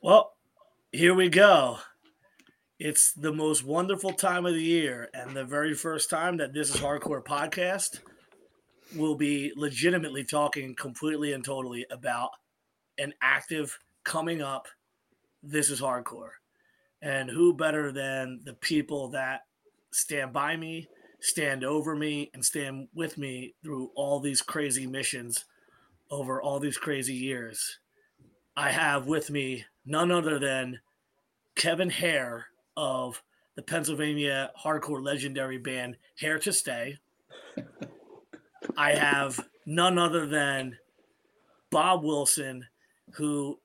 Well, here we go. It's the most wonderful time of the year, and the very first time that this is hardcore podcast will be legitimately talking completely and totally about an active coming up. This is hardcore, and who better than the people that stand by me, stand over me, and stand with me through all these crazy missions over all these crazy years. I have with me none other than Kevin Hare of the Pennsylvania hardcore legendary band Hair to Stay. I have none other than Bob Wilson, who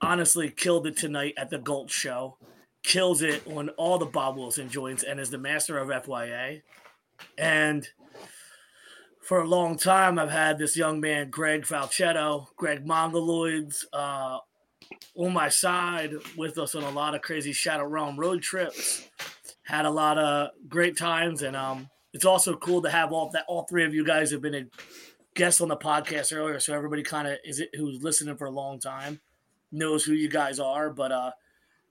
honestly killed it tonight at the Gulch show, kills it on all the Bob Wilson joints, and is the master of FYA. And for a long time, I've had this young man, Greg Falchetto, Greg Mongoloids, uh, on my side with us on a lot of crazy Shadow Realm road trips. Had a lot of great times, and um, it's also cool to have all that. All three of you guys have been a guests on the podcast earlier, so everybody kind of is it who's listening for a long time knows who you guys are. But uh,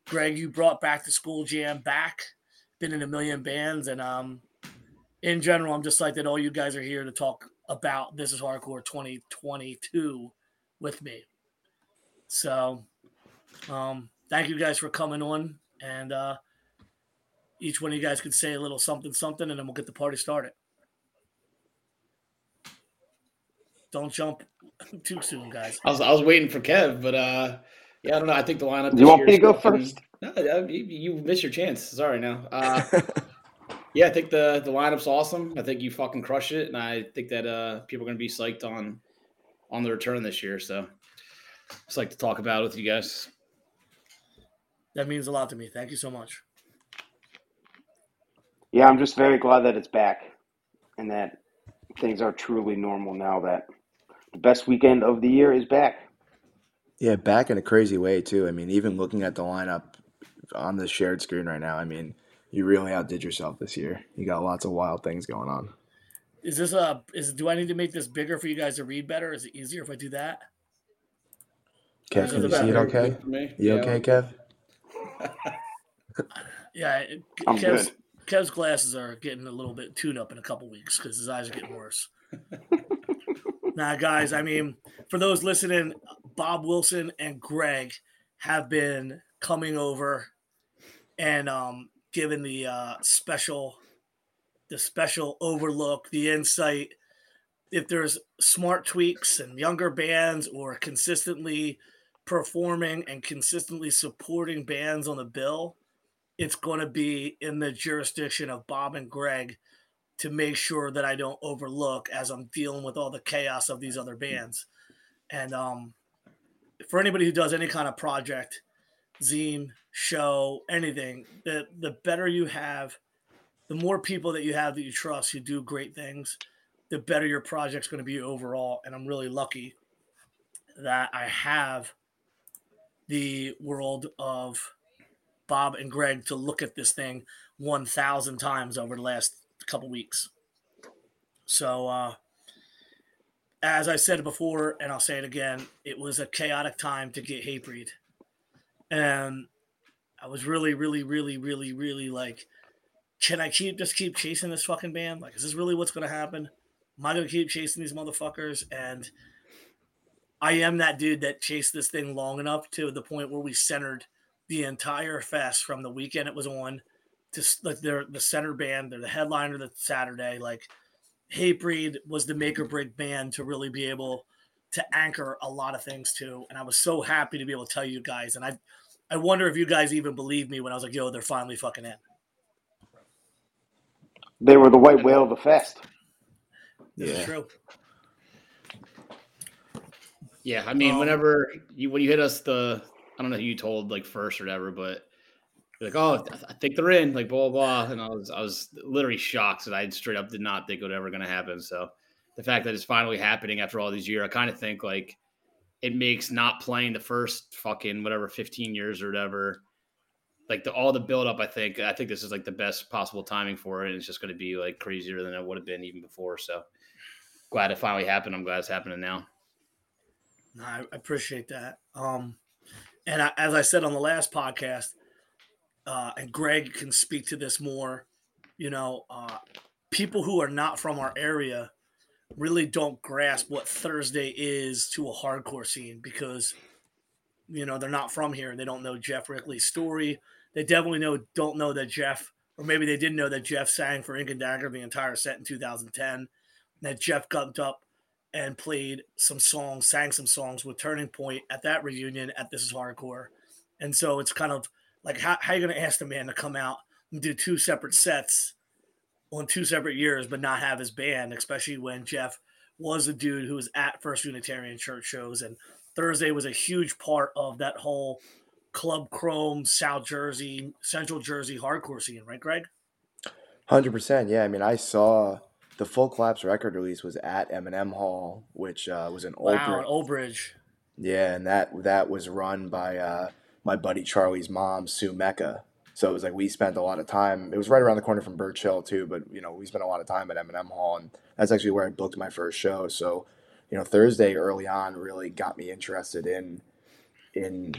Greg, you brought back the school jam back. Been in a million bands, and um, in general, I'm just like that. All you guys are here to talk about this is hardcore 2022 with me. So, um, thank you guys for coming on, and uh, each one of you guys could say a little something, something, and then we'll get the party started. Don't jump too soon, guys. I was I was waiting for Kev, but uh, yeah, I don't know. I think the lineup. Do you want me to go first? No, you, you missed your chance. Sorry, now. Uh, yeah, I think the the lineup's awesome. I think you fucking crushed it, and I think that uh, people are going to be psyched on on the return this year. So, just like to talk about it with you guys. That means a lot to me. Thank you so much. Yeah, I'm just very glad that it's back and that things are truly normal now that the best weekend of the year is back. Yeah, back in a crazy way too. I mean, even looking at the lineup on the shared screen right now, I mean, you really outdid yourself this year. You got lots of wild things going on. Is this a is do I need to make this bigger for you guys to read better? Is it easier if I do that? Kev, can you see it okay? You Yeah. okay, Kev? Yeah, it- I'm Kev's, good. Kev's glasses are getting a little bit tuned up in a couple weeks because his eyes are getting worse. nah, guys, I mean, for those listening, Bob Wilson and Greg have been coming over and um, giving the uh, special, the special overlook, the insight. If there's smart tweaks and younger bands or consistently performing and consistently supporting bands on the bill, it's going to be in the jurisdiction of Bob and Greg to make sure that I don't overlook as I'm dealing with all the chaos of these other bands. And um, for anybody who does any kind of project, zine, show, anything, the the better you have, the more people that you have that you trust who do great things, the better your project's going to be overall. And I'm really lucky that I have the world of Bob and Greg to look at this thing 1,000 times over the last couple weeks. So, uh, as I said before, and I'll say it again, it was a chaotic time to get Hatebreed. And I was really, really, really, really, really like, can I keep just keep chasing this fucking band? Like, is this really what's to happen? Am I to keep chasing these motherfuckers? And I am that dude that chased this thing long enough to the point where we centered the entire fest from the weekend it was on to like they're the center band, they're the headliner the Saturday. Like Hatebreed was the make or break band to really be able to anchor a lot of things too. And I was so happy to be able to tell you guys. And I I wonder if you guys even believe me when I was like, yo, they're finally fucking in. They were the white whale of the fest. This is Yeah. true. Yeah, I mean, Um, whenever you when you hit us the I don't know who you told like first or whatever, but you're like, oh, I I think they're in, like blah blah, blah. and I was I was literally shocked that I straight up did not think it was ever going to happen. So the fact that it's finally happening after all these years, I kind of think like it makes not playing the first fucking whatever 15 years or whatever, like the all the build up. I think I think this is like the best possible timing for it, and it's just going to be like crazier than it would have been even before. So glad it finally happened. I'm glad it's happening now. No, I I appreciate that. Um, And I, as I said on the last podcast, uh, and Greg can speak to this more, you know, uh, people who are not from our area really don't grasp what Thursday is to a hardcore scene because, you know, they're not from here. They don't know Geoff Rickly's story. They definitely know don't know that Jeff, or maybe they didn't know that Jeff sang for Ink and Dagger the entire set in 2010. That Jeff got up and played some songs, sang some songs with Turning Point at that reunion at This Is Hardcore. And so it's kind of like, how, how are you going to ask the man to come out and do two separate sets on two separate years, but not have his band, especially when Jeff was a dude who was at First Unitarian Church shows. And Thursday was a huge part of that whole Club Chrome, South Jersey, Central Jersey hardcore scene, right, Greg? 100%. Yeah. I mean, I saw the full collapse record release was at M&M Hall, which uh, was an Old Wow, Bridge. Old Bridge. Yeah, and that that was run by uh, my buddy Charlie's mom, Sue Mecca. So it was like we spent a lot of time. It was right around the corner from Birch Hill too, but you know we spent a lot of time at M&M Hall, and that's actually where I booked my first show. So you know Thursday early on really got me interested in in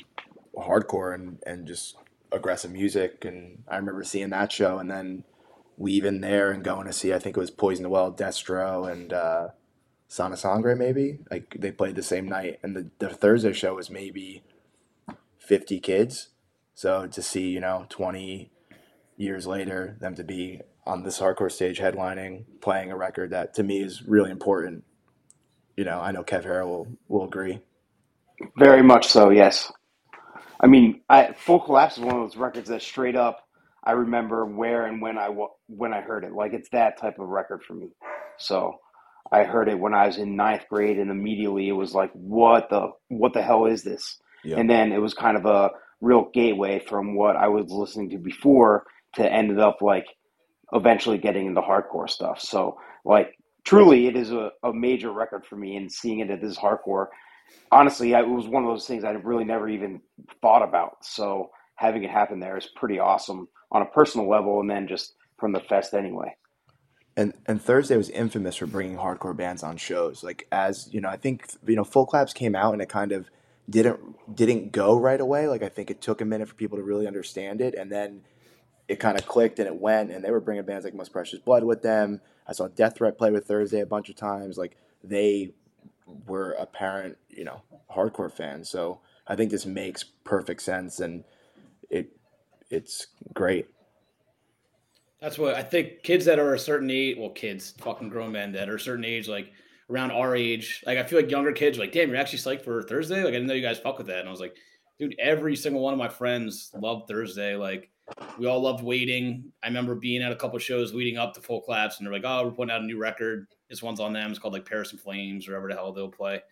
hardcore and and just aggressive music. And I remember seeing that show, and then leaving there and going to see I think it was Poison the Well, Destro, and uh, Sana Sangre maybe. Like they played the same night, and the, the Thursday show was maybe fifty kids. So to see you know twenty years later them to be on this hardcore stage headlining, playing a record that to me is really important. You know, I know Kev Harrell will will agree. Very much so, yes. I mean, I, Full Collapse is one of those records that straight up I remember where and when I when I heard it. Like it's that type of record for me. So I heard it when I was in ninth grade, and immediately it was like, what the what the hell is this? Yeah. And then it was kind of a real gateway from what I was listening to before to ended up like eventually getting into hardcore stuff. So like truly, it is a, a major record for me, and seeing it at this hardcore honestly, I, it was one of those things I really never even thought about. So having it happen there is pretty awesome on a personal level, and then just from the fest anyway. And and Thursday was infamous for bringing hardcore bands on shows. Like as you know, I think you know Full Collapse came out and it kind of didn't didn't go right away. Like I think it took a minute for people to really understand it, and then it kind of clicked and it went. And they were bringing bands like Most Precious Blood with them. I saw Death Threat play with Thursday a bunch of times. Like they were apparent, you know, hardcore fans. So I think this makes perfect sense, and it it's great. That's what I think. Kids that are a certain age, well, kids, fucking grown men that are a certain age, like around our age, like I feel like younger kids like, damn, you're actually psyched for Thursday. Like I didn't know you guys fuck with that, and I was like, dude, every single one of my friends loved Thursday. Like we all loved waiting. I remember being at a couple shows leading up to Full Collapse, and they're like, oh, we're putting out a new record. This one's on them. It's called like Paris in Flames, or whatever the hell they'll play.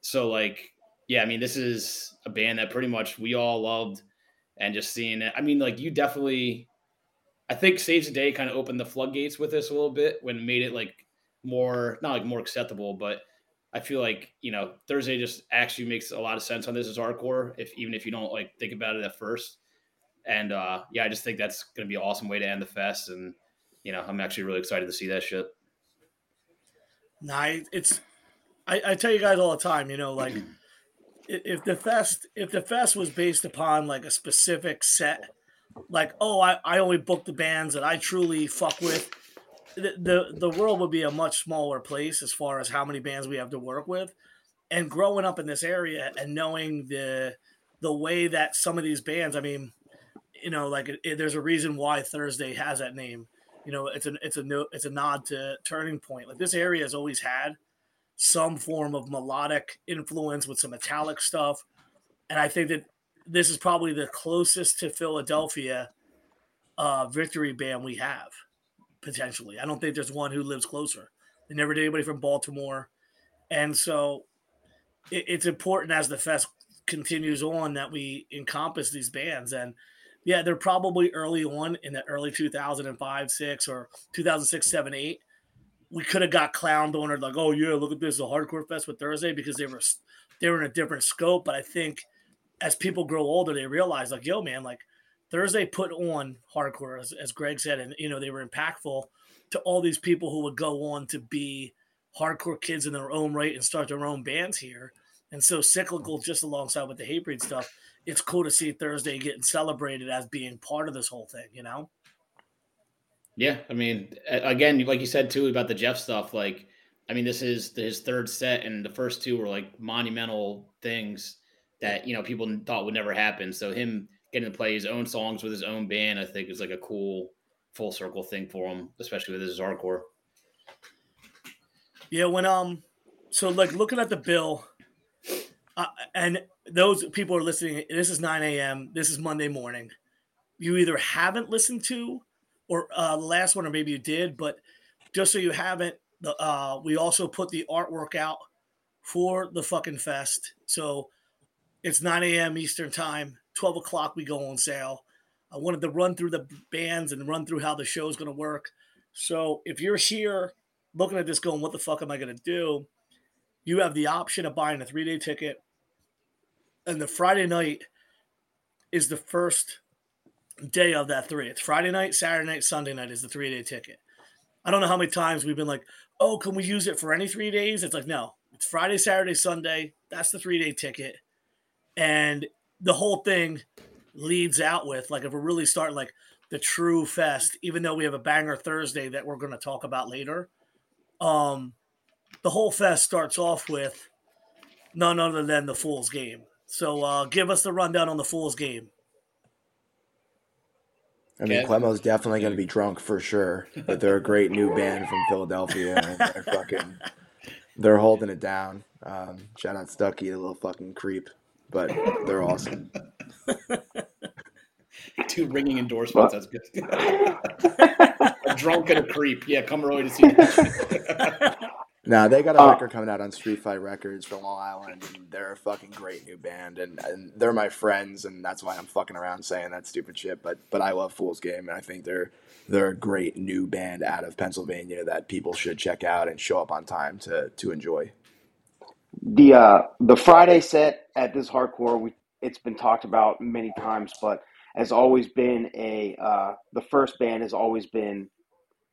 So like, yeah, I mean, this is a band that pretty much we all loved, and just seeing it. I mean, like you definitely. I think Saves the Day kind of opened the floodgates with this a little bit when made it like more not like more acceptable, but I feel like you know Thursday just actually makes a lot of sense on this as hardcore. If even if you don't like think about it at first, and uh, yeah, I just think that's going to be an awesome way to end the fest, and you know I'm actually really excited to see that shit. Nah, it's I, I tell you guys all the time, you know, like if the fest if the fest was based upon like a specific set, like oh I, I only book the bands that I truly fuck with, the, the world would be a much smaller place as far as how many bands we have to work with. And growing up in this area and knowing the the way that some of these bands, I mean, you know, like it, it- there's a reason why Thursday has that name. You know, it's an it's a no, it's a nod to Turning Point. Like this area has always had some form of melodic influence with some metallic stuff, and I think that this is probably the closest to Philadelphia uh, victory band we have potentially. I don't think there's one who lives closer. They never did anybody from Baltimore, and so it, it's important as the fest continues on that we encompass these bands and yeah they're probably early on in the early 2005 6 or 2006 7 8 we could have got clowned on or like oh yeah look at this the hardcore fest with thursday because they were they were in a different scope but i think as people grow older they realize like yo man like thursday put on hardcore as, as greg said and you know they were impactful to all these people who would go on to be hardcore kids in their own right and start their own bands here and so cyclical just alongside with the Hatebreed stuff. It's cool to see Thursday getting celebrated as being part of this whole thing, you know? Yeah, I mean, again, like you said too about the Jeff stuff. Like, I mean, this is his third set, and the first two were like monumental things that you know people thought would never happen. So him getting to play his own songs with his own band, I think, is like a cool full circle thing for him, especially with his hardcore. Yeah, when um, so like looking at the bill, uh, and those people are listening. This is 9 a.m. This is Monday morning. You either haven't listened to, or uh, the last one, or maybe you did, but just so you haven't, the uh, we also put the artwork out for the fucking fest. So it's 9 a.m. Eastern time. 12 o'clock we go on sale. I wanted to run through the bands and run through how the show is going to work. So if you're here looking at this going, what the fuck am I going to do? You have the option of buying a three day ticket. And the Friday night is the first day of that three. It's Friday night, Saturday night, Sunday night is the three day ticket. I don't know how many times we've been like, oh, can we use it for any three days? It's like, no, it's Friday, Saturday, Sunday. That's the three day ticket. And the whole thing leads out with like if we're really starting like the true fest even though we have a banger thursday that we're going to talk about later um the whole fest starts off with none other than the fool's game. So uh give us the rundown on the fool's game. I mean, Clemo's definitely going to be drunk for sure, but they're a great new band from Philadelphia, and they're fucking, they're holding it down. Um, shout out Stuckey, the little fucking creep but they're awesome. Two ringing endorsements. That's good. a drunk and a creep. Yeah, come early to see. Nah, they got a uh, record coming out on Street Fight Records from Long Island, and they're a fucking great new band, and, and they're my friends, and that's why I'm fucking around saying that stupid shit. But but I love Fool's Game, and I think they're they're a great new band out of Pennsylvania that people should check out and show up on time to to enjoy the uh, the Friday set at this hardcore, we it's been talked about many times, but has always been a uh, the first band has always been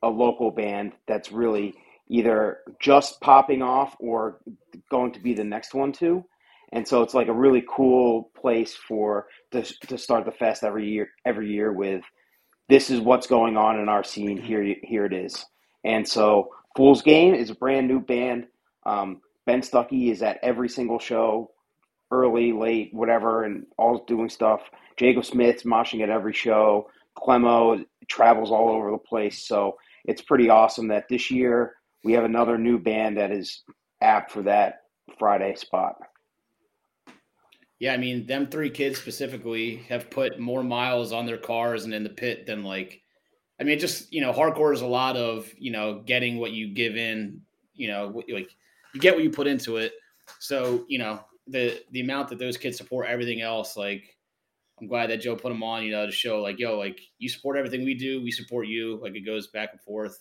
a local band that's really either just popping off or going to be the next one too. And so it's like a really cool place for to, to start the fest every year every year with this is what's going on in our scene here here it is. And so Fool's Game is a brand new band. Um, Ben Stuckey is at every single show, early, late, whatever, and all doing stuff. Jacob Smith's moshing at every show. Clemo travels all over the place. So it's pretty awesome that this year we have another new band that is apt for that Friday spot. Yeah, I mean, them three kids specifically have put more miles on their cars and in the pit than like, I mean, just you know, hardcore is a lot of you know getting what you give in. You know, like you get what you put into it. So you know the the amount that those kids support everything else. Like I'm glad that Joe put them on. You know to show like yo like you support everything we do. We support you. Like it goes back and forth.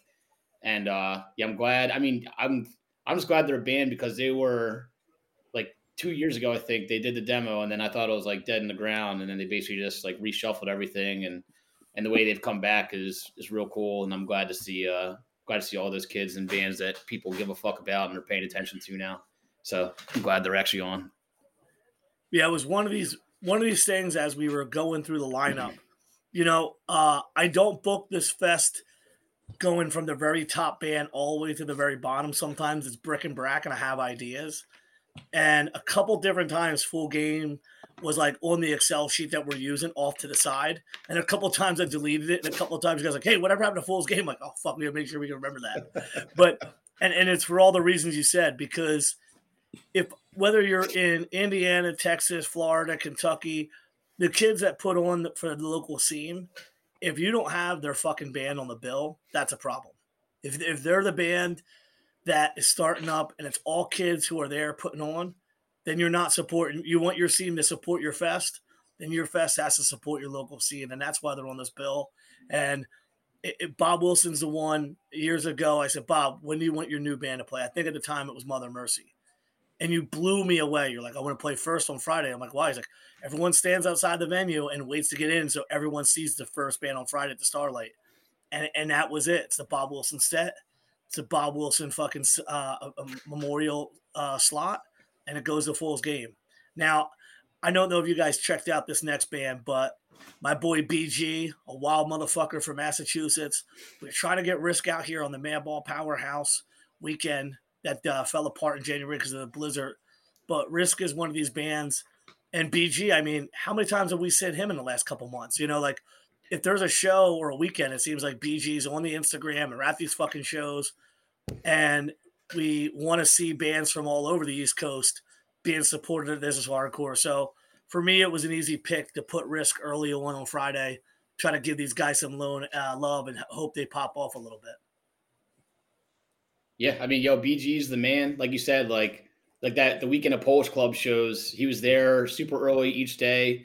And uh, yeah, I'm glad. I mean, I'm I'm just glad they're a band because they were like two years ago. I think they did the demo, and then I thought it was like dead in the ground, and then they basically just like reshuffled everything and and the way they've come back is is real cool and i'm glad to see uh glad to see all those kids and bands that people give a fuck about and are paying attention to now. So I'm glad they're actually on. Yeah, it was one of these one of these things as we were going through the lineup. You know, uh, I don't book this fest going from the very top band all the way to the very bottom. Sometimes it's brick and brack, and I have ideas. And a couple different times, full game was like on the Excel sheet that we're using off to the side. And a couple times I deleted it. And a couple times you guys like, hey, whatever happened to Fool's Game? I'm like, oh fuck, we gotta make sure we can remember that. but and, and it's for all the reasons you said, because if whether you're in Indiana, Texas, Florida, Kentucky, the kids that put on for the local scene, if you don't have their fucking band on the bill, that's a problem. If, if they're the band that is starting up and it's all kids who are there putting on, then you're not supporting. You want your scene to support your fest, then your fest has to support your local scene, and that's why they're on this bill. And it, it, Bob Wilson's the one years ago. I said, Bob, when do you want your new band to play? I think at the time it was Mother Mercy, and you blew me away. You're like, I want to play first on Friday. I'm like, why? He's like, everyone stands outside the venue and waits to get in, so everyone sees the first band on Friday at the Starlight, and and that was it. It's the Bob Wilson set. It's a Bob Wilson fucking uh, memorial uh, slot and it goes to Fool's Game. Now, I don't know if you guys checked out this next band, but my boy BG, a wild motherfucker from Massachusetts, we're trying to get Risk out here on the Madball Powerhouse weekend that uh, fell apart in January because of the blizzard. But Risk is one of these bands, and BG. I mean, how many times have we seen him in the last couple months? You know, like if there's a show or a weekend, it seems like BG's on the Instagram and at these fucking shows, and we want to see bands from all over the East Coast being supported at This Is Hardcore. So for me, it was an easy pick to put Risk early on on Friday, try to give these guys some loan, uh, love and hope they pop off a little bit. Yeah, I mean, yo, BG's the man. Like you said, like like that the weekend of Polish Club shows. He was there super early each day.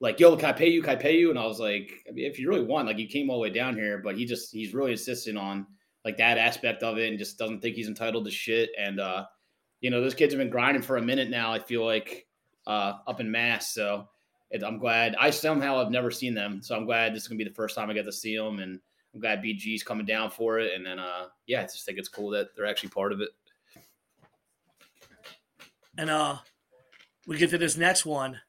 Like, yo, can I pay you? Can I pay you? And I was like, I mean, if you really want, like, you came all the way down here, but he just he's really insisting on like that aspect of it, and just doesn't think he's entitled to shit. And uh, you know, those kids have been grinding for a minute now. I feel like uh, up in Mass, so it, I'm glad. I somehow have never seen them, so I'm glad this is gonna be the first time I get to see them, and I'm glad BG's coming down for it. And then, uh, yeah, I just think it's cool that they're actually part of it. And uh, we get to this next one.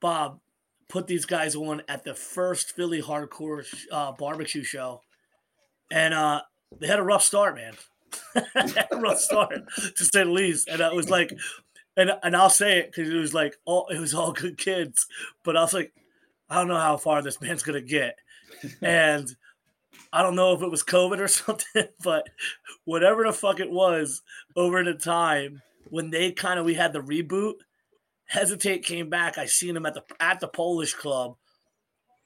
Bob put these guys on at the first Philly hardcore uh, barbecue show, and uh, they had a rough start, man. a rough start, to say the least. And I was like, and and I'll say it because it was like all it was all good kids, but I was like, I don't know how far this man's gonna get, and I don't know if it was COVID or something, but whatever the fuck it was, over the time when they kind of we had the reboot, hesitate came back. I seen him at the at the Polish club,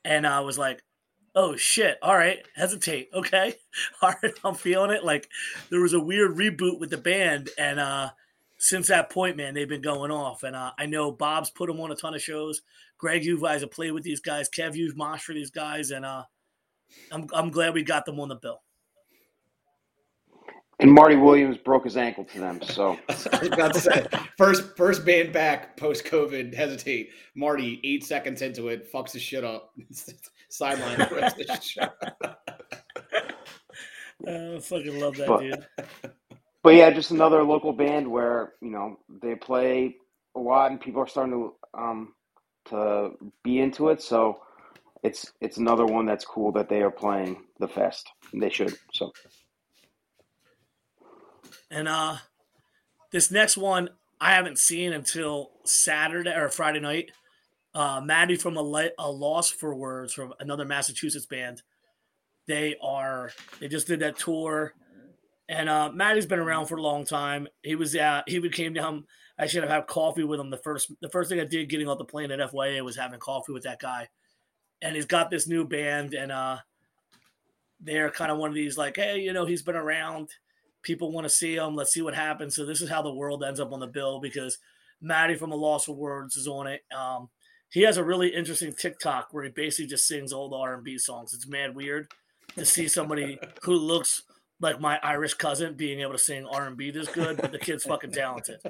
and I was like, oh shit, all right, hesitate, okay, all right, I'm feeling it. Like there was a weird reboot with the band, and uh since that point, man, they've been going off. And uh, I know Bob's put them on a ton of shows. Greg, you guys have played with these guys. Kev, you've mosh for these guys, and uh, I'm I'm glad we got them on the bill. And Marty Williams broke his ankle to them. So I was about to say first first band back post COVID. Hesitate. Marty eight seconds into it fucks his shit up. Sideline the rest of the show. Uh, I fucking love that But- dude. But yeah, just another local band where you know they play a lot and people are starting to um to be into it. So it's it's another one that's cool that they are playing the fest. And they should. So And uh this next one I haven't seen until Saturday or Friday night. Uh Matty from a, Li- a Loss for Words from another Massachusetts band. They are they just did that tour. And uh Matty's been around for a long time. He was uh he came down I should have had coffee with him the first the first thing I did getting off the plane at FYA was having coffee with that guy. And he's got this new band and uh they're kind of one of these like, hey, you know, he's been around people want to see him. Let's see what happens. So this is how the world ends up on the bill because Matty from A Loss for Words is on it. Um, he has a really interesting TikTok where he basically just sings old R and B songs. It's mad weird to see somebody who looks like my Irish cousin being able to sing R and B this good, but the kid's fucking talented.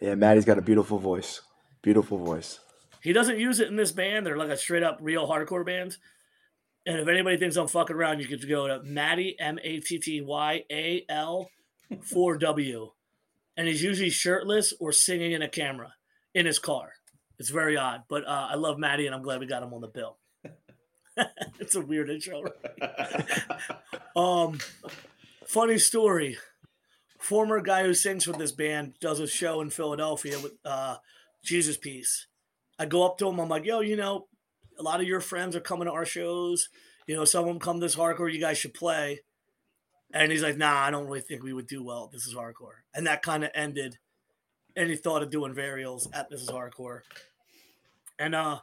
Yeah, Matty's got a beautiful voice. Beautiful voice. He doesn't use it in this band. They're like a straight up real hardcore band. And if anybody thinks I'm fucking around, you could go to Matty M A T T Y A L 4W. And he's usually shirtless or singing in a camera in his car. It's very odd, but uh, I love Matty and I'm glad we got him on the bill. it's a weird intro. Um, funny story. Former guy who sings for this band does a show in Philadelphia with uh, Jesus Piece. I go up to him. I'm like, yo, you know, a lot of your friends are coming to our shows. You know, some of them come this hardcore. You guys should play. And he's like, nah, I don't really think we would do well. This is hardcore. And that kind of ended any thought of doing varials at This is Hardcore. And uh,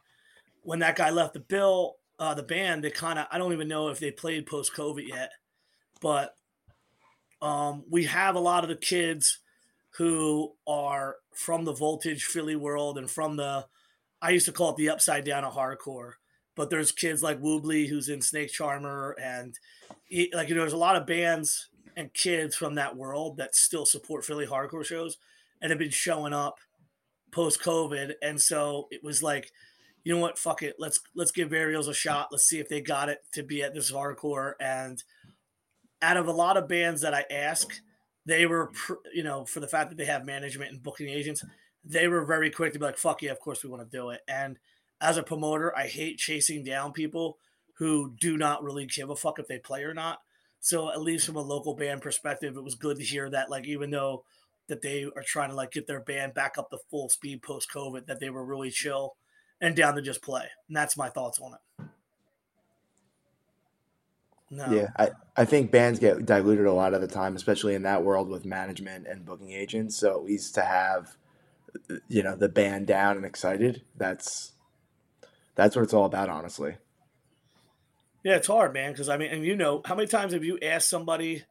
when that guy left the bill, uh, the band, they kind of, I don't even know if they played post COVID yet, but um, we have a lot of the kids who are from the Voltage Philly world and from the, I used to call it the upside down of hardcore. But there's kids like Woobly who's in Snake Charmer, and he- like you know, there's a lot of bands and kids from that world that still support Philly hardcore shows and have been showing up post COVID. And so it was like, you know what, fuck it, let's let's give Varials a shot. Let's see if they got it to be at this hardcore. And out of a lot of bands that I ask, they were, you know, for the fact that they have management and booking agents, they were very quick to be like, "Fuck yeah, of course we want to do it." And as a promoter, I hate chasing down people who do not really give a fuck if they play or not. So at least from a local band perspective, it was good to hear that like even though that they are trying to like get their band back up to full speed post COVID, that they were really chill and down to just play. And that's my thoughts on it. No. Yeah, I, I think bands get diluted a lot of the time, especially in that world with management and booking agents. So at least to have, you know, the band down and excited, that's that's what it's all about, honestly. Yeah, it's hard, man. Because I mean, and you know, how many times have you asked somebody?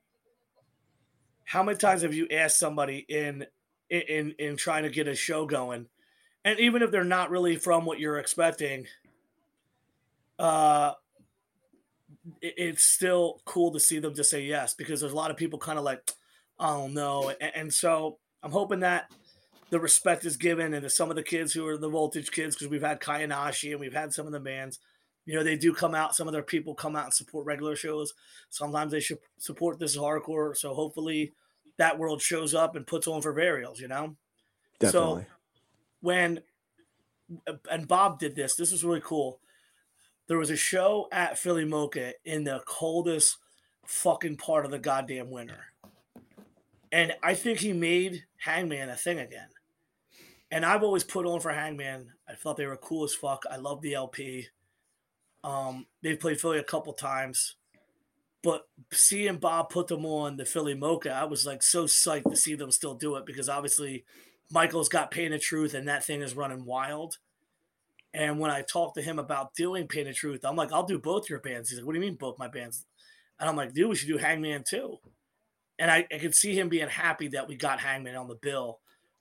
How many times have you asked somebody in in in trying to get a show going, and even if they're not really from what you're expecting, uh, it's still cool to see them to say yes because there's a lot of people kind of like, oh no, and, and, so I'm hoping that the respect is given and to some of the kids who are the voltage kids because we've had Kaonashi and we've had some of the bands. You know, they do come out. Some of their people come out and support regular shows. Sometimes they should support this hardcore. So hopefully, that world shows up and puts on for Varials. You know, definitely. So when and Bob did this. This was really cool there was a show at PhilaMOCA in the coldest fucking part of the goddamn winter. And I think he made Hangman a thing again. And I've always put on for Hangman. I thought they were cool as fuck. I love the LP. Um, they've played Philly a couple times. But seeing Bob put them on the PhilaMOCA, I was like so psyched to see them still do it because obviously Michael's got Pain of Truth and that thing is running wild. And when I talked to him about doing Pain of Truth, I'm like, I'll do both your bands. He's like, What do you mean both my bands? And I'm like, dude, we should do Hangman too. And I, I could see him being happy that we got Hangman on the bill.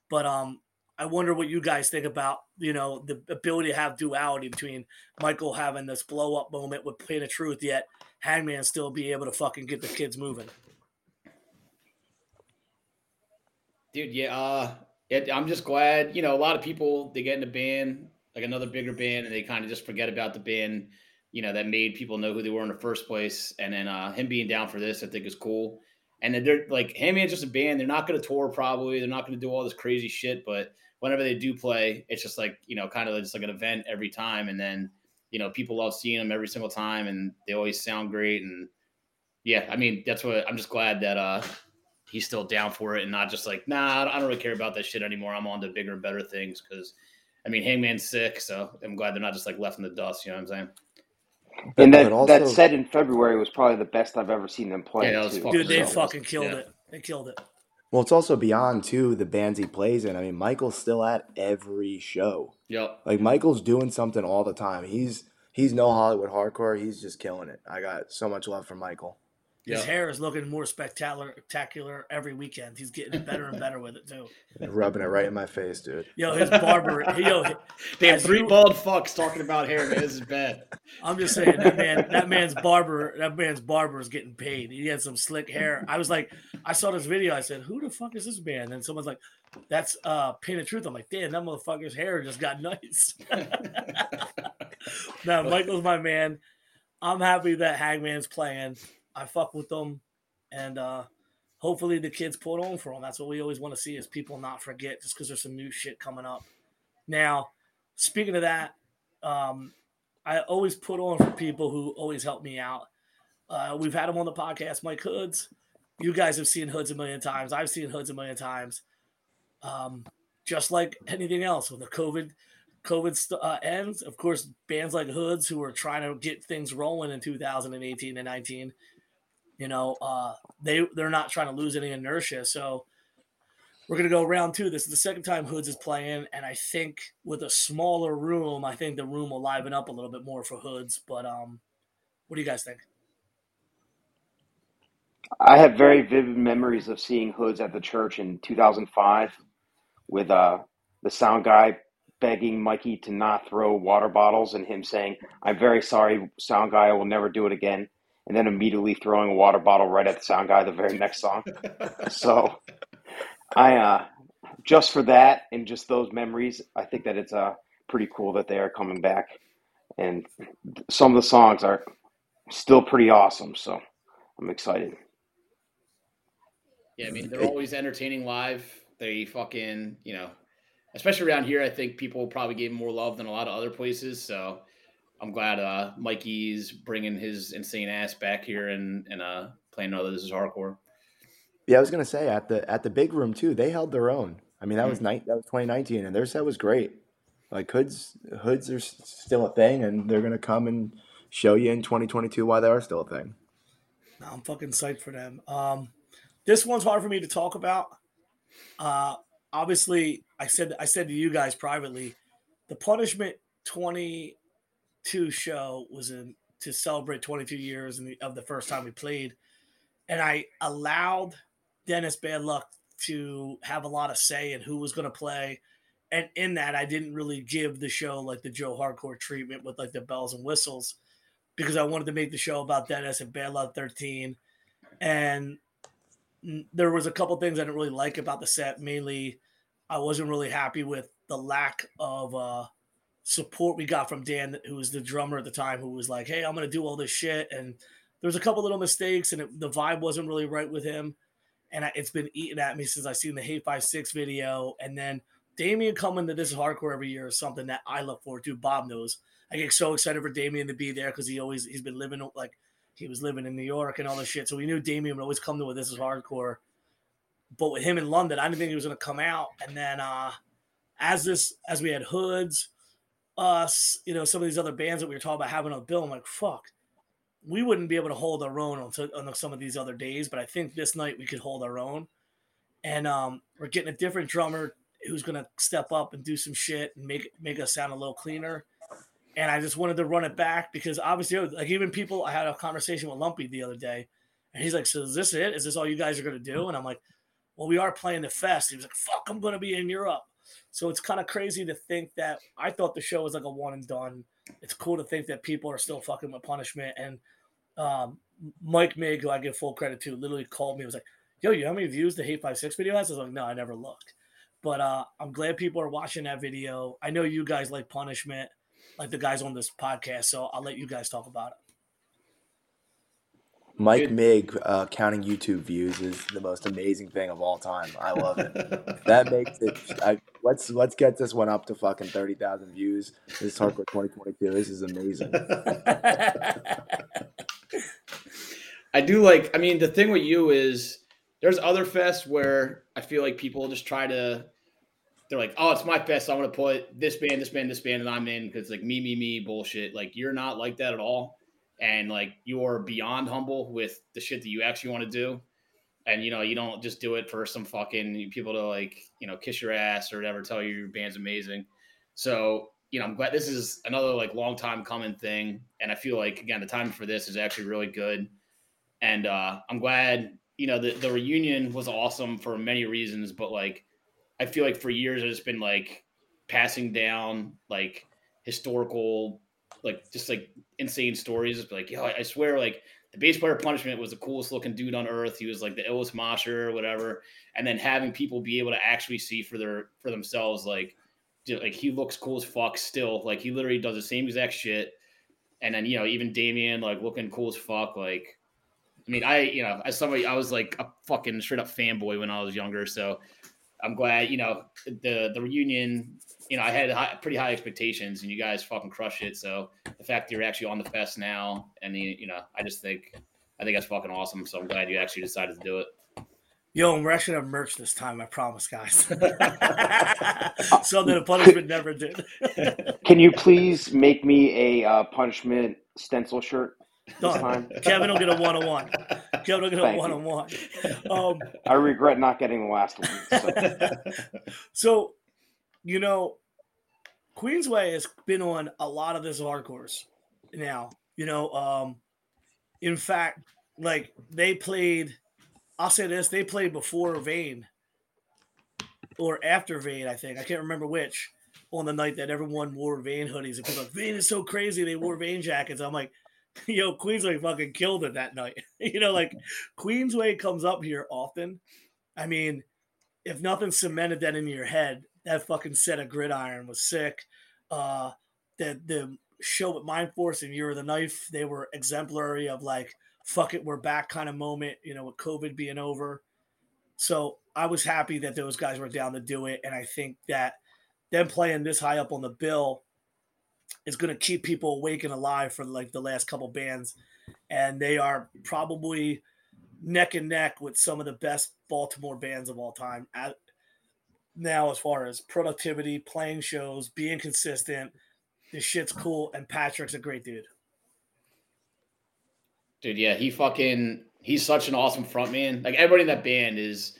But um, I wonder what you guys think about, you know, the ability to have duality between Michael having this blow up moment with Pain of Truth, yet Hangman still be able to fucking get the kids moving. Dude, yeah, uh, it, I'm just glad, you know, a lot of people they get in a band like another bigger band and they kind of just forget about the band, you know, that made people know who they were in the first place. And then uh, him being down for this, I think is cool. And then they're like, Hangman's just a band. They're not going to tour probably. They're not going to do all this crazy shit. But whenever they do play, it's just like, you know, kind of just like an event every time. And then, you know, people love seeing them every single time and they always sound great. And yeah, I mean, that's what I'm just glad that uh, he's still down for it and not just like, nah, I don't really care about that shit anymore. I'm on to bigger and better things because – I mean, Hangman's sick, so I'm glad they're not just like left in the dust. You know what I'm saying? And that also, that set in February was probably the best I've ever seen them play. Yeah, dude, they fucking killed yeah. it. They killed it. Well, it's also beyond too the bands he plays in. I mean, Michael's still at every show. Yep. Like Michael's doing something all the time. He's he's no Hollywood hardcore. He's just killing it. I got so much love for Michael. His hair is looking more spectacular, spectacular every weekend. He's getting better and better with it too. Rubbing it right in my face, dude. Yo, his barber. yo, damn, three you, bald fucks talking about hair. Man, this is bad. I'm just saying that man. That man's barber. That man's barber is getting paid. He had some slick hair. I was like, I saw this video. I said, "Who the fuck is this man?" And someone's like, "That's uh, Pain of Truth." I'm like, "Damn, that motherfucker's hair just got nice." now, Michael's my man. I'm happy that Hangman's playing. I fuck with them, and uh, hopefully the kids put on for them. That's what we always want to see is people not forget just because there's some new shit coming up. Now, speaking of that, um, I always put on for people who always help me out. Uh, we've had him on the podcast, Mike Hoods. You guys have seen Hoods a million times. I've seen Hoods a million times. Um, just like anything else, when the COVID COVID st- uh, ends, of course, bands like Hoods who are trying to get things rolling in 2018 and 19 you know, uh, they they're not trying to lose any inertia. So we're gonna go round two. This is the second time Hoods is playing, and I think with a smaller room, I think the room will liven up a little bit more for Hoods. But um, what do you guys think? I have very vivid memories of seeing Hoods at the church in 2005 with uh, the sound guy begging Mikey to not throw water bottles and him saying, I'm very sorry, sound guy, I will never do it again and then immediately throwing a water bottle right at the sound guy the very next song. so I uh, just for that and just those memories, I think that it's uh, pretty cool that they are coming back. And some of the songs are still pretty awesome, so I'm excited. Yeah, I mean they're always entertaining live. They fucking you know, especially around here. I think people probably gave more love than a lot of other places. So I'm glad uh, Mikey's bringing his insane ass back here and and uh, playing another This Is Hardcore. Yeah, I was gonna say at the at the big room too. They held their own. I mean, that was Mm. night. That was 2019, and their set was great. Like hoods, hoods are still a thing, and they're gonna come and show you in 2022 why they are still a thing. No, I'm fucking psyched for them. Um, this one's hard for me to talk about. Uh, obviously, I said I said to you guys privately, the Punishment 22 show was in to celebrate 22 years the, of the first time we played, and I allowed Dennis Bad Luck to have a lot of say in who was going to play. And in that, I didn't really give the show like the Joe Hardcore treatment with like the bells and whistles because I wanted to make the show about Dennis and Bad Luck 13. And there was a couple things I didn't really like about the set. Mainly, I wasn't really happy with the lack of uh, support we got from Dan, who was the drummer at the time, who was like, "Hey, I'm to do all this shit." And there was a couple little mistakes, and it, the vibe wasn't really right with him. And I, it's been eating at me since I seen the Hate Five Six video, and then Damien coming to this is hardcore every year is something that I look forward to. Bob knows. I get so excited for Damien to be there because he always he's been living like he was living in New York and all this shit. So we knew Damien would always come to this is hardcore. But with him in London, I didn't think he was gonna come out. And then uh as this as we had hoods, us, you know, some of these other bands that we were talking about having on bill, I'm like, fuck, we wouldn't be able to hold our own on, on some of these other days, but I think this night we could hold our own. And um, we're getting a different drummer who's gonna step up and do some shit and make make us sound a little cleaner. And I just wanted to run it back because obviously, like even people, I had a conversation with Lumpy the other day, and he's like, "So is this it? Is this all you guys are gonna do?" And I'm like, "Well, we are playing the fest." He was like, "Fuck, I'm gonna be in Europe." So it's kind of crazy to think that I thought the show was like a one and done. It's cool to think that people are still fucking with punishment. And um, Mike Mig, who I give full credit to, literally called me. Was like, "Yo, you know how many views the Hate Five Six video has?" I was like, "No, I never looked." But uh, I'm glad people are watching that video. I know you guys like punishment, like the guys on this podcast. So I'll let you guys talk about it. Mike Good. Mig uh, counting YouTube views is the most amazing thing of all time. I love it. that makes it. I, let's let's get this one up to fucking thirty thousand views. This is hardcore 2022. This is amazing. I do like. I mean, the thing with you is there's other fests where I feel like people just try to. They're like, oh, it's my fest. So I'm gonna put this band, this band, this band, and I'm in because like me, me, me bullshit. Like you're not like that at all, and like you're beyond humble with the shit that you actually want to do, and you know you don't just do it for some fucking people to like you know kiss your ass or whatever, tell you your band's amazing. So you know, I'm glad this is another like long time coming thing, and I feel like again the timing for this is actually really good. And uh, I'm glad you know the the reunion was awesome for many reasons, but like I feel like for years it's been like passing down like historical like just like insane stories. Like yo, I, I swear like the bass player punishment was the coolest looking dude on earth. He was like the illest mosher or whatever, and then having people be able to actually see for their for themselves like like he looks cool as fuck still. Like he literally does the same exact shit. And then you know even Damien like looking cool as fuck like I mean, I you know, as somebody, I was like a fucking straight up fanboy when I was younger. So I'm glad, you know, the the reunion. You know, I had high, pretty high expectations, and you guys fucking crushed it. So the fact that you're actually on the fest now, and you, you know, I just think, I think that's fucking awesome. So I'm glad you actually decided to do it. Yo, and we're actually gonna have merch this time. I promise, guys. Something the punishment never did. Can you please make me a uh, punishment stencil shirt this Done. Kevin will get a one on one. Kevin will get a one on one. Um, I regret not getting the last one. So. so, you know, Queensway has been on a lot of this hardcores now. You know, um, in fact, like they played. I'll say this: they played before Vane or after Vane. I think I can't remember which. On the night that everyone wore Vane hoodies, and people like Vane is so crazy. They wore Vane jackets. I'm like, yo, Queensway fucking killed it that night. you know, like Queensway comes up here often. I mean, if nothing cemented that in your head, that fucking set of gridiron was sick. Uh, the the show with Mind Force and Year of the Knife, they were exemplary of like, fuck it, we're back kind of moment. You know, with COVID being over, So I was happy that those guys were down to do it. And I think that them playing this high up on the bill is going to keep people awake and alive for like the last couple bands. And they are probably neck and neck with some of the best Baltimore bands of all time. At, now, as far as productivity, playing shows, being consistent, this shit's cool. And Patrick's a great dude. Dude, yeah, he fucking he's such an awesome frontman. Like everybody in that band is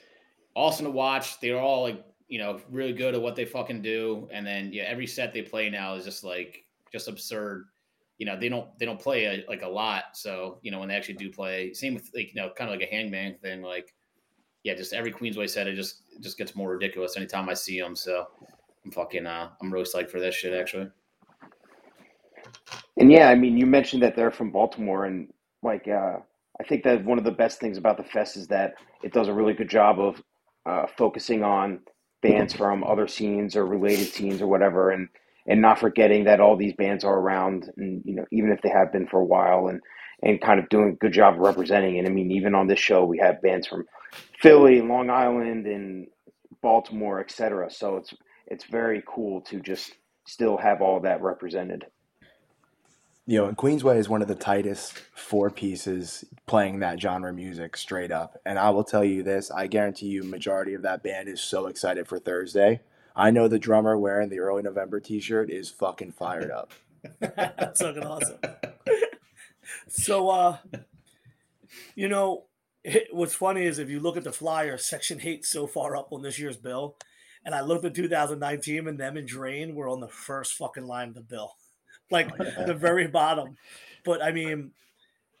awesome to watch. They're all like, you know, really good at what they fucking do. And then yeah, every set they play now is just like just absurd. You know, they don't they don't play a, like a lot. So, you know, when they actually do play, same with like, you know, kind of like a hangman thing, like yeah, just every Queensway set it just just gets more ridiculous anytime I see them. So I'm fucking uh I'm really psyched for this shit actually. And yeah, I mean, you mentioned that they're from Baltimore, and like, uh, I think that one of the best things about the fest is that it does a really good job of uh, focusing on bands from other scenes or related scenes or whatever, and and not forgetting that all these bands are around, and you know, even if they have been for a while, and and kind of doing a good job representing it. I mean, even on this show, we have bands from Philly, Long Island, and Baltimore, etc. So it's it's very cool to just still have all that represented you know, Queensway is one of the tightest four pieces playing that genre music straight up. And I will tell you this, I guarantee you majority of that band is so excited for Thursday. I know the drummer wearing the early November t-shirt is fucking fired up. That's fucking awesome. so uh you know, it, what's funny is if you look at the flyer, section 8 so far up on this year's bill, and I looked at 2019 and them and Drain were on the first fucking line of the bill like oh, the very bottom. But I mean,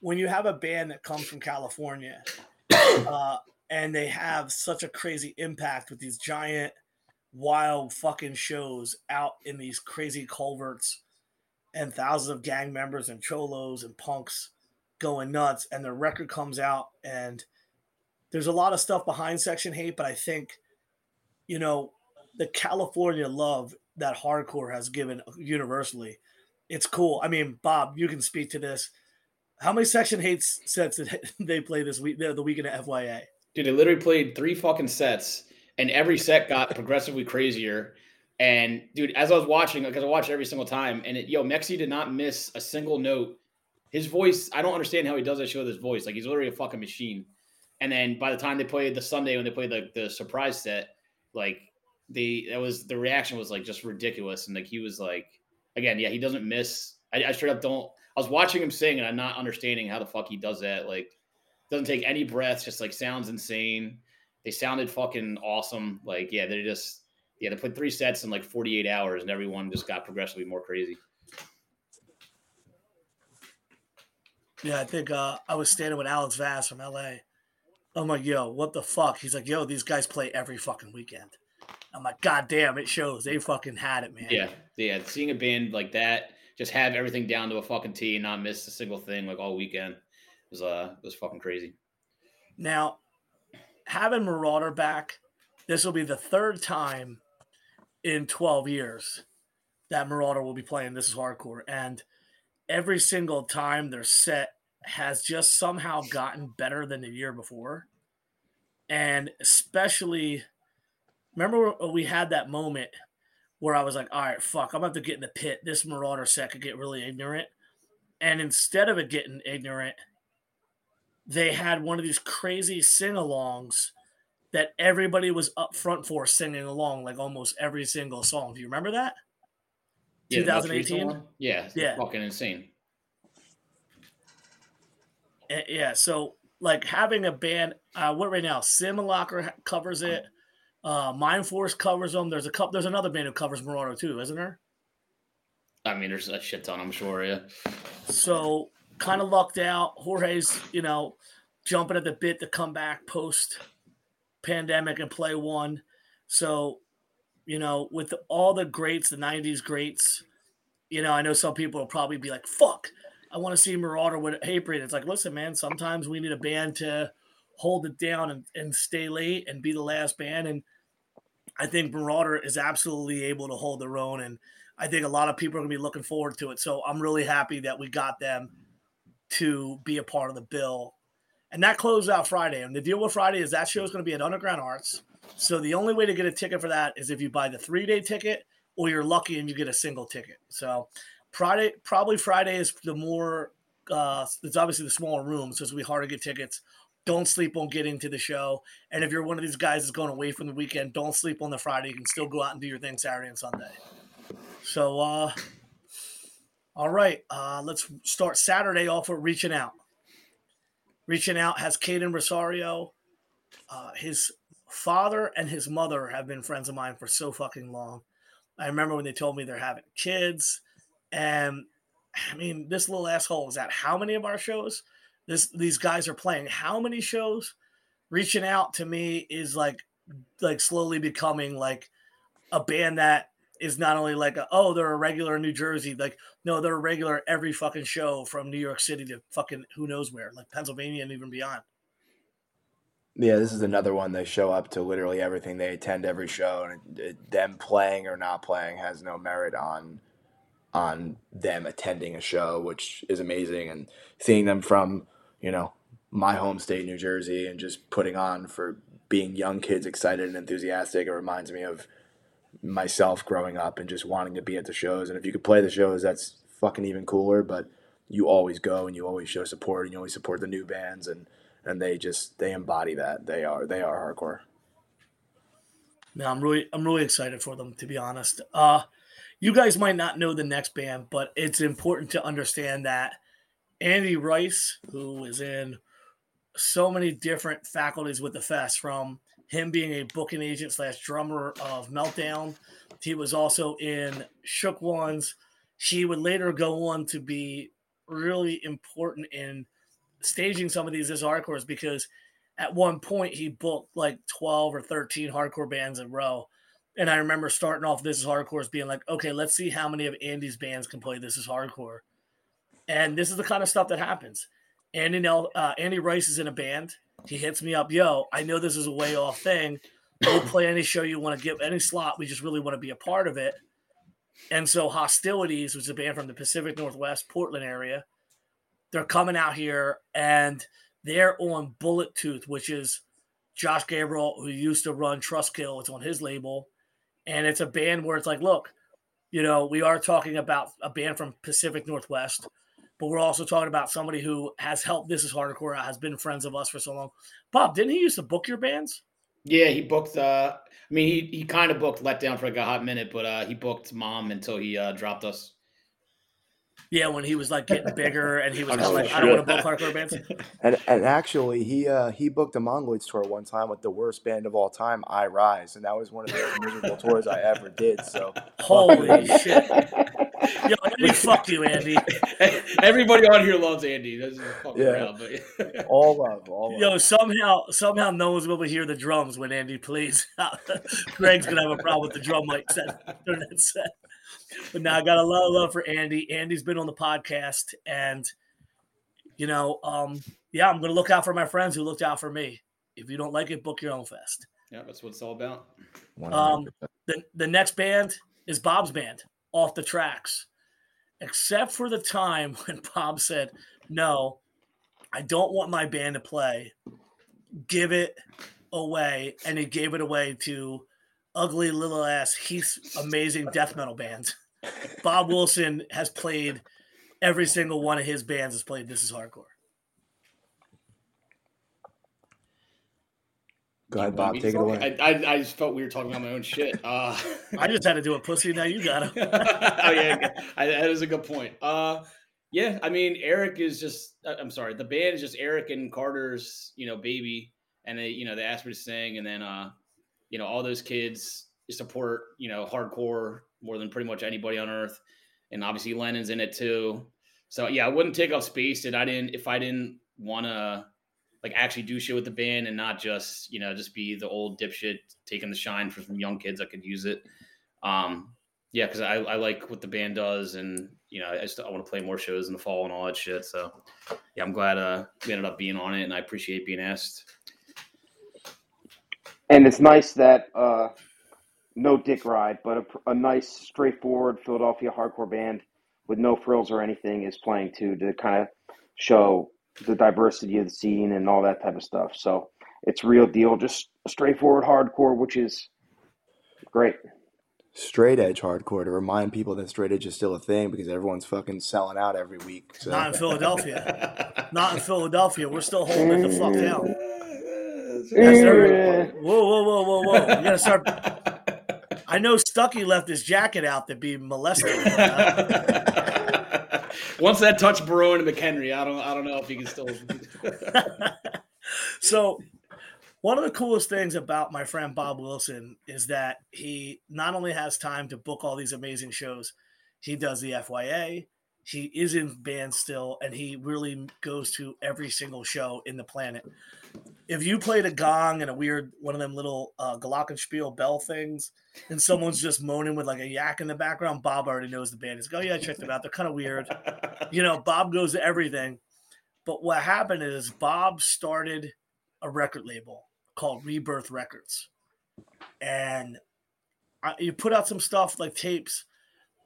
when you have a band that comes from California uh, and they have such a crazy impact with these giant, wild fucking shows out in these crazy culverts and thousands of gang members and cholos and punks going nuts, and the record comes out and there's a lot of stuff behind Section H8, but I think, you know, the California love that hardcore has given universally it's cool. I mean, Bob, you can speak to this. How many section hates sets did they play this week? The weekend at FYA. Dude, they literally played three fucking sets, and every set got progressively crazier. And dude, as I was watching, because I watched every single time, and it, yo, Mexi did not miss a single note. His voice, I don't understand how he does that show with his voice. Like he's literally a fucking machine. And then by the time they played the Sunday when they played the, the surprise set, like they that was the reaction was like just ridiculous. And like he was like again, yeah, he doesn't miss. I, I straight up don't. I was watching him sing and I'm not understanding how the fuck he does that. Like, doesn't take any breaths, just like sounds insane. They sounded fucking awesome. Like, yeah, they just, yeah, they put three sets in like 48 hours and everyone just got progressively more crazy. Yeah, I think uh, I was standing with Alex Vass from LA. I'm like, yo, what the fuck? He's like, yo, these guys play every fucking weekend. I'm like, God damn, it shows. They fucking had it, man. Yeah. Yeah. Seeing a band like that just have everything down to a fucking T and not miss a single thing like all weekend was uh was fucking crazy. Now, having Merauder back, this will be the third time in 12 years that Merauder will be playing This is Hardcore. And every single time their set has just somehow gotten better than the year before. And especially Remember we had that moment where I was like, all right, fuck, I'm about to get in the pit. This Merauder set could get really ignorant. And instead of it getting ignorant, they had one of these crazy sing alongs that everybody was up front for singing along, like almost every single song. Do you remember that? Yeah, 2018? Yeah, yeah. Fucking insane. Eh, yeah, so like having a band, uh, what right now? Simulacra covers it. Uh, Mindforce covers them. There's a couple. There's another band who covers Merauder too, isn't there? I mean, there's a shit ton. I'm sure. Yeah. So kind of lucked out. Jorge's, you know, jumping at the bit to come back post pandemic and play one. So, you know, with all the greats, the '90s greats, you know, I know some people will probably be like, "Fuck, I want to see Merauder with Hatebreed." It's like, listen, man. Sometimes we need a band to hold it down and, and stay late and be the last band. And I think Merauder is absolutely able to hold their own. And I think a lot of people are going to be looking forward to it. So I'm really happy that we got them to be a part of the bill. and that closes out Friday. And the deal with Friday is that show is going to be at Underground Arts. So the only way to get a ticket for that is if you buy the three day ticket, or you're lucky and you get a single ticket. So Friday, probably Friday is the more. Uh, it's obviously the smaller room, so it's gonna be hard to get tickets. Don't sleep on getting to the show. And if you're one of these guys that's going away from the weekend, don't sleep on the Friday. You can still go out and do your thing Saturday and Sunday. So, uh, all right, uh, let's start Saturday off with reaching out. Reaching out has Caden Rosario. Uh, his father and his mother have been friends of mine for so fucking long. I remember when they told me they're having kids, and I mean, this little asshole is at how many of our shows? This these guys are playing how many shows? Reaching out to me is like like slowly becoming like a band that is not only like a, oh they're a regular in New Jersey like no they're a regular every fucking show from New York City to fucking who knows where like Pennsylvania and even beyond. Yeah, this is another one. They show up to literally everything. They attend every show, and it, them playing or not playing has no merit on on them attending a show, which is amazing. And seeing them from you know my home state, New Jersey, and just putting on for being young kids, excited and enthusiastic. It reminds me of myself growing up and just wanting to be at the shows. And if you could play the shows, that's fucking even cooler. But you always go and you always show support and you always support the new bands and and they just they embody that. They are they are hardcore. No, I'm really I'm really excited for them to be honest. Uh you guys might not know the next band, but it's important to understand that Andy Rice, who is in so many different faculties with the fest, from him being a booking agent slash drummer of Meltdown, he was also in Shook Ones. He would later go on to be really important in staging some of these as hardcores because at one point he booked like 12 or 13 hardcore bands in a row. And I remember starting off This is Hardcore as being like, okay, let's see how many of Andy's bands can play This is Hardcore. And this is the kind of stuff that happens. Andy, Nel, uh, Andy Rice is in a band. He hits me up, yo, I know this is a way off thing. We'll play any show you want to give, any slot. We just really want to be a part of it. And so Hostilities, which is a band from the Pacific Northwest, Portland area, they're coming out here and they're on Bullet Tooth, which is Josh Grabelle, who used to run Trustkill. It's on his label. And it's a band where it's like, look, you know, we are talking about a band from Pacific Northwest, but we're also talking about somebody who has helped This is Hardcore, has been friends of us for so long. Bob, didn't he used to book your bands? Yeah, he booked. Uh, I mean, he, he kind of booked Let Down for like a hot minute, but uh, he booked Mom until he uh, dropped us. Yeah, when he was like getting bigger and he was kind of like, I don't want to book hardcore bands. And and actually, he uh, he booked a Mongoloids tour one time with the worst band of all time, I Rise, and that was one of the most miserable tours I ever did. So holy shit! Yo, Andy, fuck you, Andy. Everybody on here loves Andy. That's yeah. Around, but... all love, all love. Yo, somehow somehow no one's able to hear the drums when Andy plays. Greg's gonna have a problem with the drum mic set during that set. But now I got a lot of love for Andy. Andy's been on the podcast, and you know, um, yeah, I'm gonna look out for my friends who looked out for me. If you don't like it, book your own fest. Yeah, that's what it's all about. Um, the the next band is Bob's band, Off the Tracks. Except for the time when Bob said, "No, I don't want my band to play. Give it away," and he gave it away to ugly little ass Heath's amazing death metal band. Bob Wilson has played every single one of his bands has played This Is Hardcore. Go ahead, Bob. Take it away. I, I, I, just felt we were talking about my own shit. Uh, I just had to do a pussy. Now you got it. oh yeah, I, that is a good point. Uh, yeah, I mean, Eric is just. Uh, I'm sorry, the band is just Eric and Carter's, you know, baby, and they, you know, they asked me to sing, and then, uh, you know, all those kids support, you know, hardcore more than pretty much anybody on earth. And obviously Lennon's in it too. So yeah, I wouldn't take up space that I didn't if I didn't want to like actually do shit with the band and not just you know just be the old dipshit taking the shine for some young kids that could use it. Um, yeah, because I, I like what the band does, and you know I just I want to play more shows in the fall and all that shit. So yeah, I'm glad uh, we ended up being on it, and I appreciate being asked. And it's nice that uh, no dick ride, but a, a, nice, straightforward Philadelphia hardcore band with no frills or anything is playing too to kind of show the diversity of the scene and all that type of stuff. So it's real deal, just straightforward hardcore, which is great. Straight edge hardcore to remind people that straight edge is still a thing because everyone's fucking selling out every week. So. Not in Philadelphia. Not in Philadelphia. We're still holding the fuck down. Yeah. Whoa, whoa, whoa, whoa, whoa! You gotta start. I know Stuckey left his jacket out to be molested. Once that touched Barone and McHenry, I don't, I don't know if he can still. so one of the coolest things about my friend Bob Wilson is that he not only has time to book all these amazing shows, he does the FYA, he is in band still, and he really goes to every single show in the planet. If you played a gong and a weird one of them little uh, glockenspiel bell things, and someone's just moaning with like a yak in the background, Bob already knows the band. He's like, "Oh yeah, I checked them out. They're kind of weird." You know, Bob goes to everything. But what happened is Bob started a record label called Rebirth Records, and I, you put out some stuff like tapes.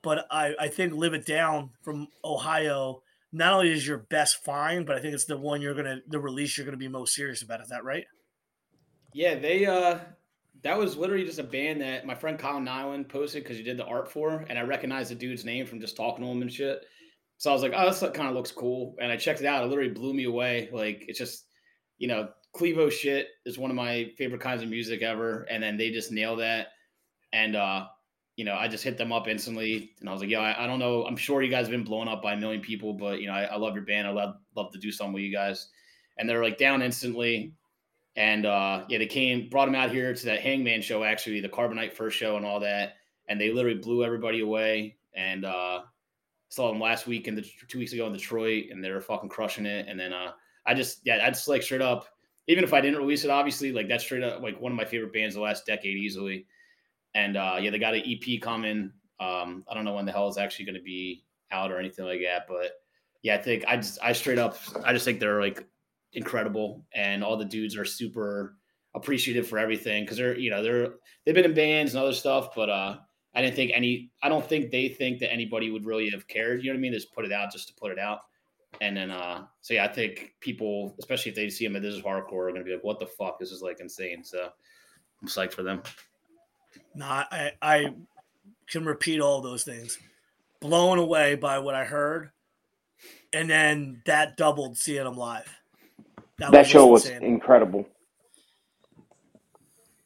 But I, I think Live It Down from Ohio not only is your best find, but I think it's the one you're gonna the release you're gonna be most serious about. Is that right? Yeah, they uh that was literally just a band that my friend Kyle Nyland posted because he did the art for, and I recognized the dude's name from just talking to him and shit. So I was like, oh, this kind of looks cool, and I checked it out. It literally blew me away. Like it's just, you know, Clevo shit is one of my favorite kinds of music ever, and then they just nail that. And uh, you know, I just hit them up instantly, and I was like, "Yo, I, I don't know. I'm sure you guys have been blown up by a million people, but you know, I, I love your band. I love love to do something with you guys." And they're like down instantly, and uh, yeah, they came, brought them out here to that Hangman show, actually, the Carbonite first show and all that, and they literally blew everybody away. And uh, saw them last week and the two weeks ago in Detroit, and they were fucking crushing it. And then uh, I just, yeah, I just like straight up even if I didn't release it, obviously, like that's straight up like one of my favorite bands the last decade easily. And uh, yeah, they got an EP coming. Um, I don't know when the hell it's actually going to be out or anything like that, but yeah, I think I just I straight up I just think they're like incredible, and all the dudes are super appreciative for everything because they're you know they're they've been in bands and other stuff, but uh, I didn't think any I don't think they think that anybody would really have cared. You know what I mean? Just put it out just to put it out. And then, uh, so yeah, I think people, especially if they see him at this is hardcore, are going to be like, "What the fuck? This is like insane." So I'm psyched for them. No, I, I can repeat all those things. Blown away by what I heard, and then that doubled seeing them live. That, that show was incredible.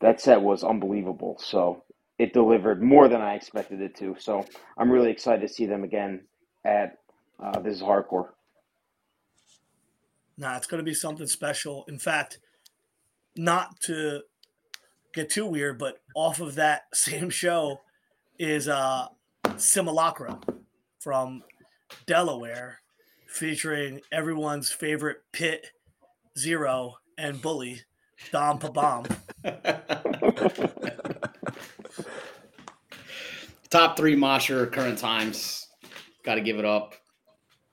That set was unbelievable. So it delivered more than I expected it to. So I'm really excited to see them again at uh, this is hardcore. Nah, it's going to be something special. In fact, not to get too weird, but off of that same show is uh, Simulacra from Delaware, featuring everyone's favorite Pit Zero and Bully, Dom Pabom. Top three Mosher current times. Got to give it up.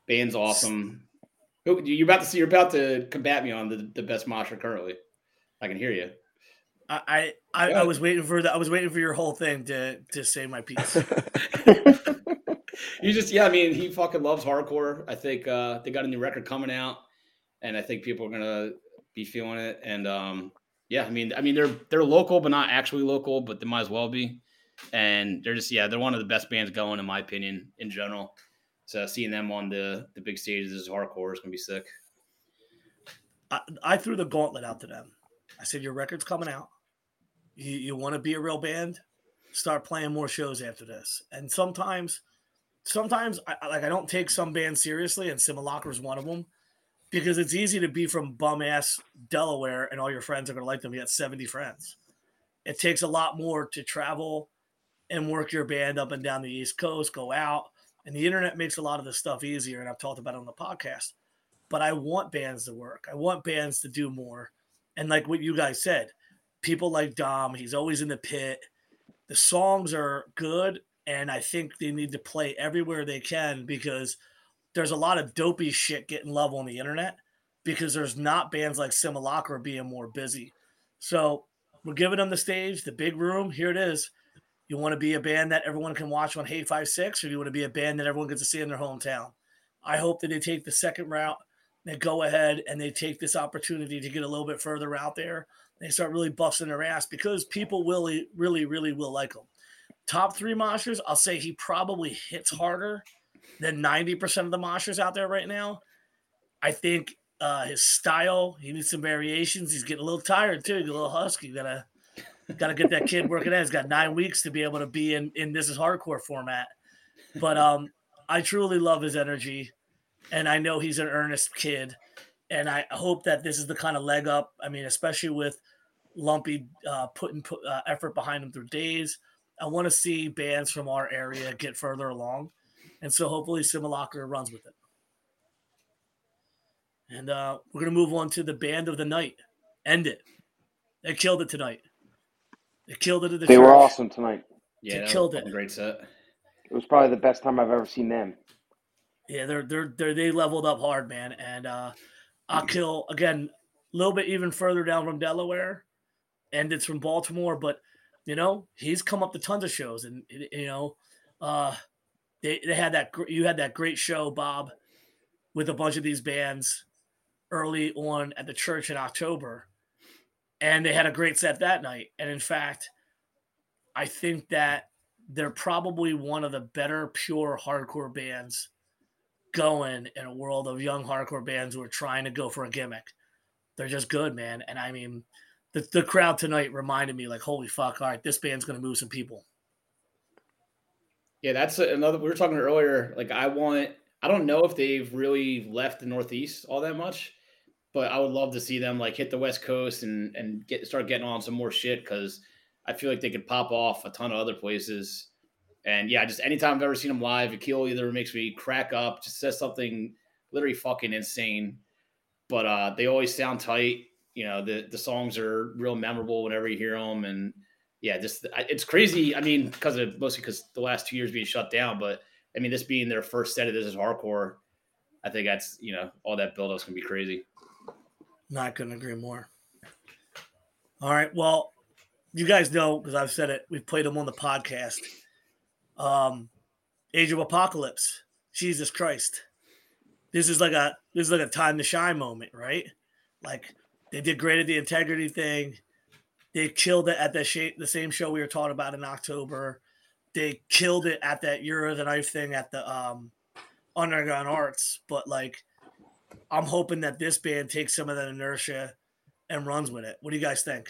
Band's awesome. You're about to see. You're about to combat me on the, the best Mosher currently. I can hear you. I I, I, was waiting for that. I was waiting for your whole thing to to say my piece. you just yeah. I mean, he fucking loves hardcore. I think uh, they got a new record coming out, and I think people are gonna be feeling it. And um, yeah, I mean, I mean they're they're local, but not actually local, but they might as well be. And they're just yeah, they're one of the best bands going in my opinion in general. So seeing them on the the big stages is hardcore is gonna be sick. I, I threw the gauntlet out to them. I said, "Your record's coming out. You, you want to be a real band? Start playing more shows after this." And sometimes, sometimes I like I don't take some bands seriously, and Simulacra is one of them because it's easy to be from bum ass Delaware and all your friends are gonna like them. You got seventy friends. It takes a lot more to travel and work your band up and down the East Coast, go out and the internet makes a lot of this stuff easier. And I've talked about it on the podcast. But I want bands to work. I want bands to do more. And like what you guys said, people like Dom, he's always in the pit. The songs are good. And I think they need to play everywhere they can because there's a lot of dopey shit getting love on the internet because there's not bands like Simulacra being more busy. So we're giving them the stage, the big room. Here it is. You want to be a band that everyone can watch on Hate5six, or do you want to be a band that everyone gets to see in their hometown? I hope that they take the second route. they go ahead and they take this opportunity to get a little bit further out there. They start really busting their ass because people really, really, really will like them. Top three moshers, I'll say he probably hits harder than 90% of the moshers out there right now. I think uh, his style, he needs some variations. He's getting a little tired too, He's a little husky. Gotta gotta get that kid working out. He's got nine weeks to be able to be in, in this is hardcore format. But um I truly love his energy and I know he's an earnest kid. And I hope that this is the kind of leg up. I mean, especially with Lumpy uh, putting put, uh, effort behind him through days. I want to see bands from our area get further along. And so hopefully Simulacra runs with it. And uh, we're going to move on to the band of the night. End it. They killed it tonight. They killed it at the They church. were awesome tonight. Yeah, They killed it. Great set. It was probably the best time I've ever seen them. Yeah, they're they're they're they leveled up hard, man. And uh Akil again, a little bit even further down from Delaware, and it's from Baltimore, but you know he's come up to tons of shows, and you know, uh, they they had that you had that great show, Bob, with a bunch of these bands early on at the church in October, and they had a great set that night. And in fact, I think that they're probably one of the better pure hardcore bands going in a world of young hardcore bands who are trying to go for a gimmick. They're just good, man. And I mean, the, the crowd tonight reminded me, like, holy fuck, all right, this band's going to move some people. Yeah, that's another. We were talking earlier. Like, I want. I don't know if they've really left the Northeast all that much, but I would love to see them like hit the West Coast and and get start getting on some more shit because I feel like they could pop off a ton of other places. And yeah, just anytime I've ever seen them live, Akil either makes me crack up, just says something literally fucking insane. But uh, they always sound tight. You know, the the songs are real memorable whenever you hear them, and yeah, just it's crazy. I mean, because of mostly because the last two years being shut down, but I mean, this being their first set of this is hardcore. I think that's you know all that build up's gonna be crazy. Not to agree more. All right. Well, you guys know, because I've said it, we've played them on the podcast. Um, Age of Apocalypse. Jesus Christ. This is like a this is like a time to shine moment, right? Like they did great at the integrity thing. They killed it at the sh- the same show we were talking about in October. They killed it at that Year of the Knife thing at the um, Underground Arts. But like, I'm hoping that this band takes some of that inertia and runs with it. What do you guys think?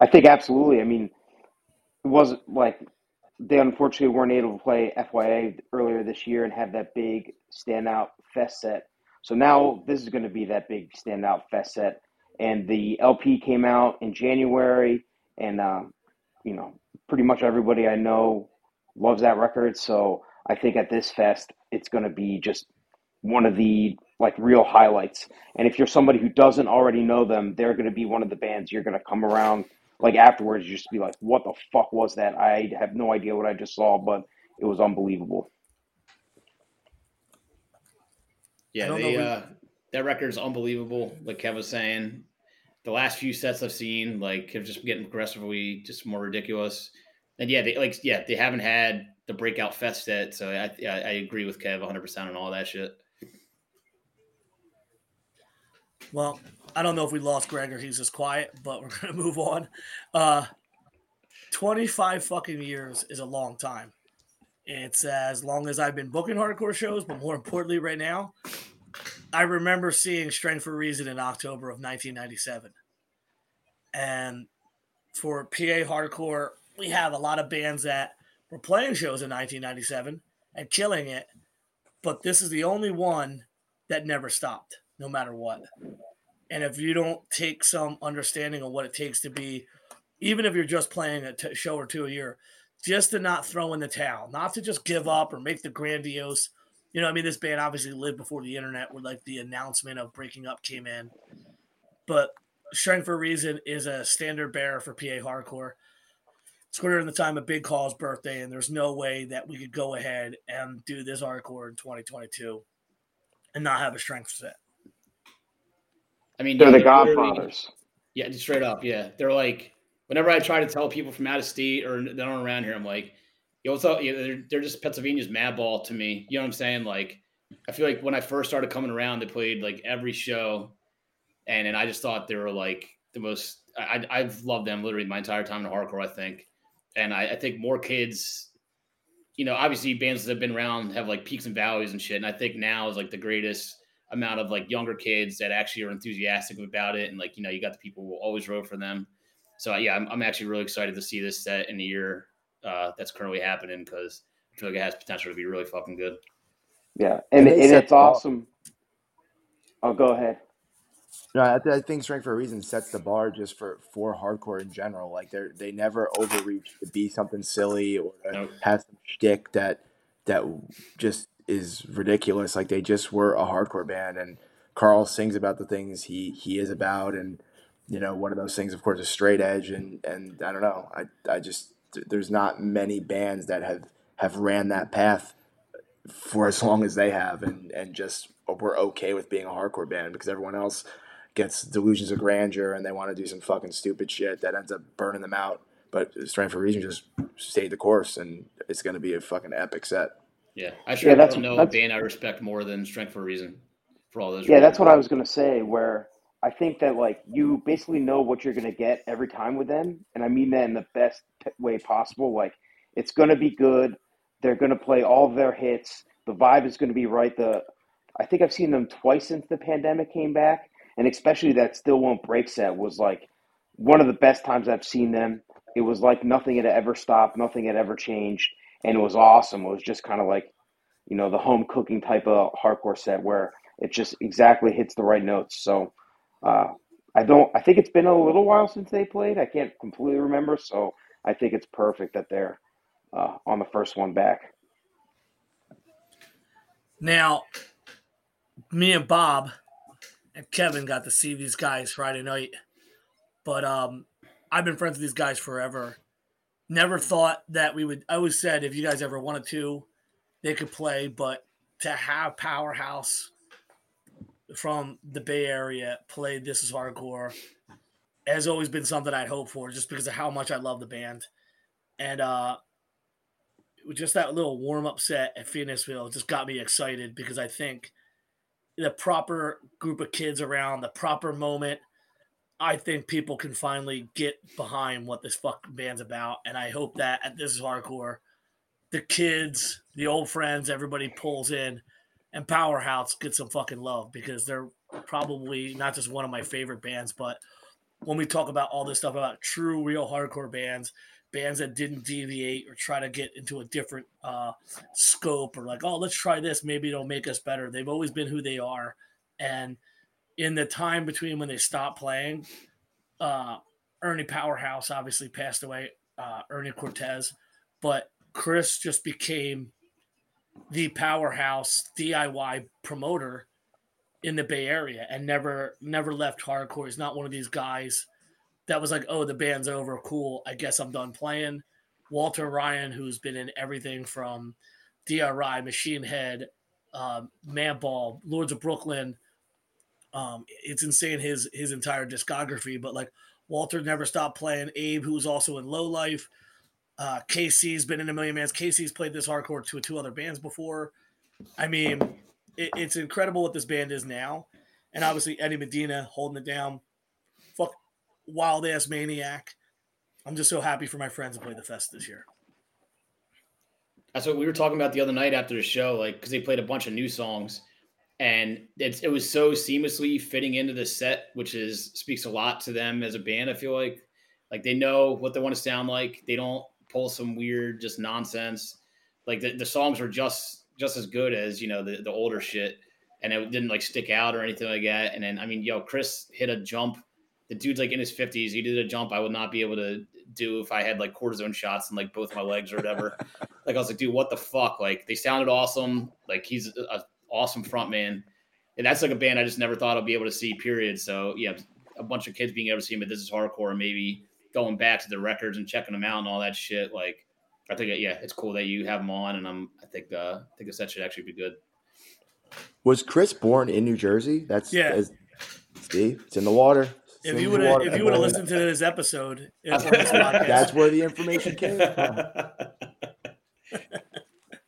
I think absolutely. I mean, it wasn't like they unfortunately weren't able to play FYA earlier this year and have that big standout fest set. So now this is going to be that big standout fest set. And the LP came out in January, and um, you know, pretty much everybody I know loves that record. So I think at this fest, it's going to be just one of the like real highlights. And if you're somebody who doesn't already know them, they're going to be one of the bands you're going to come around like afterwards. You just be like, "What the fuck was that? I have no idea what I just saw, but it was unbelievable." Yeah, I don't they uh, that record's unbelievable. Like Kev was saying, the last few sets I've seen like have just been getting progressively just more ridiculous. And yeah, they like yeah they haven't had the breakout fest set, so I I, I agree with Kev 100 percent on all that shit. Well, I don't know if we lost Greg or he's just quiet, but we're gonna move on. Uh, Twenty-five fucking years is a long time. It's as long as I've been booking hardcore shows, but more importantly, right now, I remember seeing Strength for Reason in October of 1997. And for PA hardcore, we have a lot of bands that were playing shows in 1997 and killing it, but this is the only one that never stopped, no matter what. And if you don't take some understanding of what it takes to be, even if you're just playing a t- show or two a year, just to not throw in the towel, not to just give up or make the grandiose. You know, I mean, this band obviously lived before the internet, where like the announcement of breaking up came in. But Strength for Reason is a standard bearer for PA hardcore. It's during the time of Big Call's birthday, and there's no way that we could go ahead and do this hardcore in 2022 and not have a strength set. I mean, They're the Godfathers. Yeah, just straight up. Yeah, they're like whenever I try to tell people from out of state or that aren't around here, I'm like, yo, what's up? They're, they're just Pennsylvania's madball to me. You know what I'm saying? Like I feel like when I first started coming around, they played like every show, and and I just thought they were like the most. I, I've loved them literally my entire time in hardcore. I think, and I, I think more kids, you know, obviously bands that have been around have like peaks and valleys and shit. And I think now is like the greatest amount of like younger kids that actually are enthusiastic about it, and like you know, you got the people who will always wrote for them. So yeah, I'm, I'm actually really excited to see this set in the year uh, that's currently happening because I feel like it has potential to be really fucking good. Yeah, and, And they and it's the bar. awesome. Oh, go ahead. No, I, th- I think Strength for a Reason sets the bar just for for hardcore in general. Like they they never overreach to be something silly or to Nope. have some shtick that that just is ridiculous. Like they just were a hardcore band, and Carl sings about the things he he is about, and you know one of those things, of course, is straight edge, and and I don't know, I I just there's not many bands that have have ran that path for as long as they have, and and just we're okay with being a hardcore band because everyone else gets delusions of grandeur and they want to do some fucking stupid shit that ends up burning them out. But Strength for Reason just stayed the course, and it's going to be a fucking epic set. Yeah, I sure Yeah, that's- don't know a that's- band I respect more than Strength for a Reason for all those. Yeah, reasons. that's what I was gonna say. Where I think that like you basically know what you're gonna get every time with them, and I mean that in the best way possible. Like it's gonna be good. They're gonna play all of their hits. The vibe is gonna be right. The I think I've seen them twice since the pandemic came back, and especially that Still Won't Break set was like one of the best times I've seen them. It was like nothing had ever stopped, nothing had ever changed, and it was awesome. It was just kind of like you know the home cooking type of hardcore set where it just exactly hits the right notes. So uh, I don't. I think it's been a little while since they played. I can't completely remember. So I think it's perfect that they're uh, on the first one back. Now, me and Bob and Kevin got to see these guys Friday night, but um, I've been friends with these guys forever. Never thought that we would. I always said if you guys ever wanted to, they could play, but to have Powerhouse from the Bay Area play This Is Hardcore has always been something I'd hoped for, just because of how much I love the band, and uh, just that little warm up set at Phoenixville just got me excited because I think the proper group of kids around, the proper moment, I think people can finally get behind what this fucking band's about. And I hope that at this is hardcore, the kids, the old friends, everybody pulls in and Powerhouse gets some fucking love because they're probably not just one of my favorite bands, but when we talk about all this stuff about true, real hardcore bands, bands that didn't deviate or try to get into a different uh, scope or like, oh, let's try this. Maybe it'll make us better. They've always been who they are. And in the time between when they stopped playing, uh, Ernie Powerhouse obviously passed away, uh, Ernie Cortez, but Chris just became the powerhouse DIY promoter in the Bay Area and never never left hardcore. He's not one of these guys that was like, oh, the band's over, cool. I guess I'm done playing. Walter Ryan, who's been in everything from DRI, Machine Head, um, Madball, Lords of Brooklyn. Um, it's insane his his entire discography, but like Walter never stopped playing. Abe, who's also in Low Life. Uh, KC's been in a million bands. Casey's played this hardcore to two other bands before. I mean, it, it's incredible what this band is now. And obviously Eddie Medina holding it down. Fuck wild ass maniac. I'm just so happy for my friends to play the fest this year. That's what we were talking about the other night after the show, like because they played a bunch of new songs, and it's it was so seamlessly fitting into the set, which is speaks a lot to them as a band. I feel like, like they know what they want to sound like. They don't pull some weird just nonsense. Like the, the songs were just just as good as you know the the older shit, and it didn't like stick out or anything like that. And then I mean, yo, Chris hit a jump. The dude's like in his fifties. He did a jump I would not be able to do if I had like cortisone shots in like both my legs or whatever. like I was like, dude, what the fuck? Like they sounded awesome. Like he's a awesome front man. And that's like a band I just never thought I'd be able to see, period. So yeah, a bunch of kids being able to see him but This Is Hardcore and maybe going back to the records and checking them out and all that shit. Like I think yeah, it's cool that you have them on and I'm I think uh I think that should actually be good. Was Chris born in New Jersey? That's Yeah. Is, see, it's in the water. It's If you would have if you would have listened to this episode, it's this. That's where the information came from.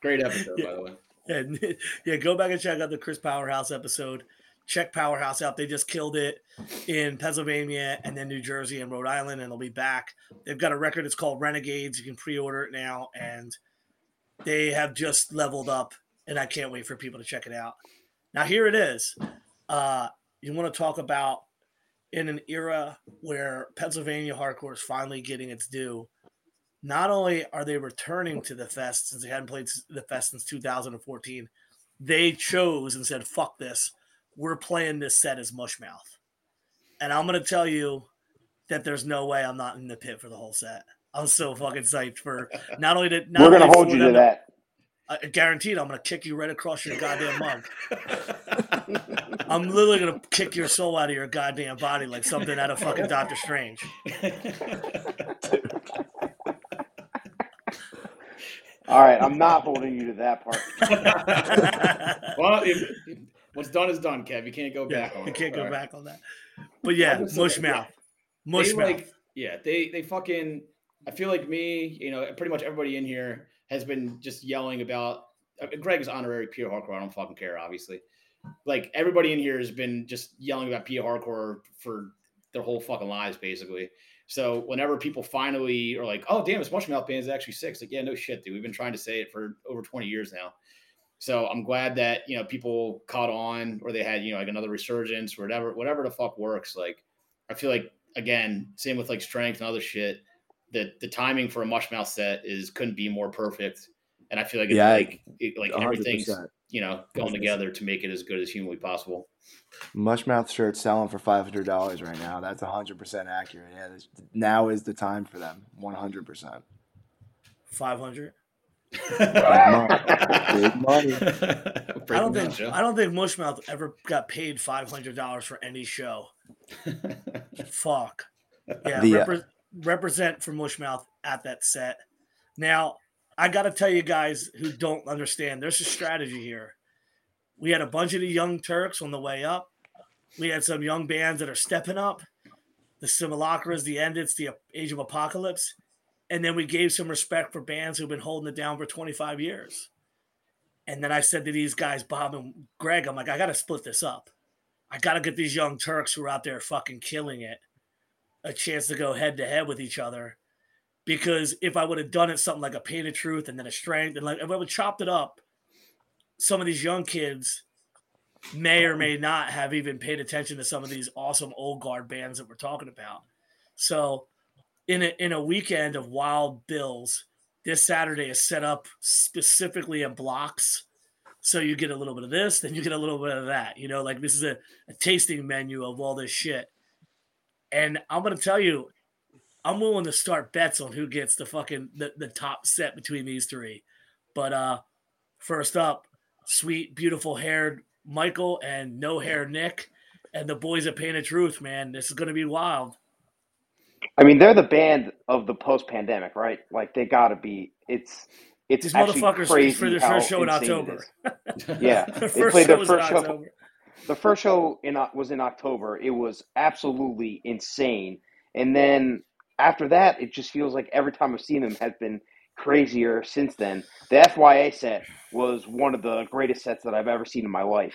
Great episode, by the way. And yeah, go back and check out the Chris Powerhouse episode. Check Powerhouse out. They just killed it in Pennsylvania and then New Jersey and Rhode Island, and they'll be back. They've got a record. It's called Renegades. You can pre-order it now, and they have just leveled up, and I can't wait for people to check it out. Now here it is. Uh, you want to talk about in an era where Pennsylvania hardcore is finally getting its due. Not only are they returning to the fest since they hadn't played the fest since 2014, they chose and said, "Fuck this, we're playing this set as Mushmouth." And I'm gonna tell you that there's no way I'm not in the pit for the whole set. I'm so fucking psyched for not only that we're gonna hold you to that. Uh, guaranteed, I'm gonna kick you right across your goddamn mug. I'm literally gonna kick your soul out of your goddamn body like something out of fucking Doctor Strange. All right, I'm not holding you to that part. well, if, what's done is done, Kev. You can't go back yeah, on. You can't go right. back on that. But yeah, mush mouth, mush mouth. Like, yeah, they they fucking. I feel like me, you know, pretty much everybody in here has been just yelling about. Uh, Greg is honorary pure hardcore. I don't fucking care, obviously. Like everybody in here has been just yelling about pure hardcore for their whole fucking lives, basically. So whenever people finally are like, "Oh, damn, it's Mushmouth Band is actually six," like, yeah, no shit, dude. We've been trying to say it for over twenty years now. So I'm glad that you know people caught on, or they had you know like another resurgence, or whatever, whatever the fuck works. Like, I feel like again, same with like strength and other shit the the timing for a mushmouth set is couldn't be more perfect, and I feel like it's yeah, like it, like 100%. everything's you know going together to make it as good as humanly possible. Mushmouth shirts selling for five hundred dollars right now. That's hundred percent accurate. Yeah, now is the time for them. One hundred percent. Five hundred. Big money. I don't think I don't think Mushmouth ever got paid five hundred dollars for any show. Fuck. Yeah, the, uh, represent for Mushmouth at that set. Now, I got to tell you guys who don't understand, there's a strategy here. We had a bunch of the young Turks on the way up. We had some young bands that are stepping up. The Simulacras, the Endits, the Age of Apocalypse. And then we gave some respect for bands who've been holding it down for 25 years. And then I said to these guys, Bob and Greg, I'm like, I got to split this up. I got to get these young Turks who are out there fucking killing it a chance to go head to head with each other. Because if I would have done it something like a pain of truth and then a strength, and like if I would chopped it up, some of these young kids may or may not have even paid attention to some of these awesome old guard bands that we're talking about. So in a in a weekend of wild bills, this Saturday is set up specifically in blocks. So you get a little bit of this, then you get a little bit of that. You know, like this is a, a tasting menu of all this shit. And I'm gonna tell you, I'm willing to start bets on who gets the fucking the, the top set between these three. But uh first up, sweet, beautiful haired Michael and no hair Nick and the boys at Pain of Truth, man. This is gonna be wild. I mean, they're the band of the post pandemic, right? Like they gotta be it's it's These motherfuckers crazy for their first show in October. yeah, the they played their first show the first show in was in October. It was absolutely insane. And then after that, it just feels like every time I've seen them has been crazier since then. The FYA set was one of the greatest sets that I've ever seen in my life.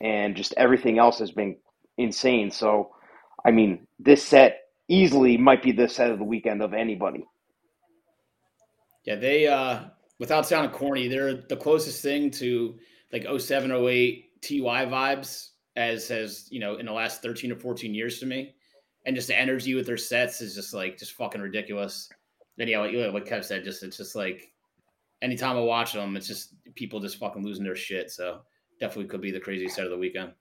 And just everything else has been insane. So, I mean, this set easily might be the set of the weekend of anybody. Yeah, they, uh, without sounding corny, they're the closest thing to like 07, 08 Ty vibes as has you know in the last 13 or 14 years to me and just the energy with their sets is just like just fucking ridiculous. Then yeah like, what kev said just it's just like anytime i watch them it's just people just fucking losing their shit. So definitely could be the craziest set of the weekend.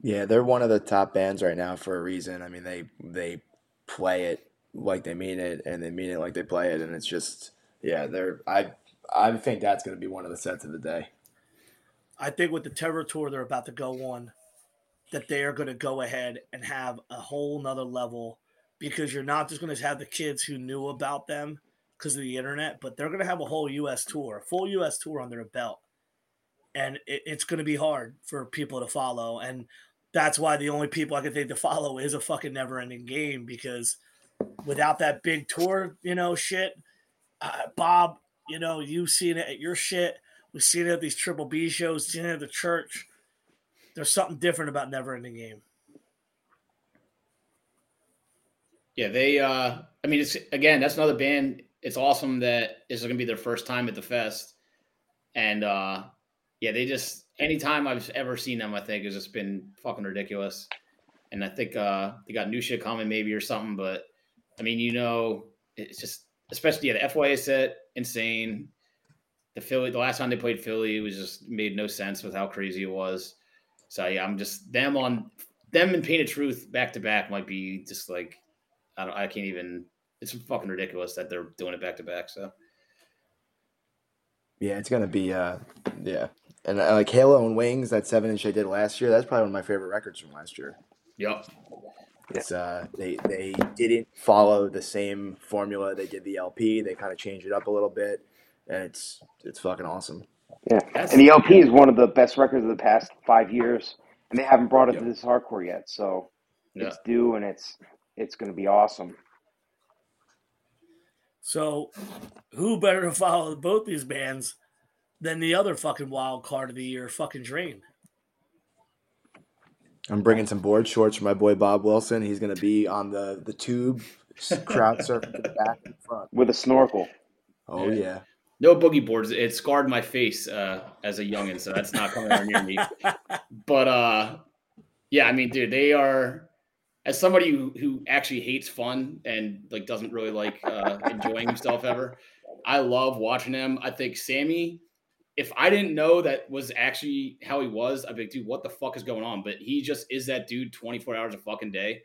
Yeah they're one of the top bands right now for a reason. I mean they they play it like they mean it and they mean it like they play it and it's just yeah they're i i think that's going to be one of the sets of the day. I think with the Terror Tour they're about to go on, that they are going to go ahead and have a whole nother level because you're not just going to have the kids who knew about them because of the internet, but they're going to have a whole U.S. tour, a full U.S. tour on their belt. And it, it's going to be hard for people to follow. And that's why the only people I can think to follow is a fucking never ending game because without that big tour, you know, shit, uh, Bob, you know, you've seen it at your shit We've seen it at these Triple B shows, seen it at the church. There's something different about Never Ending Game. Yeah, they. uh I mean, it's again, that's another band. It's awesome that this is gonna be their first time at the fest, and uh yeah, they just anytime I've ever seen them, I think has just been fucking ridiculous. And I think uh they got new shit coming maybe or something, but I mean, you know, it's just especially yeah, the FYA set insane. The Philly, the last time they played Philly, it was just made no sense with how crazy it was. So yeah, I'm just them on them and Painted Truth back to back might be just like I don't I can't even it's fucking ridiculous that they're doing it back to back. So Yeah, it's gonna be uh yeah. And uh, like Halo and Wings, that seven inch I did last year, that's probably one of my favorite records from last year. yep. It's uh they they didn't follow the same formula they did the LP. They kind of changed it up a little bit, and it's it's fucking awesome. Yeah, That's- and the LP is one of the best records of the past five years, and they haven't brought it Yep. to this hardcore yet. So Yeah. it's due, and it's it's going to be awesome. So, who better to follow both these bands than the other fucking wild card of the year, fucking Drain? I'm bringing some board shorts for my boy Bob Wilson. He's gonna be on the the tube, crowd surfing to the back and front. With a snorkel, Oh Yeah. No boogie boards. It scarred my face uh, as a youngin, so that's not coming near me. But uh, yeah, I mean, dude, they are. As somebody who, who actually hates fun and like doesn't really like uh, enjoying himself ever, I love watching them. I think Sammy, if I didn't know that was actually how he was, I'd be like, dude, what the fuck is going on? But he just is that dude 24 hours a fucking day.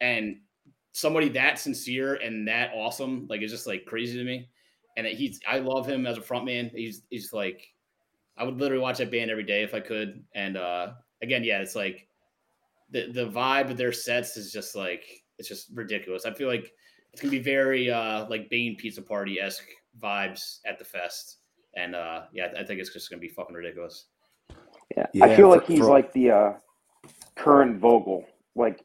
And somebody that sincere and that awesome, like, is just like crazy to me. And that he's, I love him as a front man. He's, he's like, I would literally watch that band every day if I could. And uh, again, yeah, it's like the the vibe of their sets is just like it's just ridiculous. I feel like it's gonna be very uh, like Bane Pizza Party esque vibes at the fest. And uh, yeah, I think it's just gonna be fucking ridiculous. yeah, Yeah, I feel for- like he's for- like the uh, current Vogel. Like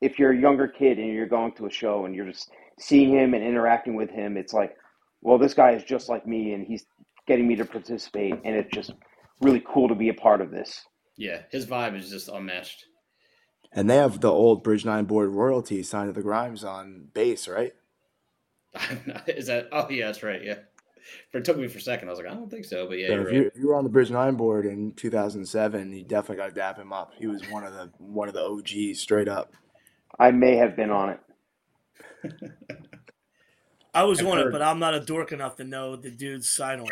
if you're a younger kid and you're going to a show and you're just seeing him and interacting with him, it's like, well, this guy is just like me, and he's getting me to participate, and it's just really cool to be a part of this. Yeah, his vibe is just unmatched. And they have the old Bridge Nine board royalty signed to the Grimes on bass, right? is that? Oh yeah, that's right. Yeah, but it took me for a second. I was like, I don't think so, but yeah, So you're if, right. you, if you were on the Bridge Nine board in 2007, you definitely got to dap him up. He was one of the one of the OGs, straight up. I may have been on it. I was I've on it, but I'm not a dork enough to know the dude's sign on.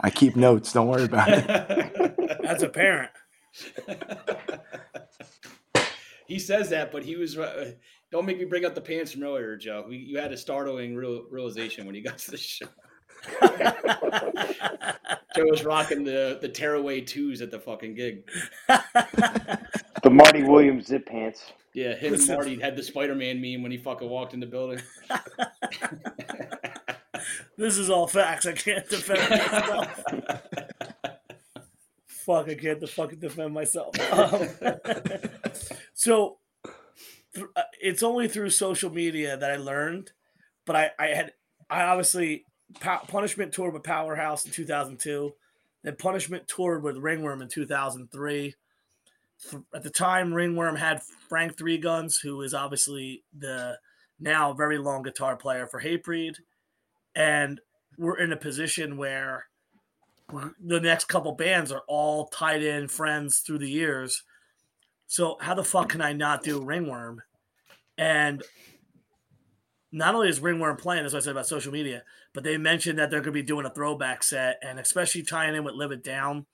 I keep notes. Don't worry about it. As a parent, he says that, but he was. Uh, don't make me bring up the pants from earlier, Joe. We, you had a startling real, realization when you got to the show. Joe was rocking the the tearaway twos at the fucking gig. The Marty Williams zip pants. Yeah, him and Marty had the Spider Man meme when he fucking walked in the building. this is all facts. I can't defend myself. Fuck, I can't fucking defend myself. Um, so th- uh, it's only through social media that I learned, but I, I had I obviously Punishment toured with Powerhouse in 2002, then Punishment toured with Ringworm in 2003. At the time, Ringworm had Frank Three Guns, who is obviously the now very long guitar player for Hatebreed, and we're in a position where the next couple bands are all tied in friends through the years. So how the fuck can I not do Ringworm? And not only is Ringworm playing, as I said about social media, but they mentioned that they're going to be doing a throwback set, and especially tying in with Live It Down.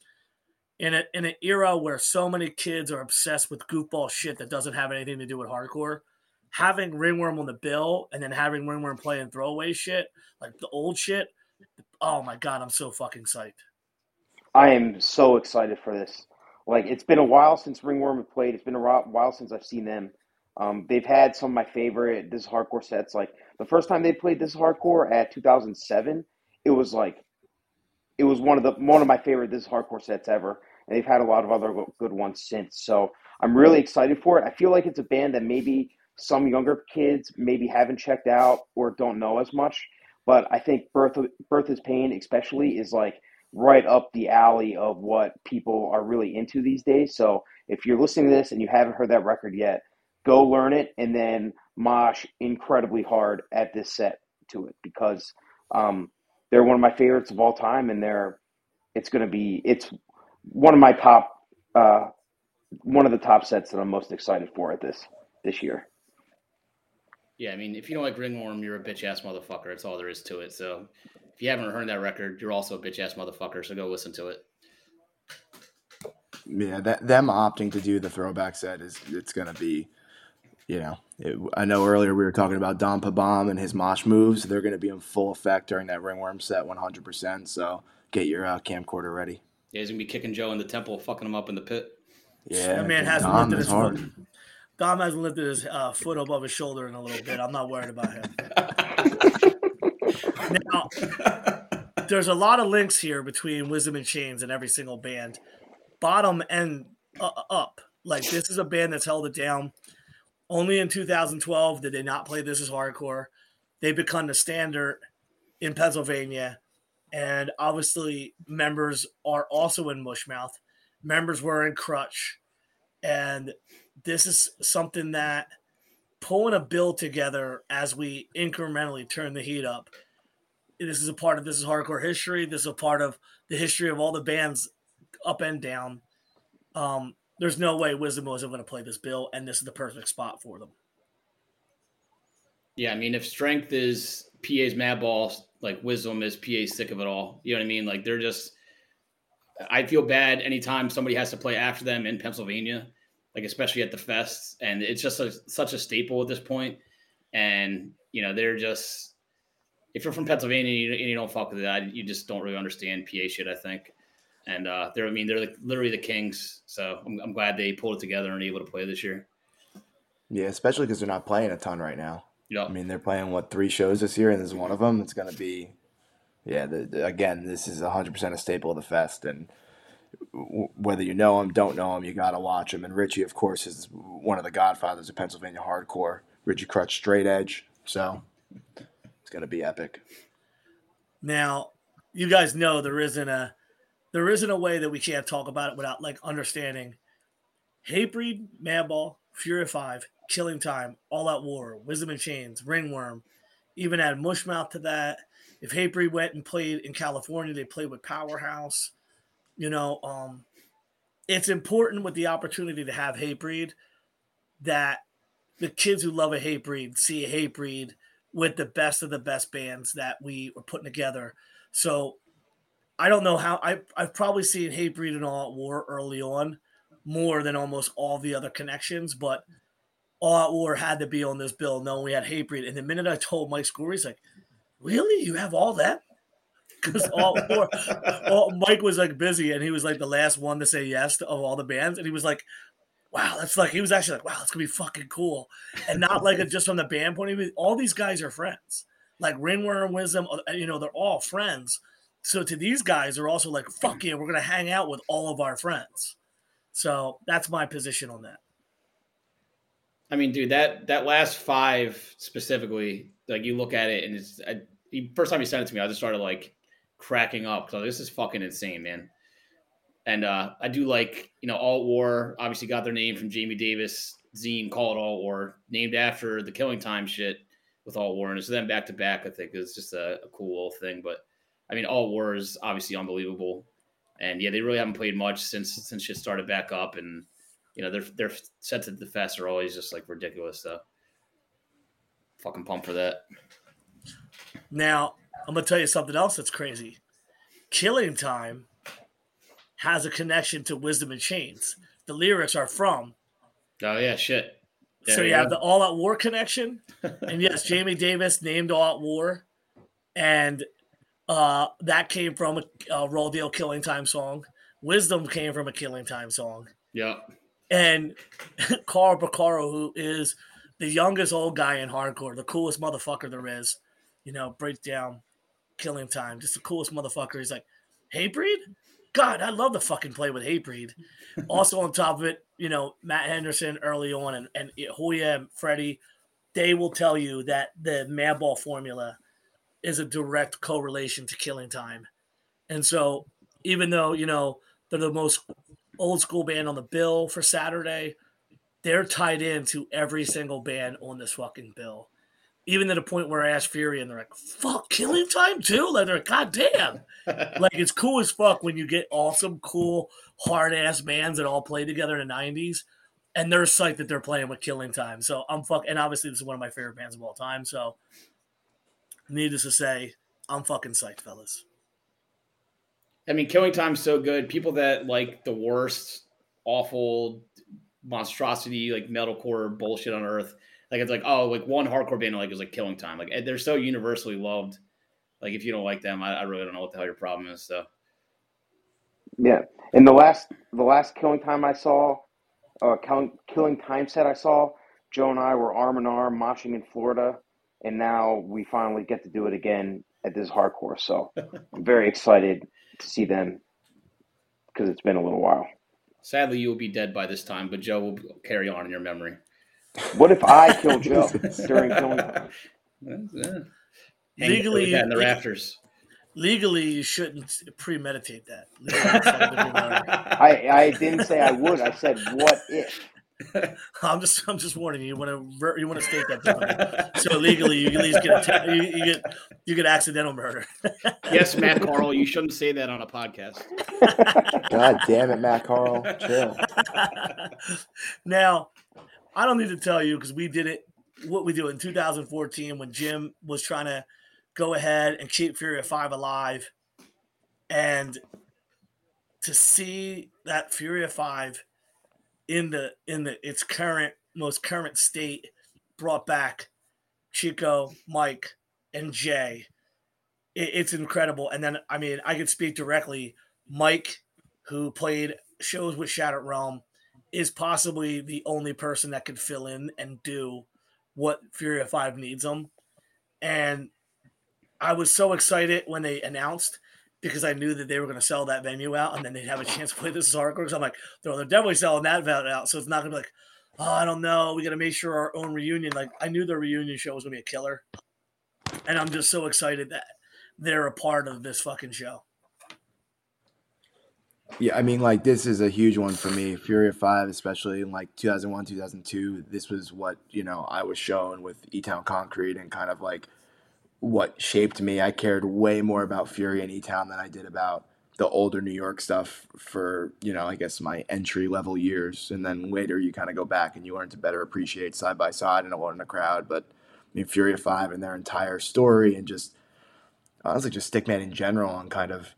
In, a, in an era where so many kids are obsessed with goofball shit that doesn't have anything to do with hardcore, having Ringworm on the bill and then having Ringworm playing throwaway shit, like the old shit, oh my god, I'm so fucking psyched. I am so excited for this. Like it's been a while since Ringworm have played. It's been a while since I've seen them. Um, they've had some of my favorite this hardcore sets. Like the first time they played this hardcore at 2007, it was like it was one of the one of my favorite this hardcore sets ever. And they've had a lot of other good ones since. So I'm really excited for it. I feel like it's a band that maybe some younger kids maybe haven't checked out or don't know as much. But I think Birth Birth is Pain, especially, is like right up the alley of what people are really into these days. So if you're listening to this and you haven't heard that record yet, go learn it and then mosh incredibly hard at this set to it because um, they're one of my favorites of all time and they're it's going to be it's one of my top uh, one of the top sets that I'm most excited for at this this year. Yeah, I mean, if you don't like Ringworm, you're a bitch ass motherfucker. That's all there is to it. So if you haven't heard that record, you're also a bitch ass motherfucker. So go listen to it. Yeah, that them opting to do the throwback set is it's gonna be, you know, it, I know earlier we were talking about Don Pabam and his mosh moves. They're gonna be in full effect during that ringworm set, one hundred percent. So get your uh, camcorder ready. Yeah, he's gonna be kicking Joe in the temple, fucking him up in the pit. Yeah, That man hasn't Dom lifted is his hard. foot. Dom hasn't lifted his uh, foot above his shoulder in a little bit. I'm not worried about him. Now, there's a lot of links here between Wisdom in Chains and every single band, bottom and uh, up. Like this is a band that's held it down. Only in 2012 did they not play This Is Hardcore. They become the standard in Pennsylvania, and obviously members are also in Mushmouth. Members were in Crutch, and this is something that pulling a bill together as we incrementally turn the heat up this is a part of this is hardcore history. This is a part of the history of all the bands up and down. Um, there's no way Wisdom wasn't going to play this bill, and this is the perfect spot for them. Yeah, I mean, if strength is PA's mad balls, like wisdom is PA sick of it all. You know what I mean? Like they're just. I feel bad anytime somebody has to play after them in Pennsylvania, like especially at the fest, and it's just a, such a staple at this point. And you know, they're just. If you're from Pennsylvania and you, and you don't fuck with that, you just don't really understand PA shit. I think, and uh, they're. I mean, they're like literally the kings. So I'm, I'm glad they pulled it together and able to play this year. Yeah, especially because they're not playing a ton right now. Yeah. I mean, they're playing what three shows this year, and this is one of them. It's going to be, yeah. The, the- again, this is hundred percent a staple of the fest, and w- whether you know him, don't know him, you got to watch him. And Richie, of course, is one of the godfathers of Pennsylvania hardcore. Richie Krutch, straight edge. So it's going to be epic. Now, you guys know there isn't a there isn't a way that we can't talk about it without like understanding Hatebreed, Madball, Fury Five, Killing Time, All Out War, Wisdom in Chains, Ringworm, even add Mushmouth to that. If Hatebreed went and played in California, they played with Powerhouse. You know, um, it's important with the opportunity to have Hatebreed that the kids who love a Hatebreed see a Hatebreed with the best of the best bands that we were putting together. So I don't know how I I've probably seen Hatebreed and All Out War early on more than almost all the other connections, but All War had to be on this bill knowing we had Hatebreed. And the minute I told Mike Score, he's like, Really? You have all that? Because all, War- all Mike was like busy and he was like the last one to say yes to, of all the bands. And he was like, Wow, that's like he was actually like, Wow, that's gonna be fucking cool. And not like just from the band point of view. All these guys are friends. Like Ringworm Wisdom, uh, you know, they're all friends. So to these guys, they're also like, fuck yeah, we're gonna hang out with all of our friends. So that's my position on that. I mean, dude, that that last five specifically, like you look at it and it's I, the first time you sent it to me, I just started like cracking up because this is fucking insane, man. And uh, I do like, you know, Alt War obviously got their name from Jamie Davis zine called Alt War, named after the Killing Time shit with Alt War, and it's them back to back. I think is just a, a cool little thing. But I mean, Alt War is obviously unbelievable, and yeah, they really haven't played much since since shit started back up, and you know, their their sets at the fest are always just like ridiculous. So, fucking pumped for that. Now, I'm gonna tell you something else that's crazy. Killing Time has a connection to Wisdom in Chains. The lyrics are from. Oh yeah, shit. so There you you have the All Out War connection. and yes, Jamie Davis named All Out War. And uh, that came from a, a Roll Deal Killing Time song. Wisdom came from a Killing Time song. Yeah, And Carl Porcaro, who is the youngest old guy in hardcore, the coolest motherfucker there is, you know, breaks down killing time. Just the coolest motherfucker. He's like, Hatebreed? God, I love to fucking play with Hatebreed. also on top of it, you know, Matt Henderson early on and, and Hoya and Freddie they will tell you that the Madball formula is a direct correlation to killing time. And so, even though, you know, they're the most old school band on the bill for Saturday, they're tied into every single band on this fucking bill. Even to the point where I asked Fury and they're like, fuck, killing time too? Like, they're like, God damn. like, it's cool as fuck when you get awesome, cool, hard ass bands that all play together in the 90s and they're psyched that they're playing with Killing Time. So I'm fuck, and obviously this is one of my favorite bands of all time. So, needless to say, I'm fucking psyched, fellas. I mean, Killing Time's so good. People that like the worst, awful monstrosity, like metalcore bullshit on earth, like it's like oh, like one hardcore band like is like Killing Time. Like they're so universally loved. Like if you don't like them, I, I really don't know what the hell your problem is. So. Yeah, and the last the last Killing Time I saw uh, killing, killing time set I saw, Joe and I were arm in arm moshing in Florida, and now we finally get to do it again at this hardcore. So I'm very excited to see them because it's been a little while. Sadly, you will be dead by this time, but Joe will carry on in your memory. What if I kill Joe during killing time? Yeah. Legally, in the rafters legally you shouldn't premeditate that. I I didn't say I would. I said what if. I'm just I'm just warning you. You want to you want to state that so legally you at least get a, you, you get you get accidental murder. yes, Matt Carl, you shouldn't say that on a podcast. God damn it, Matt Carl, chill. now, I don't need to tell you because we did it. What we do in 2014 when Jim was trying to go ahead and keep Fury of Five alive. And to see that Fury of Five in the in the its current most current state brought back Chico, Mike, and Jay. It, it's incredible. And then I mean I could speak directly. Mike, who played shows with Shattered Realm, is possibly the only person that could fill in and do what Fury of Five needs them. And I was so excited when they announced because I knew that they were going to sell that venue out and then they'd have a chance to play this hardcore. Because I'm like, they're definitely selling that venue out. So it's not going to be like, oh, I don't know. We got to make sure our own reunion. Like, I knew their reunion show was going to be a killer. And I'm just so excited that they're a part of this fucking show. Yeah, I mean, like this is a huge one for me. Fury of Five, especially in like 2001, 2002. This was what you know I was shown with E Town Concrete and kind of like what shaped me. I cared way more about Fury and E Town than I did about the older New York stuff for, you know, I guess my entry level years. And then later you kind of go back and you learn to better appreciate side by side and alone in a crowd. But I mean, Fury of Five and their entire story and just honestly just Stickman in general and kind of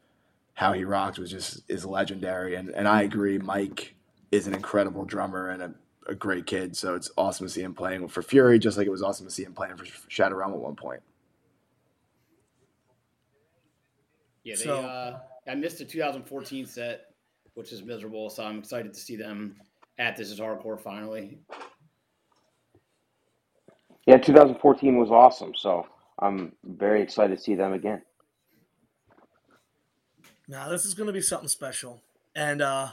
how he rocked was just is legendary. And and I agree, Mike is an incredible drummer and a, a great kid. So it's awesome to see him playing for Fury, just like it was awesome to see him playing for Shattered Realm at one point. Yeah, they. So, uh, I missed the 2014 set, which is miserable. So I'm excited to see them at this is hardcore finally. Yeah, 2014 was awesome. So I'm very excited to see them again. Now this is going to be something special, and uh,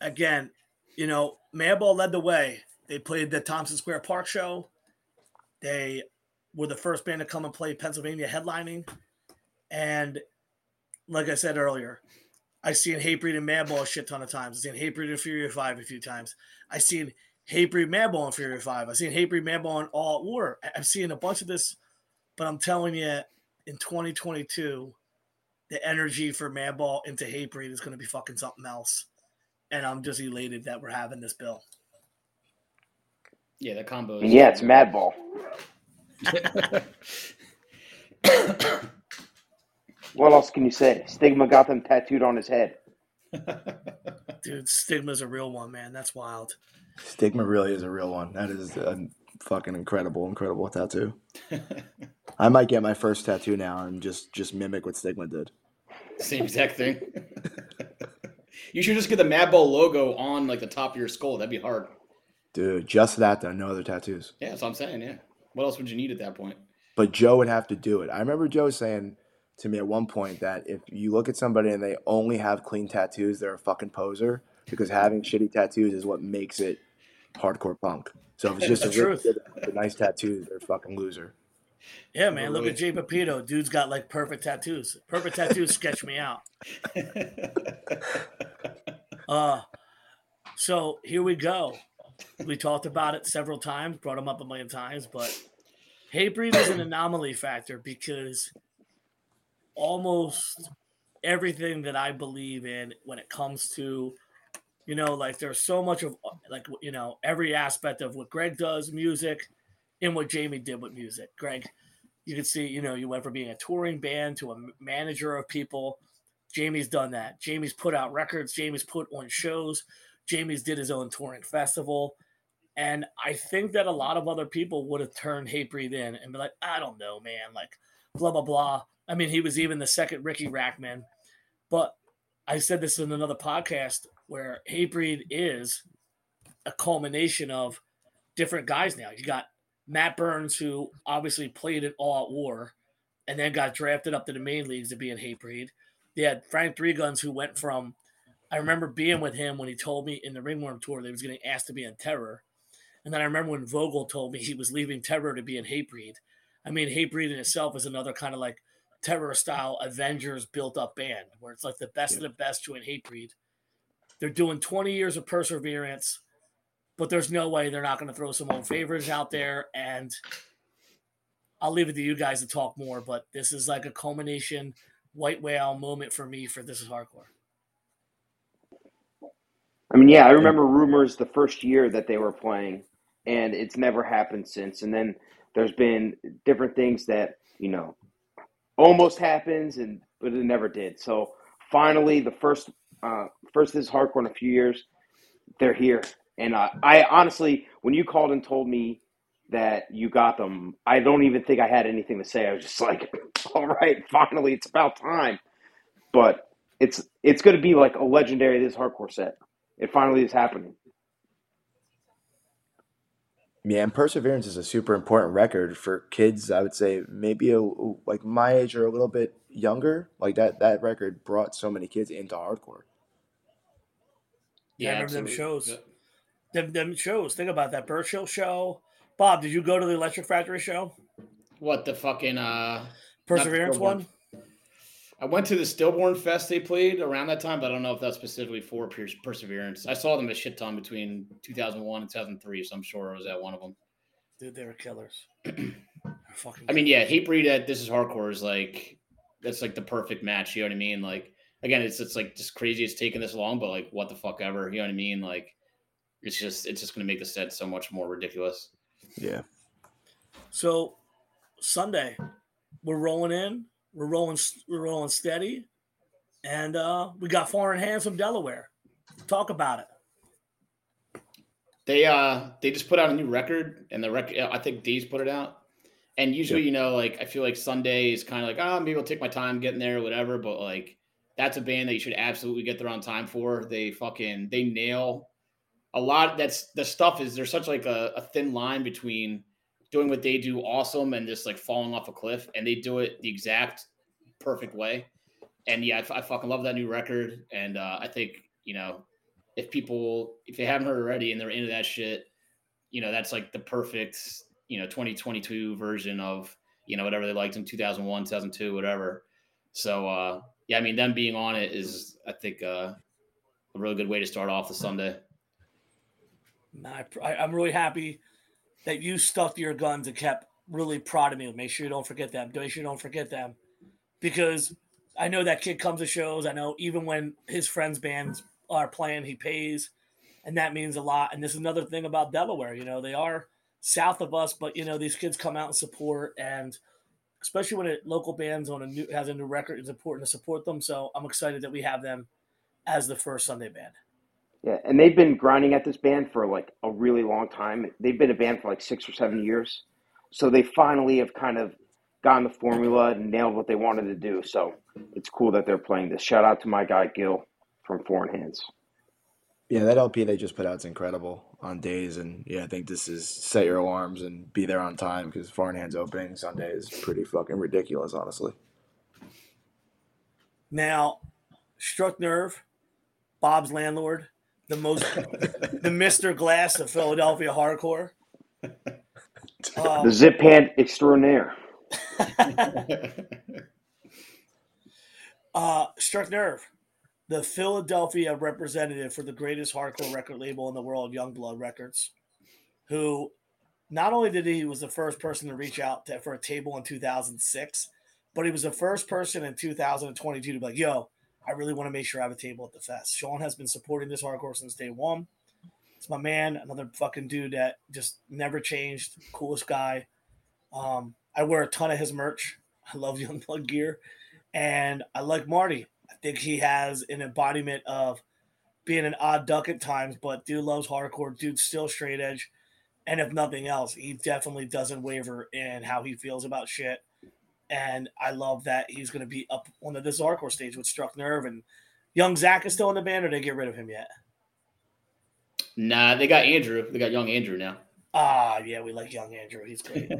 again, you know, Madball led the way. They played the Tompkins Square Park show. They were the first band to come and play Pennsylvania headlining, and like I said earlier, I've seen Hatebreed and Madball a shit ton of times. I've seen Hatebreed and Fury 5 a few times. I've seen Hatebreed Madball and Fury 5. I've seen Hatebreed Madball and All Out War. I've seen a bunch of this, but I'm telling you, in 2022, the energy for Madball into Hatebreed is going to be fucking something else. And I'm just elated that we're having this bill. Yeah, the combo. yeah, it's Madball. What else can you say? Stigma got them tattooed on his head. Dude, Stigma's a real one, man. That's wild. Stigma really is a real one. That is a fucking incredible, incredible tattoo. I might get my first tattoo now and just just mimic what Stigma did. Same exact thing. you should just get the Madball logo on like the top of your skull. That'd be hard. Dude, just that though. No other tattoos. Yeah, that's what I'm saying. Yeah. What else would you need at that point? But Joe would have to do it. I remember Joe saying to me at one point that if you look at somebody and they only have clean tattoos, they're a fucking poser because having shitty tattoos is what makes it hardcore punk. So if it's just a, the really good, a nice tattoo, they're a fucking loser. Yeah, man. Look at Jay Pepito. Dude's got like perfect tattoos. Perfect tattoos sketch me out. Uh, so here we go. We talked about it several times, brought him up a million times, but Hatebreed is an anomaly factor because almost everything that I believe in when it comes to, you know, like there's so much of like you know every aspect of what Greg does, music, and what Jamie did with music. Greg, you can see, you know, you went from being a touring band to a manager of people. Jamie's done that. Jamie's put out records. Jamie's put on shows. Jamie's did his own touring festival. And I think that a lot of other people would have turned Hatebreed in and be like, I don't know, man, like blah blah blah. I mean, he was even the second Ricky Rackman. But I said this in another podcast where Hatebreed is a culmination of different guys now. You got Matt Burns, who obviously played it all at war and then got drafted up to the main leagues to be in Hatebreed. They had Frank Three Guns, who went from, I remember being with him when he told me in the Ringworm tour that he was getting asked to be in Terror. And then I remember when Vogel told me he was leaving Terror to be in Hatebreed. I mean, Hatebreed in itself is another kind of like Terror style Avengers built up band where it's like the best of the best join Hatebreed. They're doing 20 years of perseverance, but there's no way they're not going to throw some old favors out there. And I'll leave it to you guys to talk more, but this is like a culmination white whale moment for me for this is hardcore. I mean, yeah, I remember rumors the first year that they were playing, and it's never happened since. And then there's been different things that you know almost happens, and but it never did. So finally, the first uh, first this hardcore in a few years, they're here. And uh, I honestly, when you called and told me that you got them, I don't even think I had anything to say. I was just like, all right, finally, it's about time. But it's it's going to be like a legendary this hardcore set. It finally is happening. Yeah, and Perseverance is a super important record for kids. I would say maybe a, like my age or a little bit younger. Like that that record brought so many kids into hardcore. Yeah, I remember them shows. Yeah. Them, them shows. Think about that Birchill show. Bob, did you go to the Electric Factory show? What the fucking uh Perseverance Stillborn. one? I went to the Stillborn Fest they played around that time, but I don't know if that's specifically for Pers- Perseverance. I saw them a shit ton between 2001 and 2003, so I'm sure I was at one of them. Dude, they were killers. They're fucking I mean, yeah, Hatebreed at This Is Hardcore is like that's like the perfect match. You know what I mean? Like again, it's it's like just crazy it's taken this long, but like what the fuck ever. You know what I mean? Like it's just it's just gonna make the set so much more ridiculous. Yeah. So Sunday, we're rolling in. We're rolling. We're rolling steady, and uh, we got foreign hands from Delaware. Talk about it. They uh they just put out a new record, and the record I think D's put it out. And usually, you know, like I feel like Sunday is kind of like, oh, maybe I'll take my time getting there, or whatever. But like, that's a band that you should absolutely get there on time for. They fucking they nail a lot. That's the stuff is there's such like a, a thin line between doing what they do awesome and just like falling off a cliff, and they do it the exact perfect way. And yeah, I, I fucking love that new record, and uh, I think you know if people if they haven't heard already and they're into that shit, you know that's like the perfect you know 2022 version of you know whatever they liked in 2001, 2002, whatever. So uh, yeah, I mean them being on it is I think uh, a really good way to start off the Sunday. I, I'm really happy that you to your guns and kept really proud of me. Make sure you don't forget them. Make sure you don't forget them, because I know that kid comes to shows. I know even when his friends' bands are playing, he pays, and that means a lot. And this is another thing about Delaware. You know, they are south of us, but you know these kids come out and support, and especially when a local band's on a new has a new record, it's important to support them. So I'm excited that we have them as the first Sunday band. Yeah, and they've been grinding at this band for like a really long time. They've been a band for like six or seven years. So they finally have kind of gotten the formula and nailed what they wanted to do. So it's cool that they're playing this. Shout out to my guy Gil from Foreign Hands. Yeah, that LP they just put out is incredible on DAZE, and yeah, I think this is set your alarms and be there on time because Foreign Hands opening Sunday is pretty fucking ridiculous, honestly. Now, Struck Nerve, Bob's landlord, the most, the Mister Glass of Philadelphia hardcore. Um, the zip pant extraordinaire. uh, Struck Nerve, the Philadelphia representative for the greatest hardcore record label in the world, Youngblood Records, who not only did he was the first person to reach out to, for a table in 2006, but he was the first person in 2022 to be like, "Yo, I really want to make sure I have a table at the fest." Sean has been supporting this hardcore since day one. It's my man, another fucking dude that just never changed, coolest guy. Um, I wear a ton of his merch. I love Youngblood gear, and I like Marty. I think he has an embodiment of being an odd duck at times, but dude loves hardcore. Dude still straight edge and if nothing else, he definitely doesn't waver in how he feels about shit. And I love that he's going to be up on the this hardcore stage with Struck Nerve and Young Zach is still in the band, or they get rid of him yet? Nah, they got Andrew. They got young Andrew now. Ah, yeah, we like young Andrew. He's great.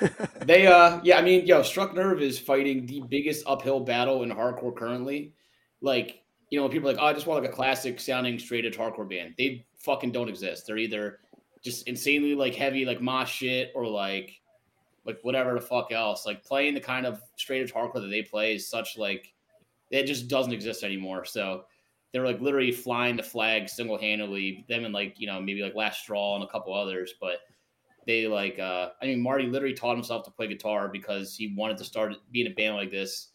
they, uh, yeah, I mean, yo, Struck Nerve is fighting the biggest uphill battle in hardcore currently. Like, you know, people are like, oh, I just want like a classic sounding straight edge hardcore band. They fucking don't exist. They're either just insanely like heavy like mosh shit or like like whatever the fuck else. Like playing the kind of straight edge hardcore that they play is such like it just doesn't exist anymore. So they're like literally flying the flag single handedly. Them and like you know maybe like Last Straw and a couple others, but they like uh I mean Marty literally taught himself to play guitar because he wanted to start being a band like this,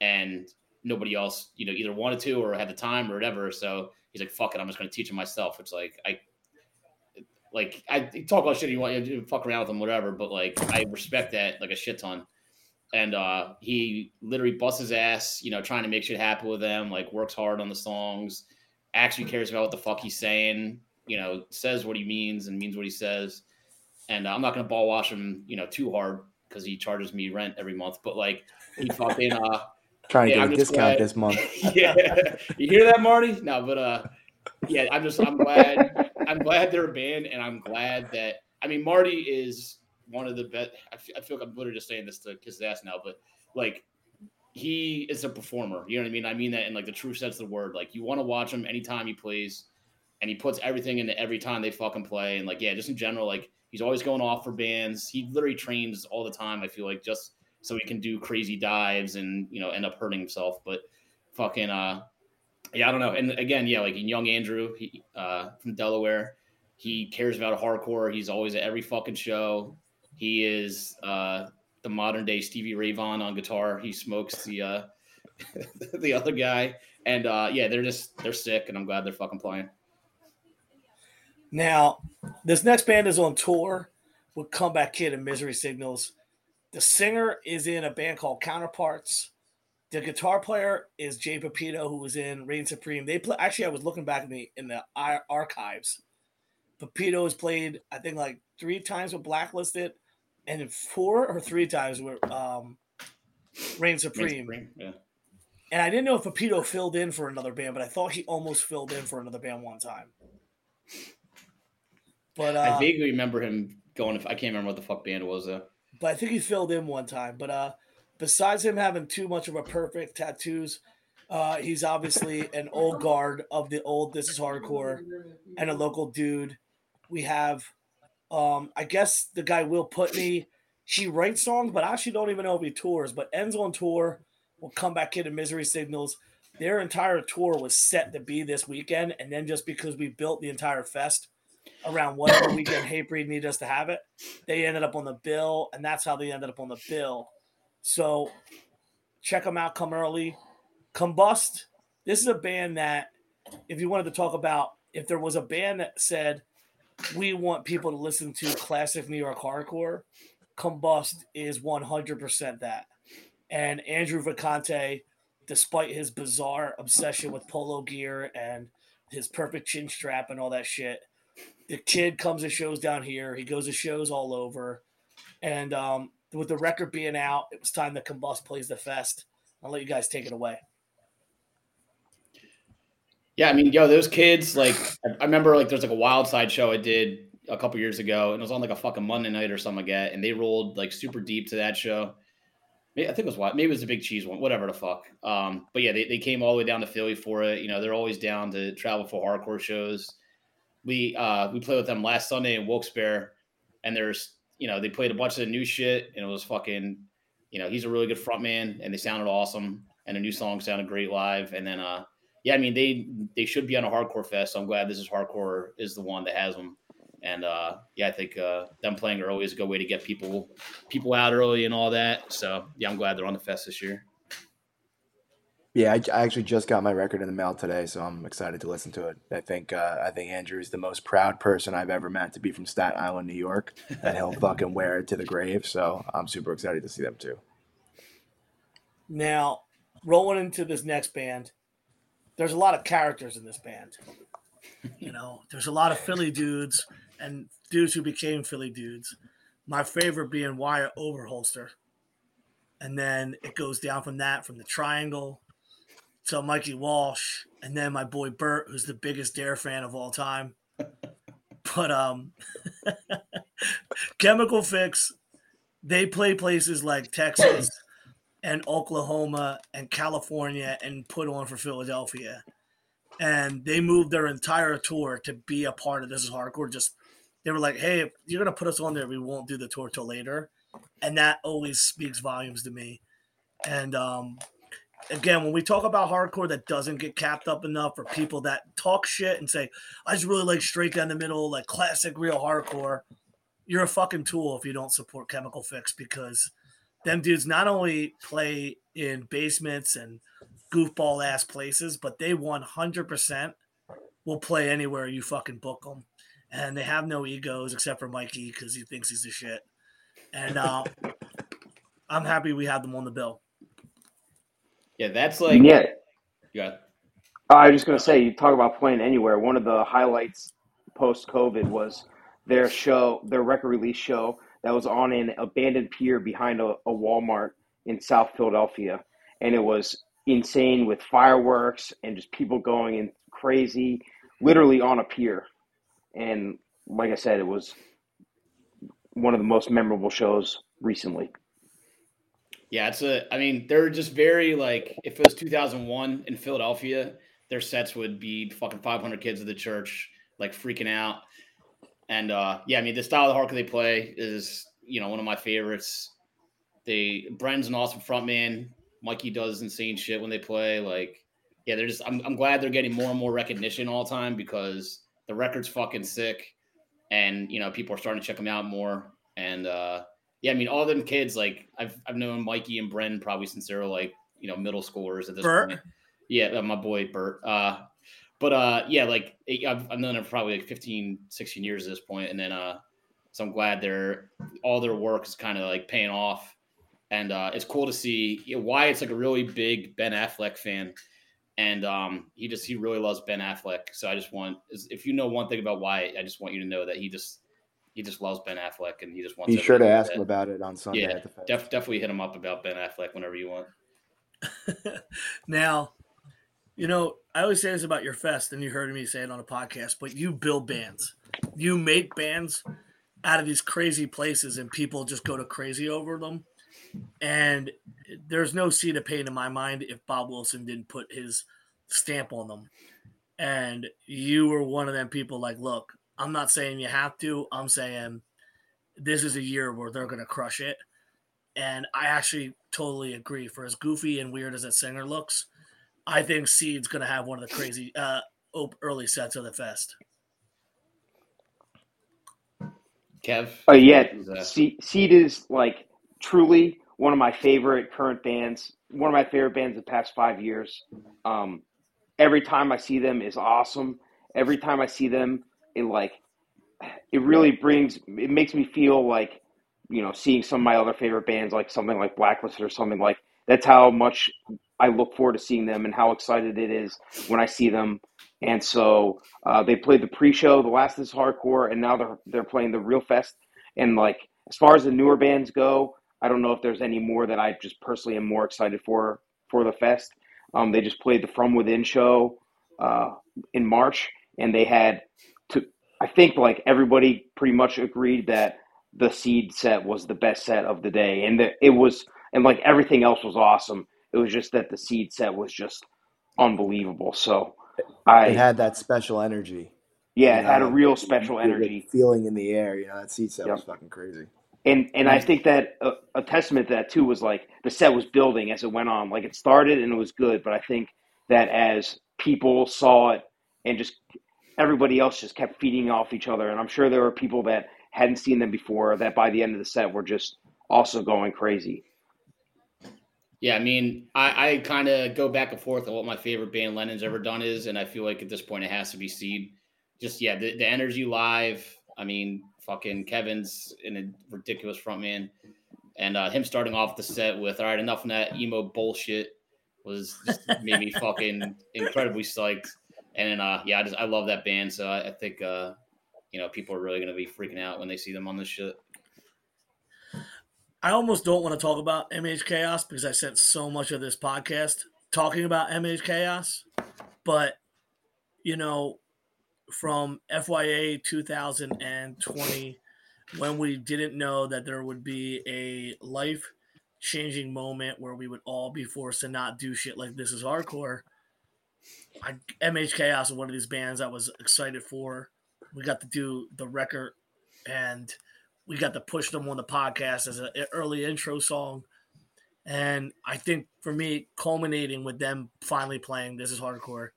and nobody else you know either wanted to or had the time or whatever. So he's like fuck it, I'm just gonna teach him myself. It's like I like I talk about shit you want to fuck around with him, whatever. But like I respect that like a shit ton. And uh, he literally busts his ass, you know, trying to make shit happen with them. Like works hard on the songs, actually cares about what the fuck he's saying. You know, says what he means and means what he says. And uh, I'm not gonna ball wash him, you know, too hard because he charges me rent every month. But like he fucking uh, trying to get I'm a discount glad. this month. yeah, you hear that, Marty? No, but uh, yeah, I'm just I'm glad I'm glad they're a band, and I'm glad that I mean Marty is one of the best. I feel, I feel like I'm literally just saying this to kiss his ass now, but like he is a performer. You know what I mean? I mean that in like the true sense of the word. Like you want to watch him anytime he plays, and he puts everything into every time they fucking play. And like yeah, just in general, like he's always going off for bands. He literally trains all the time. I feel like just so he can do crazy dives and you know end up hurting himself. But fucking uh yeah, I don't know. And again, yeah, like in young Andrew he, uh, from Delaware, he cares about hardcore. He's always at every fucking show. He is uh, the modern day Stevie Ray Vaughan on guitar. He smokes the uh, the other guy, and uh, yeah, they're just they're sick, and I'm glad they're fucking playing. Now, this next band is on tour with Comeback Kid and Misery Signals. The singer is in a band called Counterparts. The guitar player is Jay Pepito, who was in Reign Supreme. They play. Actually, I was looking back in the in the archives. Pepito has played, I think, like three times with Blacklisted, and four or three times with um, Reign Supreme. Supreme. Yeah. And I didn't know if Pepito filled in for another band, but I thought he almost filled in for another band one time. But uh, I vaguely remember him going. If I can't remember what the fuck band it was though. But I think he filled in one time. But uh, besides him having too much of a perfect tattoos, uh, he's obviously an old guard of the old This Is Hardcore and a local dude. We have, um, I guess, the guy Will Putney. He writes songs, but I actually don't even know if he tours. But ends on tour. Will come back into Misery Signals. Their entire tour was set to be this weekend, and then just because we built the entire fest around whatever weekend Hatebreed needed us to have it, they ended up on the bill, and that's how they ended up on the bill. So check them out. Come early. Combust. This is a band that, if you wanted to talk about, if there was a band that said, we want people to listen to classic New York hardcore, Combust is 100% that. And Andrew Vacante, despite his bizarre obsession with polo gear and his perfect chin strap and all that shit, the kid comes to shows down here. He goes to shows all over. And um, with the record being out, it was time that Combust plays the fest. I'll let you guys take it away. Yeah, I mean, yo, those kids, like, I remember, like, there's like a wild side show I did a couple years ago, and it was on like a fucking Monday night or something like that, and they rolled like super deep to that show. I think it was what maybe it was a big cheese one, whatever the fuck. Um, but yeah, they, they came all the way down to Philly for it. You know, they're always down to travel for hardcore shows. We uh we played with them last Sunday in Wilkes-Barre, and there's you know they played a bunch of new shit, and it was fucking, you know, he's a really good front man, and they sounded awesome, and the new song sounded great live, and then uh yeah, I mean they they should be on a hardcore fest. So I'm glad this is hardcore is the one that has them. And uh, yeah, I think uh, them playing early is a good way to get people people out early and all that. So yeah, I'm glad they're on the fest this year. Yeah, I, I actually just got my record in the mail today, so I'm excited to listen to it. I think uh, I think Andrew is the most proud person I've ever met to be from Staten Island, New York, and he'll fucking wear it to the grave. So I'm super excited to see them too. Now, rolling into this next band, there's a lot of characters in this band. You know, there's a lot of Philly dudes and dudes who became Philly dudes. My favorite being Wyatt Overholster. And then it goes down from that, from the triangle to Mikey Walsh, and then my boy Bert, who's the biggest Dare fan of all time. But um Chemical Fix, they play places like Texas and Oklahoma and California and put on for Philadelphia. And they moved their entire tour to be a part of this is hardcore. Just they were like, hey, if you're gonna put us on there, we won't do the tour till later. And that always speaks volumes to me. And um again, when we talk about hardcore that doesn't get capped up enough, or people that talk shit and say, I just really like straight down the middle, like classic real hardcore, you're a fucking tool if you don't support Chemical Fix because them dudes not only play in basements and goofball ass places, but they 100% will play anywhere you fucking book them. And they have no egos except for Mikey because he thinks he's the shit. And uh, I'm happy we have them on the bill. Yeah, that's like yeah. Yeah. I was just gonna say, you talk about playing anywhere. One of the highlights post COVID was their show, their record release show that was on an abandoned pier behind a, a Walmart in South Philadelphia, and it was insane with fireworks and just people going in crazy, literally on a pier. And like I said, it was one of the most memorable shows recently. Yeah, it's a. I mean, they're just very like if it was 2001 in Philadelphia, their sets would be fucking 500 kids at the church, like freaking out. And uh, yeah, I mean, the style of the hardcore they play is you know one of my favorites. They Bren's an awesome frontman. Mikey does insane shit when they play. Like, yeah, they're just. I'm, I'm glad they're getting more and more recognition all the time because the record's fucking sick, and you know people are starting to check them out more. And uh, yeah, I mean, all them kids, like I've I've known Mikey and Bren probably since they were like you know middle schoolers at this Bert? point. Yeah, uh, my boy Bert. Uh, but uh, yeah, like I've, I've known them for probably like 15, 16 years at this point, and then uh, so I'm glad they're all their work is kind of like paying off, and uh, it's cool to see you know, Wyatt's like a really big Ben Affleck fan, and um, he just he really loves Ben Affleck. So I just want if you know one thing about why, I just want you to know that he just he just loves Ben Affleck, and he just wants. To be sure to ask him about it on Sunday Yeah, at the def- definitely hit him up about Ben Affleck whenever you want. now, you know, I always say this about your fest, and you heard me say it on a podcast, but you build bands. You make bands out of these crazy places, and people just go to crazy over them. And there's no seed of pain in my mind if Bob Wilson didn't put his stamp on them. And you were one of them people like, look, I'm not saying you have to. I'm saying this is a year where they're going to crush it. And I actually totally agree. For as goofy and weird as that singer looks, I think Seed's going to have one of the crazy uh, early sets of the fest. Kev. Oh yeah, Who's that? Se- Seed is like truly one of my favorite current bands. One of my favorite bands of the past five years. Um, every time I see them is awesome. Every time I see them, it like it really brings it makes me feel like you know seeing some of my other favorite bands like something like Blacklist or something like that's how much I look forward to seeing them and how excited it is when I see them. And so uh, they played the pre-show, the last is hardcore, and now they're they're playing the real fest. And like as far as the newer bands go, I don't know if there's any more that I just personally am more excited for for the fest. Um, they just played the From Within show uh, in March, and they had. I think like everybody pretty much agreed that the Seed set was the best set of the day, and that it was and like everything else was awesome. It was just that the seed set was just unbelievable. So I It had that special energy. yeah, it had a real special energy. feeling in the air. You know, that seed set was fucking crazy. And and I think that a, a testament to that too was like the set was building as it went on. Like it started and it was good, but I think that as people saw it and just everybody else just kept feeding off each other, and I'm sure there were people that hadn't seen them before that by the end of the set were just also going crazy. Yeah, I mean, I, I kind of go back and forth on what my favorite band Lennon's ever done is, and I feel like at this point it has to be Seed. Just yeah, the, the energy live. I mean, fucking Kevin's in a ridiculous frontman, and uh, him starting off the set with "All right, enough of that emo bullshit" was just made me fucking incredibly psyched. And uh, yeah, I just I love that band, so I, I think uh, you know people are really gonna be freaking out when they see them on this shit. I almost don't want to talk about MH Chaos because I spent so much of this podcast talking about MH Chaos. But, you know, from FYA 2020, when we didn't know that there would be a life changing moment where we would all be forced to not do shit like this is hardcore. I, MH Chaos is one of these bands I was excited for. We got to do the record and we got to push them on the podcast as an early intro song. And I think for me, culminating with them finally playing This Is Hardcore.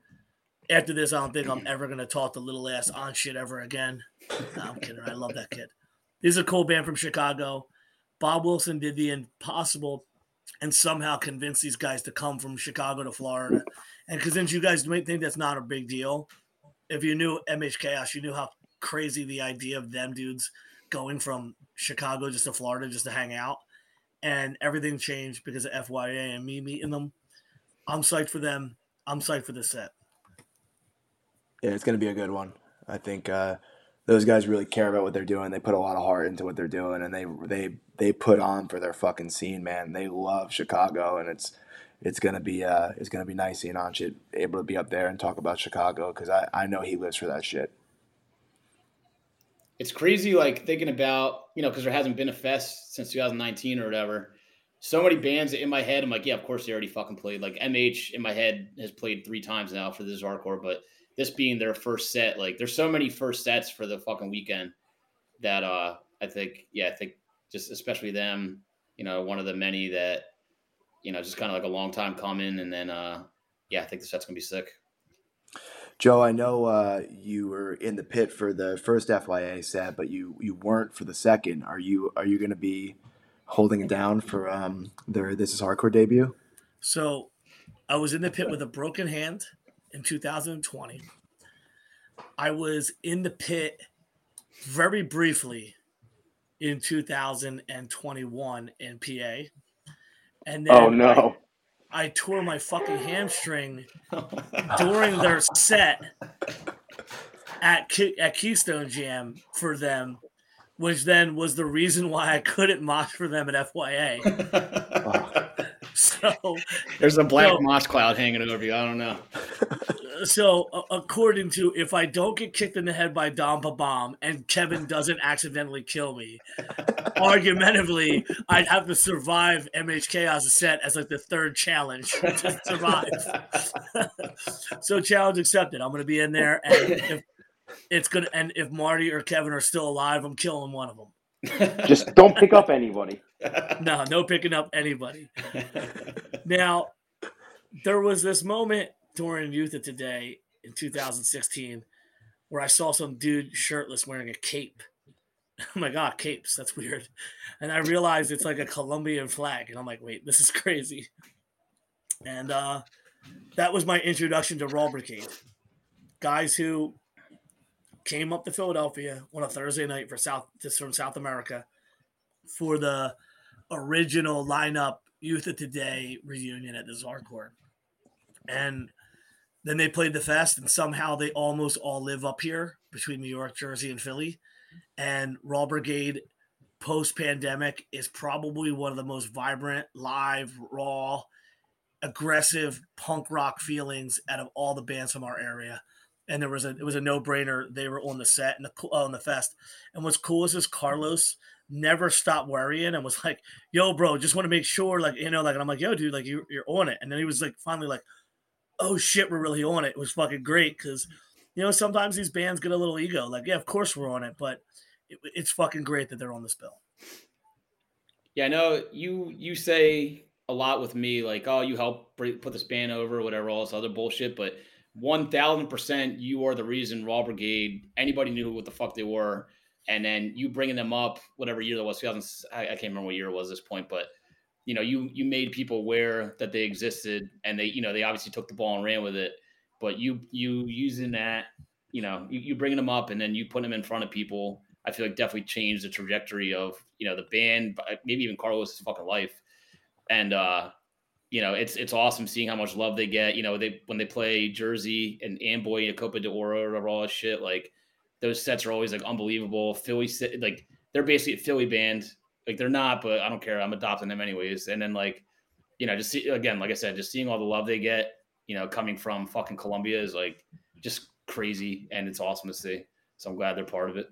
After this, I don't think I'm ever going to talk to Little Ass on shit ever again. No, I'm kidding. I love that kid. This is a cool band from Chicago. Bob Wilson did the impossible and somehow convinced these guys to come from Chicago to Florida. And because since you guys might think that's not a big deal, if you knew MH Chaos, you knew how crazy the idea of them dudes going from Chicago just to Florida just to hang out. And everything changed because of FYA and me meeting them. I'm psyched for them. I'm psyched for this set. Yeah, it's gonna be a good one. I think uh, those guys really care about what they're doing. They put a lot of heart into what they're doing, and they they they put on for their fucking scene, man. They love Chicago, and it's it's gonna be uh it's gonna be nice seeing Anchit able to be up there and talk about Chicago because I I know he lives for that shit. it's crazy like thinking about you know because there hasn't been a fest since 2019 or whatever so many bands in my head i'm like yeah of course they already fucking played like mh in my head has played three times now for this hardcore but this being their first set like there's so many first sets for the fucking weekend that uh i think yeah i think just especially them you know one of the many that you know just kind of like a long time coming and then uh yeah i think the set's gonna be sick Joe, I know uh, you were in the pit for the first FYA set, but you you weren't for the second. Are you are you gonna be holding it down for um their This Is Hardcore debut? So I was in the pit with a broken hand in 2020. I was in the pit very briefly in 2021 in PA. And oh, then Oh no. I, I tore my fucking hamstring during their set at Ke- at Keystone Jam for them, which then was the reason why I couldn't mosh for them at FYA. So There's a black No. moss cloud hanging over you. I don't know. so a- according to if I don't get kicked in the head by Dom Bomb and Kevin doesn't accidentally kill me, argumentatively, I'd have to survive MH Chaos set as like the third challenge to survive. so challenge accepted. I'm gonna be in there, and if it's gonna, and if Marty or Kevin are still alive, I'm killing one of them. Just don't pick up anybody. No, no picking up anybody. Now, there was this moment during Youth of Today in 2016 where I saw some dude shirtless wearing a cape. I'm like, ah, capes, that's weird. And I realized it's like a Colombian flag. And I'm like, wait, this is crazy. And uh, that was my introduction to Raw Brigade. Guys who came up to Philadelphia on a Thursday night for South from South America for the original lineup Youth of Today reunion at the hardcore. And then they played the fest, and somehow they almost all live up here between New York, Jersey, and Philly. And Raw Brigade post pandemic is probably one of the most vibrant, live, raw, aggressive punk rock feelings out of all the bands from our area. And there was a it was a no brainer. They were on the set and the on the fest. And what's cool is this Carlos never stopped worrying and was like, "Yo, bro, just want to make sure, like, you know, like." And I'm like, "Yo, dude, like, you, you're on it." And then he was like, finally, like, "Oh shit, we're really on it." It was fucking great because, you know, sometimes these bands get a little ego. Like, yeah, of course we're on it, but it, it's fucking great that they're on this bill. Yeah, I know you. You say a lot with me, like, "Oh, you help put this band over, whatever, all this other bullshit," but one thousand percent, you are the reason Raw Brigade. Anybody knew what the fuck they were, and then you bringing them up, whatever year that was, 2000. I, I can't remember what year it was. At this point, but you know, you you made people aware that they existed, and they, you know, they obviously took the ball and ran with it. But you you using that, you know, you, you bringing them up, and then you put them in front of people. I feel like definitely changed the trajectory of you know the band, maybe even Carlos's fucking life. And uh, you know, it's it's awesome seeing how much love they get. You know, they when they play Jersey and Amboy and Copa de Oro or all that shit, like those sets are always like unbelievable. Philly, like they're basically a Philly band. Like they're not, but I don't care. I'm adopting them anyways. And then like, you know, just see again, like I said, just seeing all the love they get, you know, coming from fucking Colombia is like just crazy, and it's awesome to see. So I'm glad they're part of it.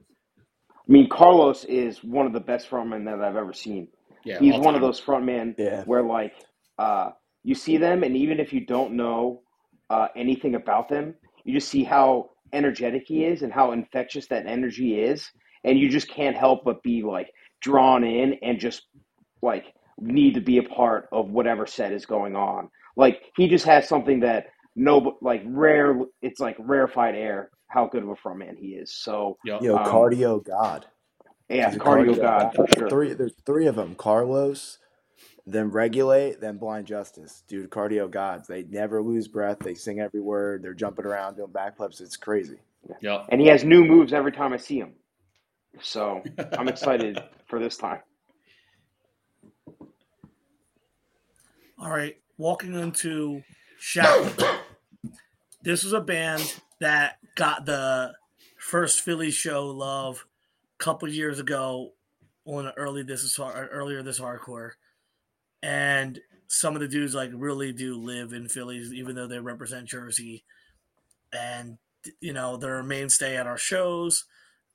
I mean, Carlos is one of the best frontmen that I've ever seen. Yeah, He's all one of those frontmen Yeah. where like uh, you see them, and even if you don't know uh, anything about them, you just see how energetic he is and how infectious that energy is, and you just can't help but be like drawn in and just like need to be a part of whatever set is going on. Like he just has something that no, like rare. It's like rarefied air. How good of a frontman he is. So Yep. Yo, Um, cardio god. yeah, He's a cardio god for sure. Three, there's three of them. Carlos, then regulate, then blind justice. Dude, cardio gods. They never lose breath. They sing every word. They're jumping around doing backflips. It's crazy. Yep. and he has new moves every time I see him. So I'm excited for this time. All right, walking into Shackles. this was a band that got the first Philly show love a couple years ago on early this is Har- earlier this hardcore, and some of the dudes like really do live in Philly, even though they represent Jersey, and you know they're a mainstay at our shows.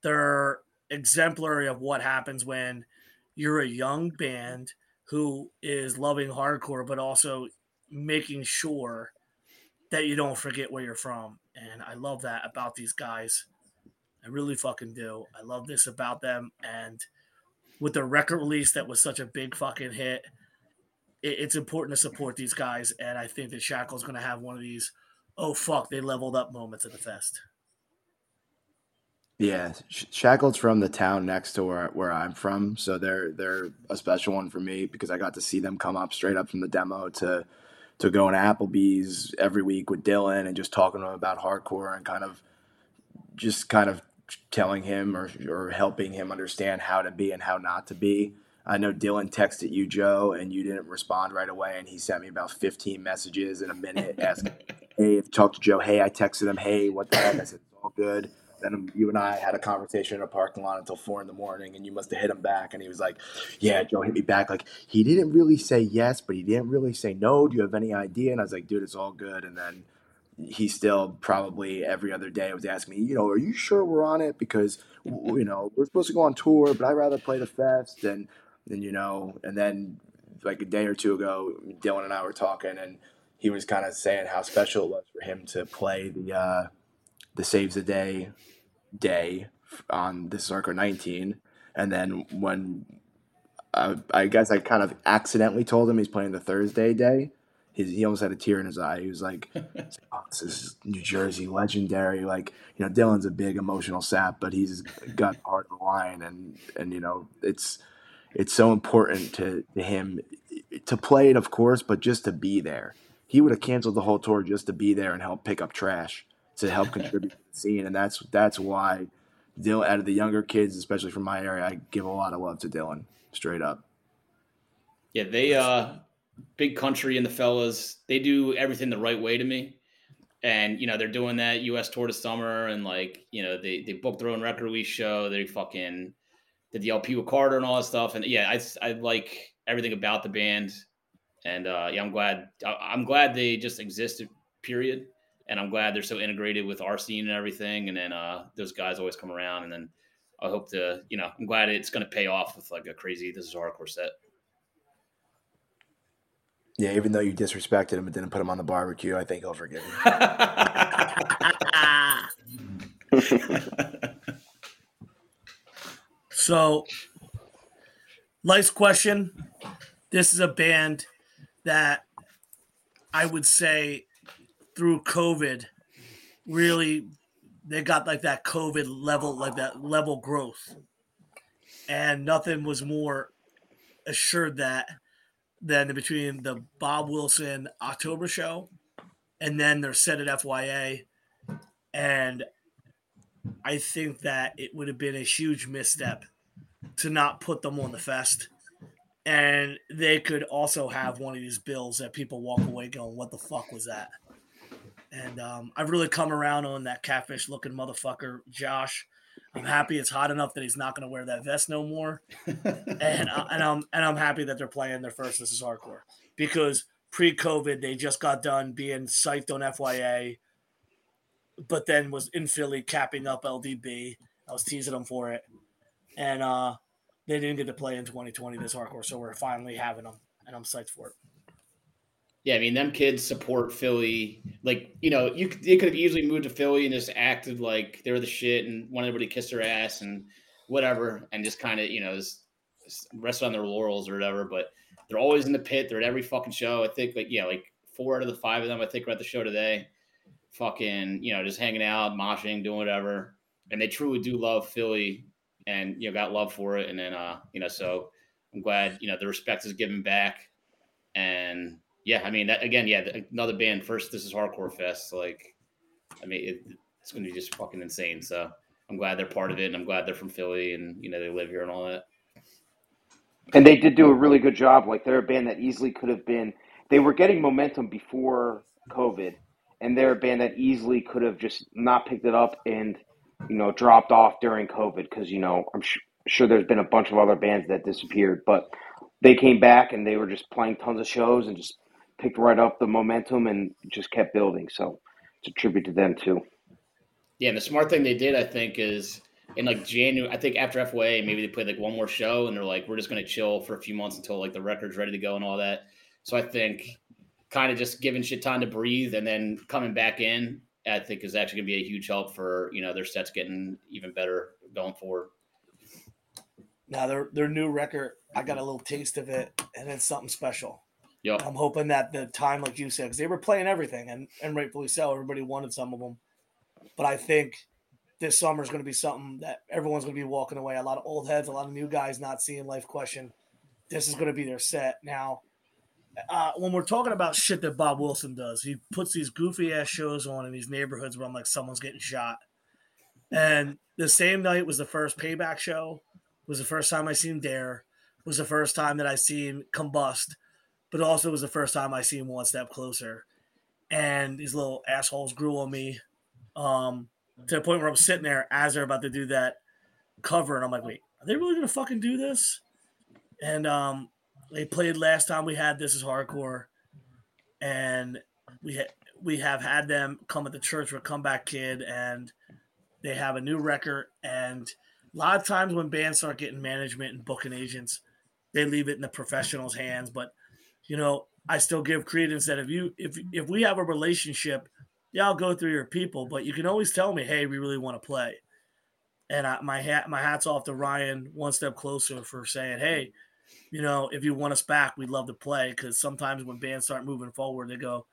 They're exemplary of what happens when you're a young band who is loving hardcore, but also making sure that you don't forget where you're from. And I love that about these guys. I really fucking do. I love this about them. And with the record release that was such a big fucking hit, it, it's important to support these guys. And I think that Shackle's going to have one of these, oh fuck, they leveled up moments at the fest. Yeah, Shackle's from the town next to where, where I'm from, so they're they're a special one for me because I got to see them come up straight up from the demo to to going to Applebee's every week with Dylan and just talking to him about hardcore and kind of just kind of telling him or or helping him understand how to be and how not to be. I know Dylan texted you, Joe, and you didn't respond right away, and he sent me about 15 messages in a minute asking, "Hey, talk to Joe. Hey, I texted him. Hey, what the heck?" I said, "It's all good." Then you and I had a conversation in a parking lot until four in the morning, and you must have hit him back. And he was like, "Yeah, Joe hit me back. Like he didn't really say yes, but he didn't really say no. Do you have any idea?" And I was like, "Dude, it's all good." And then he still probably every other day was asking me, you know, "Are you sure we're on it?" Because you know we're supposed to go on tour, but I'd rather play the fest. And then you know, and then like a day or two ago, Dylan and I were talking, and he was kind of saying how special it was for him to play the uh, the Saves the Day day on this Hardcore 19. And then when I, I guess I kind of accidentally told him he's playing the Thursday day, his, he almost had a tear in his eye. He was like, oh, "This is New Jersey legendary." Like, you know, Dylan's a big emotional sap, but he's got heart of the lion, and and you know, it's it's so important to, to him to play it, of course, but just to be there. He would have canceled the whole tour just to be there and help pick up trash to help contribute to the scene, and that's that's why Dylan, out of the younger kids, especially from my area, I give a lot of love to Dylan, straight up. Yeah, they uh big country and the fellas, they do everything the right way to me. And you know, they're doing that US tour this summer and like, you know, they they booked their own record release show. They fucking did the LP with Carter and all that stuff. And yeah, I I like everything about the band. And uh yeah, I'm glad I- I'm glad they just existed, period. And I'm glad they're so integrated with our scene and everything. And then uh those guys always come around and then I hope to, you know, I'm glad it's going to pay off with like a crazy This Is Hardcore set. Yeah, even though you disrespected him and didn't put him on the barbecue, I think he'll forgive you. so, life's question. This is a band that I would say through COVID really they got like that COVID level, like that level growth. And nothing was more assured that than between the Bob Wilson October show and then their set at FYA. And I think that it would have been a huge misstep to not put them on the fest. And they could also have one of these bills that people walk away going, What the fuck was that? And um, I've really come around on that catfish looking motherfucker, Josh. I'm happy it's hot enough that he's not going to wear that vest no more, and uh, and I'm and I'm happy that they're playing their first This Is Hardcore because pre-COVID they just got done being psyched on FYA, but then was in Philly capping up LDB. I was teasing them for it, and uh, they didn't get to play in 2020 this hardcore, so we're finally having them, and I'm psyched for it. Yeah, I mean, them kids support Philly. Like, you know, you they could have easily moved to Philly and just acted like they were the shit and wanted everybody to kiss their ass and whatever, and just kind of, you know, just rest on their laurels or whatever. But they're always in the pit. They're at every fucking show. I think, like, yeah, like four out of the five of them, I think, are at the show today. Fucking, you know, just hanging out, moshing, doing whatever. And they truly do love Philly and, you know, got love for it. And then, uh, you know, so I'm glad, you know, the respect is given back. And, yeah, I mean, that, again, yeah, another band. First, this is Hardcore Fest. Like, I mean, it, it's going to be just fucking insane. So I'm glad they're part of it, and I'm glad they're from Philly, and you know they live here and all that. And they did do a really good job. Like they're a band that easily could have been. They were getting momentum before COVID, and they're a band that easily could have just not picked it up and you know dropped off during COVID because you know I'm sh- sure there's been a bunch of other bands that disappeared, but they came back and they were just playing tons of shows and just picked right up the momentum and just kept building. So it's a tribute to them too. Yeah, and the smart thing they did, I think, is in like January. I think after FYA, maybe they played like one more show, and they're like, we're just going to chill for a few months until like the record's ready to go and all that. So I think kind of just giving shit time to breathe and then coming back in, I think is actually going to be a huge help for you know their sets getting even better going forward. Now their their new record, I got a little taste of it, and it's something special. Yep. I'm hoping that the time, like you said, because they were playing everything, and, and rightfully so, everybody wanted some of them. But I think this summer is going to be something that everyone's going to be walking away. A lot of old heads, a lot of new guys not seeing Life Question. This is going to be their set. Now, uh, when we're talking about shit that Bob Wilson does, he puts these goofy ass shows on in these neighborhoods where I'm like, someone's getting shot. And the same night was the first payback show, was the first time I seen Dare, was the first time that I seen Combust but also was the first time I seen one step closer. And these little assholes grew on me um, to the point where I'm sitting there as they're about to do that cover, and I'm like, wait, are they really gonna fucking do this? And um, they played last time we had this is hardcore, and we ha- we have had them come at the church with Comeback Kid, and they have a new record. And a lot of times when bands start getting management and booking agents, they leave it in the professionals' hands, but you know, I still give credence that if you if if we have a relationship, yeah, I'll go through your people, but you can always tell me, hey, we really want to play. And I, my hat my hats off to Ryan, one step closer for saying, hey, you know, if you want us back, we'd love to play. Because sometimes when bands start moving forward, they go,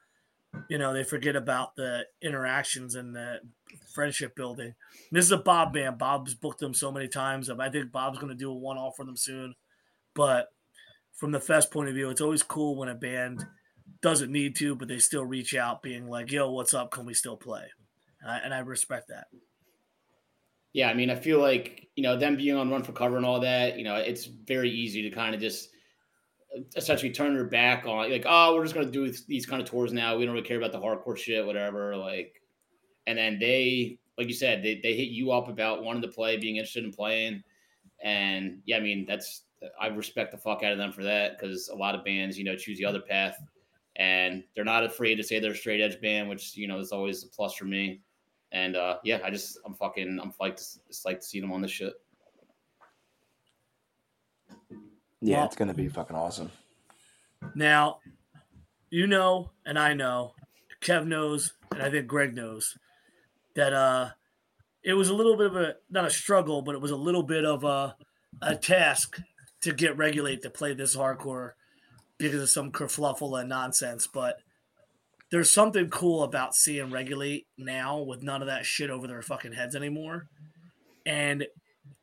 you know, they forget about the interactions and the friendship building. And this is a Bob band. Bob's booked them so many times. I think Bob's going to do a one off for them soon. But from the Fest point of view, it's always cool when a band doesn't need to, but they still reach out, being like, "Yo, what's up? Can we still play?" And I, and I respect that. Yeah, I mean, I feel like you know them being on Run for Cover and all that. You know, it's very easy to kind of just uh, essentially turn your back on like, oh, we're just gonna do these kind of tours now. We don't really care about the hardcore shit, whatever. Like, and then they, like you said, they they hit you up about wanting to play, being interested in playing, and yeah, I mean that's I respect the fuck out of them for that because a lot of bands, you know, choose the other path and they're not afraid to say they're a straight edge band, which, you know, is always a plus for me. And uh, yeah, I just I'm fucking I'm psyched psyched to see them on the shit. Yeah, well, it's gonna be fucking awesome. Now, you know, and I know, Kev knows, and I think Greg knows that uh, it was a little bit of a not a struggle, but it was a little bit of a a task to get regulate to play this hardcore because of some kerfluffle and nonsense. But there's something cool about seeing regulate now with none of that shit over their fucking heads anymore. And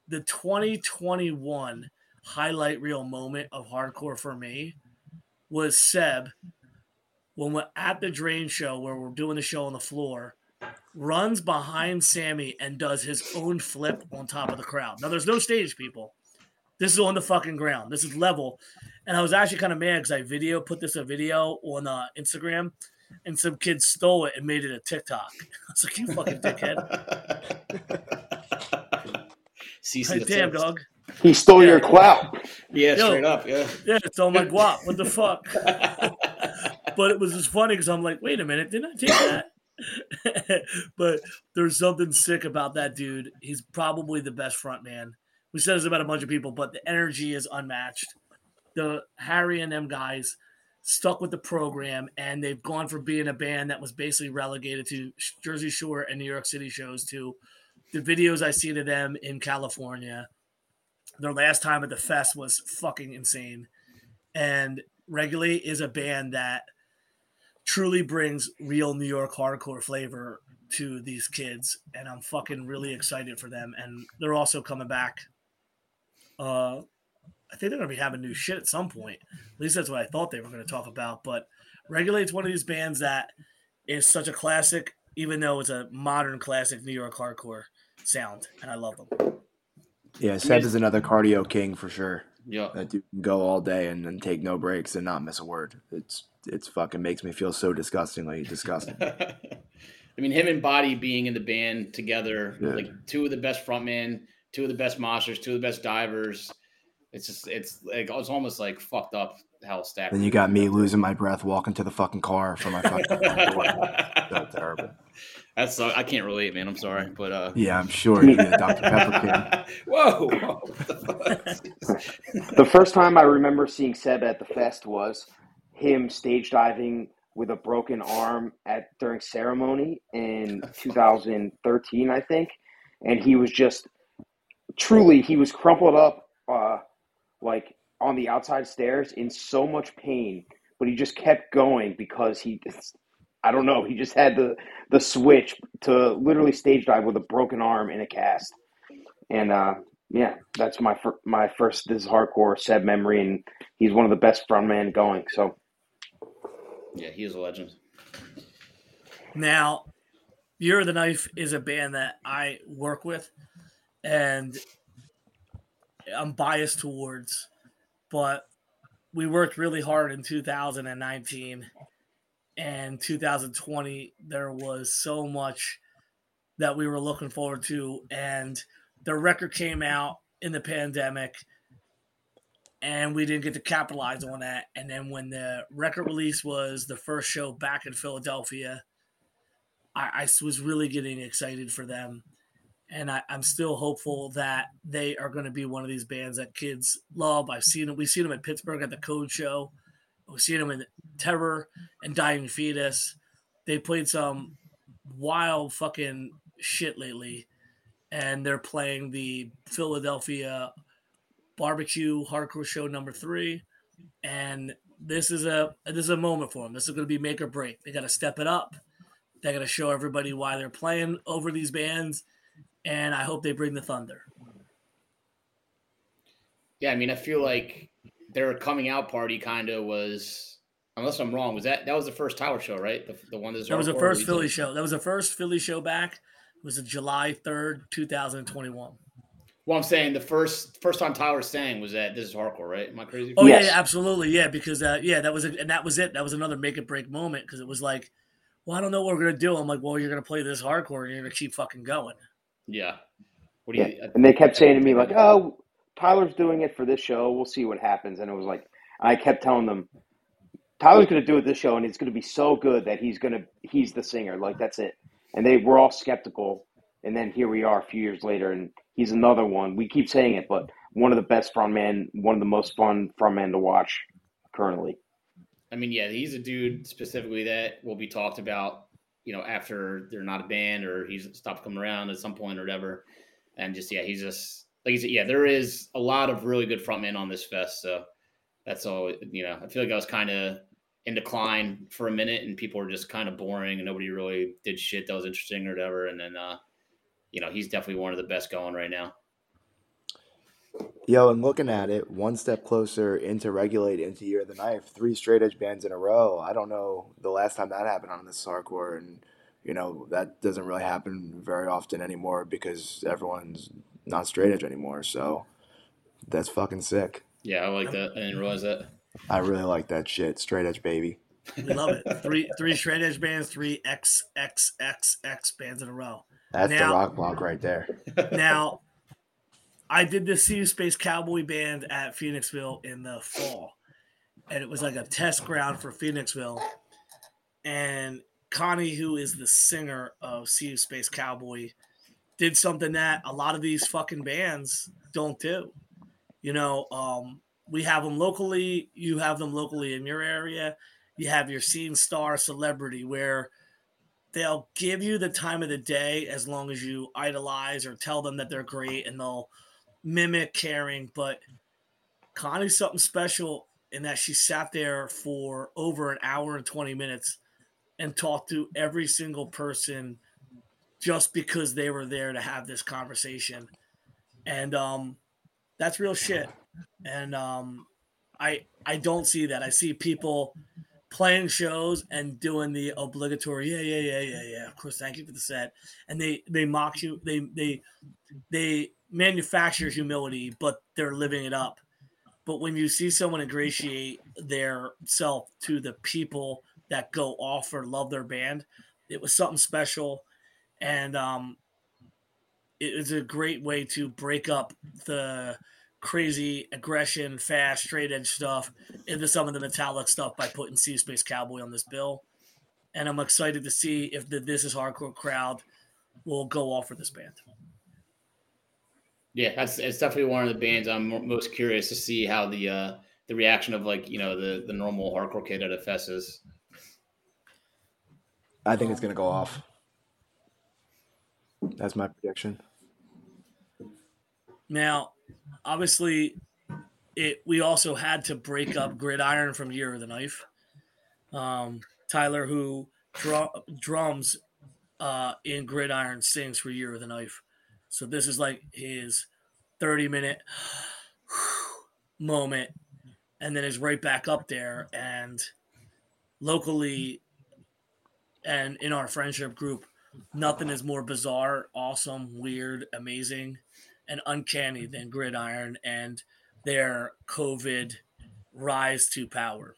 the 2021 highlight reel moment of hardcore for me was Seb when we're at the drain show where we're doing the show on the floor, runs behind Sammy and does his own flip on top of the crowd. Now there's no stage people. This is on the fucking ground. This is level. And I was actually kind of mad because I video put this a video on uh, Instagram and some kids stole it and made it a TikTok. I was like, you fucking dickhead. CC Like, damn first. dog. He stole Yeah. your clout. Yeah, Yo. straight up. Yeah. Yeah, it's on my guap. What the fuck? but it was just funny because I'm like, wait a minute, didn't I take that? but there's something sick about that dude. He's probably the best front man. We said this about a bunch of people, but the energy is unmatched. The Harry and them guys stuck with the program, and they've gone from being a band that was basically relegated to Jersey Shore and New York City shows to the videos I see to them in California. Their last time at the fest was fucking insane. And Regulate is a band that truly brings real New York hardcore flavor to these kids, and I'm fucking really excited for them. And they're also coming back. Uh, I think they're gonna be having new shit at some point. At least that's what I thought they were gonna talk about. But Regulate's one of these bands that is such a classic, even though it's a modern classic New York hardcore sound, and I love them. Yeah, Seb is another cardio king for sure. Yeah. That dude can go all day and, and take no breaks and not miss a word. It's it's fucking makes me feel so disgustingly disgusting. I mean, him and Body being in the band together, Yeah. like two of the best frontmen, two of the best monsters, two of the best divers. It's just, it's like, it's almost like fucked up how stacked. Then you got me losing my breath walking to the fucking car for my fucking so terrible. That's so, I can't relate, man. I'm sorry, but uh. Yeah, I'm sure you're Dr. Pepper kid. whoa, whoa, what the fuck? The first time I remember seeing Seb at the fest was him stage diving with a broken arm at during ceremony in 2013, I think, and he was just truly he was crumpled up, uh, like on the outside stairs in so much pain, but he just kept going because he. I don't know. He just had the the switch to literally stage dive with a broken arm in a cast, and uh, yeah, that's my fir- my first. This is hardcore Seb memory, and he's one of the best frontmen going. So yeah, he is a legend. Now, Year of the Knife is a band that I work with, and I'm biased towards, but we worked really hard in 2019 and 2020. There was so much that we were looking forward to, and the record came out in the pandemic. And we didn't get to capitalize on that. And then when the record release was the first show back in Philadelphia, I, I was really getting excited for them. And I, I'm still hopeful that they are going to be one of these bands that kids love. I've seen them. We've seen them at Pittsburgh at the Code Show. We've seen them in Terror and Dying Fetus. They played some wild fucking shit lately. And they're playing the Philadelphia barbecue hardcore show number three. And this is a this is a moment for them. This is going to be make or break. They got to step it up. They got to show everybody why they're playing over these bands, and I hope they bring the thunder. Yeah, I mean, I feel like their coming out party kind of was, unless I'm wrong, was that that was the first Tower show, right? The, the one that's That was the first release? Philly show. That was the first Philly show back. It was July third, two thousand twenty-one. Well, I'm saying the first first time Tyler sang was that this is hardcore, right? Am I crazy? Oh yeah, Yes. yeah, absolutely, yeah. Because uh, yeah, that was it, and that was it. That was another make it break moment because it was like, well, I don't know what we're gonna do. I'm like, well, you're gonna play this hardcore, and you're gonna keep fucking going. Yeah. What do yeah, you? and they kept saying to me like, "Oh, Tyler's doing it for this show. We'll see what happens." And it was like, I kept telling them, Tyler's going to do it this show, and it's going to be so good that he's going to he's the singer. Like that's it. And they were all skeptical. And then here we are a few years later, and he's another one. We keep saying it, but one of the best frontmen, one of the most fun frontmen to watch currently. I mean, yeah, he's a dude specifically that will be talked about, you know, after they're not a band or he's stopped coming around at some point or whatever. And just yeah, he's just like he said, yeah, there is a lot of really good frontmen on this fest. So that's all you know. I feel like I was kind of in decline for a minute and people were just kind of boring and nobody really did shit that was interesting or whatever. And then uh, you know, he's definitely one of the best going right now. Yo, and looking at it, one step closer into regulate into year of the knife, three straight edge bands in a row. I don't know the last time that happened on this hardcore, and you know that doesn't really happen very often anymore because everyone's not straight edge anymore. So that's fucking sick. Yeah, I like that. I didn't realize that. I really like that shit. Straight edge baby. We love it. Three three straight edge bands, three X X X X bands in a row. That's Now- the rock block right there. Now, I did the See You Space Cowboy Band at Phoenixville in the fall, and it was like a test ground for Phoenixville. And Connie, who is the singer of You Space Cowboy, did something that a lot of these fucking bands don't do. You know, um, we have them locally. You have them locally in your area. You have your scene star celebrity where they'll give you the time of the day as long as you idolize or tell them that they're great and they'll mimic caring. But Connie's something special in that she sat there for over an hour and 20 minutes and talked to every single person just because they were there to have this conversation. And um, that's real shit. And um, I I don't see that. I see people playing shows and doing the obligatory yeah yeah yeah yeah yeah of course thank you for the set and they they mock you they they they manufacture humility but they're living it up but when you see someone ingratiate their self to the people that go off or love their band it was something special and um it is a great way to break up the crazy aggression, fast, straight edge stuff into some of the metallic stuff by putting Sea Space Cowboy on this bill. And I'm excited to see if the This Is Hardcore crowd will go off for this band. Yeah, that's it's definitely one of the bands I'm most curious to see how the uh the reaction of like you know the the normal hardcore kid at a fest is. I think it's gonna go off. That's my prediction. Now, obviously, it we also had to break up Gridiron from Year of the Knife. Um, Tyler, who drum, drums uh, in Gridiron, sings for Year of the Knife. So this is like his 30 minute moment, and then is right back up there. And locally, and in our friendship group, nothing is more bizarre, awesome, weird, amazing and uncanny than Gridiron and their COVID rise to power.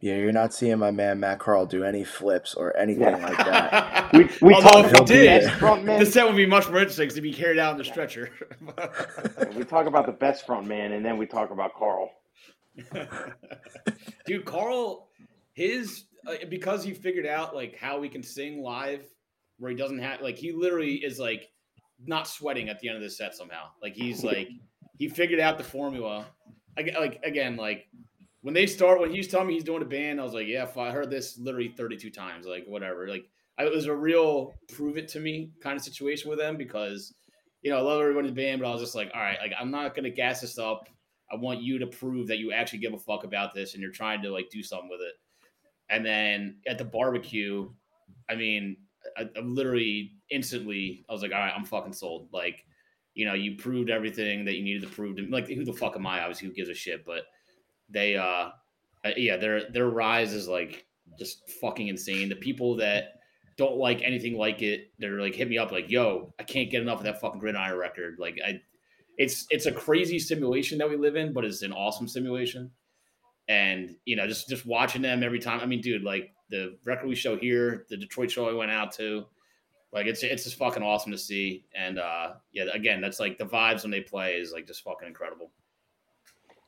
Yeah, you're not seeing my man Matt Carl do any flips or anything Yeah. like that. We, we Although talk if about he the did, best front man. the set would be much more interesting to be carried out in the stretcher. We talk about the best front man, and then we talk about Carl. Dude, Carl, his uh, because he figured out like how we can sing live, where he doesn't have like he literally is like not sweating at the end of the set somehow. Like he's like he figured out the formula. Like, like again, like when they start when he was telling me he's doing a band, I was like, yeah, I heard this literally thirty two times. Like whatever. Like I, it was a real prove it to me kind of situation with them because you know I love everybody in the band, but I was just like, all right, like I'm not gonna gas this up. I want you to prove that you actually give a fuck about this and you're trying to like do something with it. And then at the barbecue, I mean, I, I literally instantly, I was like, all right, I'm fucking sold. Like, you know, you proved everything that you needed to prove. To, like, who the fuck am I? Obviously, who gives a shit? But they, uh, uh, yeah, their their rise is like just fucking insane. The people that don't like anything like it, they're like hit me up like, yo, I can't get enough of that fucking Gridiron record. Like, I, it's it's a crazy simulation that we live in, but it's an awesome simulation. And you know, just just watching them every time. I mean, dude, like the record we show here, the Detroit show I went out to, like it's it's just fucking awesome to see. And uh yeah, again, that's like the vibes when they play is like just fucking incredible.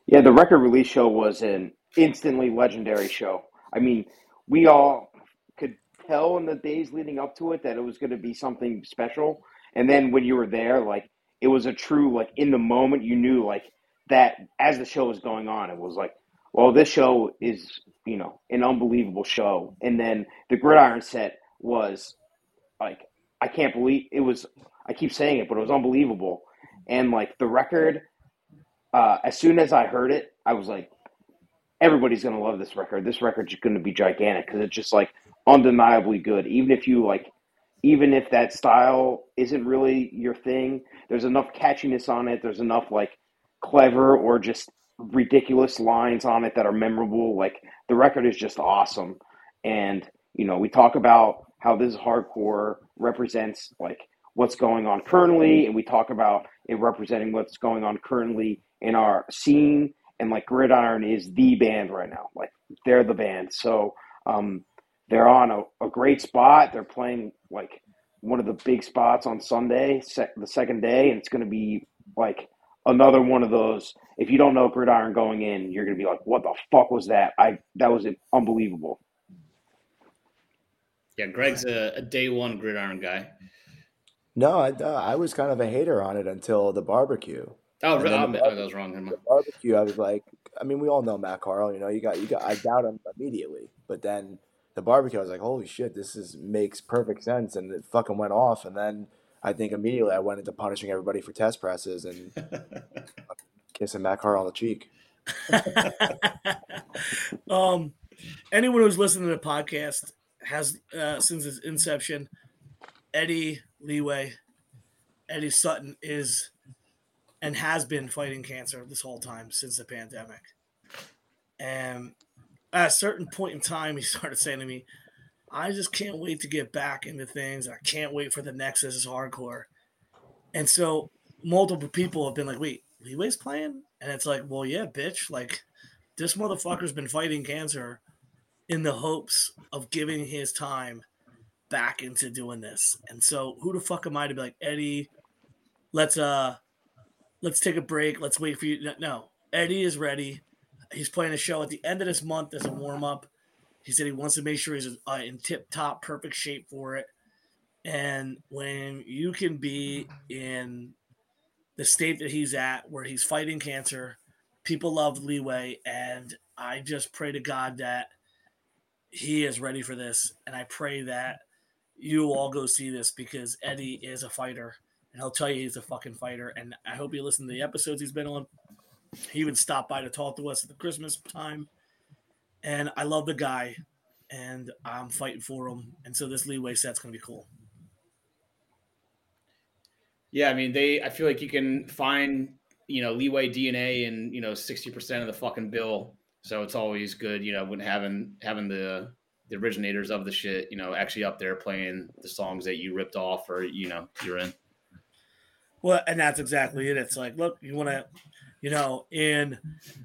Yeah, the record release show was an instantly legendary show. I mean, we all could tell in the days leading up to it that it was going to be something special. And then when you were there, like it was a true like in the moment you knew like that as the show was going on it was like well this show is you know an unbelievable show and then the gridiron set was like i can't believe it was i keep saying it but it was unbelievable and like the record uh, as soon as i heard it i was like everybody's going to love this record. This record's going to be gigantic because it's just like undeniably good. Even if you like even if that style isn't really your thing there's enough catchiness on it. There's enough like clever or just ridiculous lines on it that are memorable. Like the record is just awesome. And you know we talk about how this hardcore represents like what's going on currently and we talk about it representing what's going on currently in our scene and like gridiron is the band right now. Like they're the band. So um, they're on a, a great spot. They're playing like one of the big spots on sunday sec- the second day and it's going to be like another one of those. If you don't know gridiron going in you're going to be like what the fuck was that? I that was unbelievable. Yeah, Greg's a, a day one gridiron guy. No, I, uh, I was kind of a hater on it until the barbecue. Oh, And re- then I, the I was wrong. The barbecue, I was like, I mean, we all know Matt Carl. You know, you got you got. I doubt him immediately, but then the barbecue, I was like, holy shit, this is makes perfect sense, and it fucking went off. And then I think immediately I went into punishing everybody for test presses and kissing Matt Carl on the cheek. um, anyone who's listening to the podcast has uh, since its inception, Eddie Leeway, Eddie Sutton is and has been fighting cancer this whole time since the pandemic. And at a certain point in time, he started saying to me, I just can't wait to get back into things. I can't wait for the next This is Hardcore. And so multiple people have been like, wait, Leeway's playing? And it's like, well, yeah, bitch. Like, this motherfucker's been fighting cancer in the hopes of giving his time back into doing this. And so who the fuck am I to be like, Eddie, let's uh let's take a break. Let's wait for you. No. Eddie is ready. He's playing a show at the end of this month as a warm up. He said he wants to make sure he's uh, in tip top, perfect shape for it. And when you can be in the state that he's at, where he's fighting cancer, people love leeway. And I just pray to God that he is ready for this. And I pray that you all go see this because Eddie is a fighter and he'll tell you he's a fucking fighter. And I hope you listen to the episodes he's been on. He even stopped by to talk to us at the Christmas time. And I love the guy and I'm fighting for him. And so this leeway set's going to be cool. Yeah, I mean, they. I feel like you can find you know leeway DNA in you know sixty percent of the fucking bill. So it's always good, you know, when having having the the originators of the shit, you know, actually up there playing the songs that you ripped off or you know you're in. Well, and that's exactly it. It's like, look, you want to, you know, in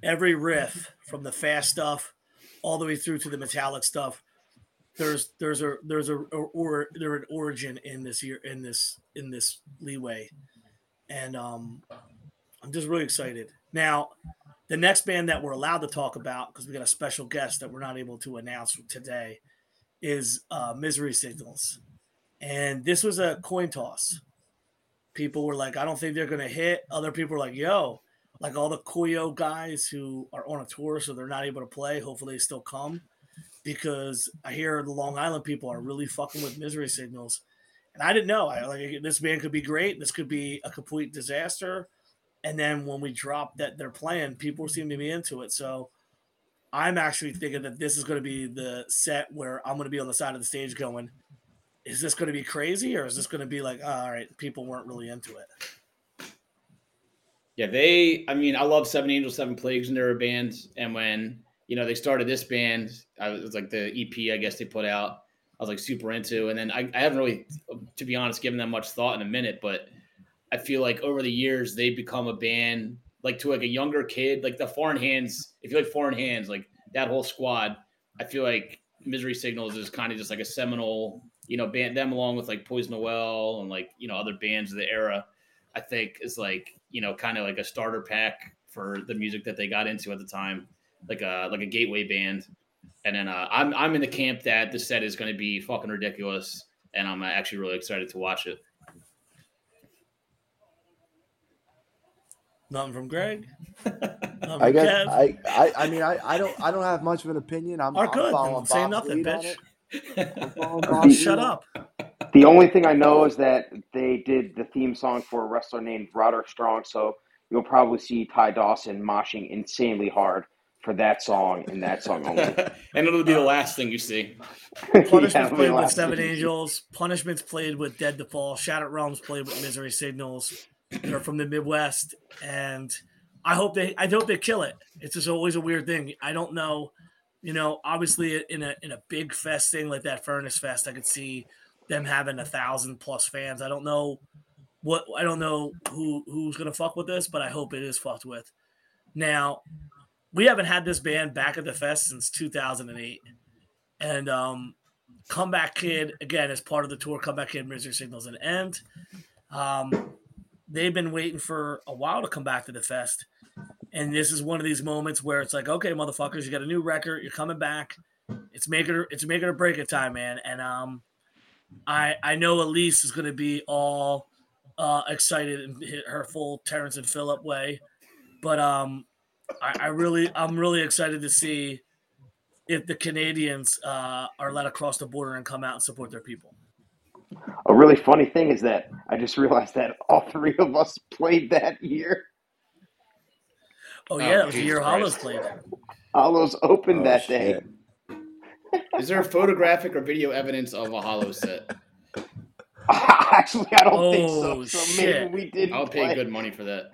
every riff from the fast stuff all the way through to the metallic stuff, there's there's a there's a or there an origin in this year in this in this leeway, and um, I'm just really excited. Now, the next band that we're allowed to talk about because we got a special guest that we're not able to announce today is uh, Misery Signals, and this was a coin toss people were like, I don't think they're gonna hit. Other people were like, yo, like all the Koyo guys who are on a tour, so they're not able to play. Hopefully they still come. Because I hear the Long Island people are really fucking with misery signals. And I didn't know. I like this band could be great. This could be a complete disaster. And then when we drop that they're playing, people seem to be into it. So I'm actually thinking that this is going to be the set where I'm going to be on the side of the stage going, is this going to be crazy or is this going to be like, oh, all right, people weren't really into it? Yeah, they. I mean, I love Seven Angels, Seven Plagues, and they're a band. And when you know they started this band, I was like the EP, I guess they put out. I was like super into, and then I, I haven't really, to be honest, given them much thought in a minute. But I feel like over the years they've become a band like to like a younger kid, like the Foreign Hands. If you like Foreign Hands, like that whole squad, I feel like Misery Signals is kind of just like a seminal, you know, band. Them along with like Poison the Well and like you know other bands of the era. I think is like you know kind of like a starter pack for the music that they got into at the time, like a like a gateway band. And then uh, I'm I'm in the camp that the set is going to be fucking ridiculous, and I'm actually really excited to watch it. Nothing from Greg. Nothing I guess I, I I mean I, I don't I don't have much of an opinion. I'm, Are I'm good. following say nothing, lead on bitch. It. The- Shut up. The only thing I know is that they did the theme song for a wrestler named Roderick Strong, so you'll probably see Ty Dawson moshing insanely hard for that song and that song only. and it'll be the last thing you see. Punishments Yeah, played with Seven. Angels. Punishments played with Dead to Fall. Shattered Realms played with Misery Signals. They're from the Midwest, and I hope they I hope they kill it. It's just always a weird thing. I don't know, you know. Obviously, in a in a big fest thing like that Furnace Fest, I could see them having a thousand plus fans. I don't know what I don't know who who's gonna fuck with this, but I hope it is fucked with. Now, we haven't had this band back at the fest since 2008, and um, Comeback Kid again is part of the tour. Comeback Kid, Misery Signals, and End. Um, they've been waiting for a while to come back to the fest, and this is one of these moments where it's like, okay, motherfuckers, you got a new record, you're coming back. It's making or it's making or break it time, man. And um, I I know Elise is going to be all uh, excited and hit her full Terrence and Phillip way, but um, I, I really I'm really excited to see if the Canadians uh, are let across the border and come out and support their people. A really funny thing is that I just realized that all three of us played that year. Oh Oh, yeah, that was the Jesus year Hollows Christ. played. Hollows opened Oh, that day. Is there photographic or video evidence of a hollow set? Actually, I don't think Oh, so. So shit. maybe we didn't I'll pay play. good money for that.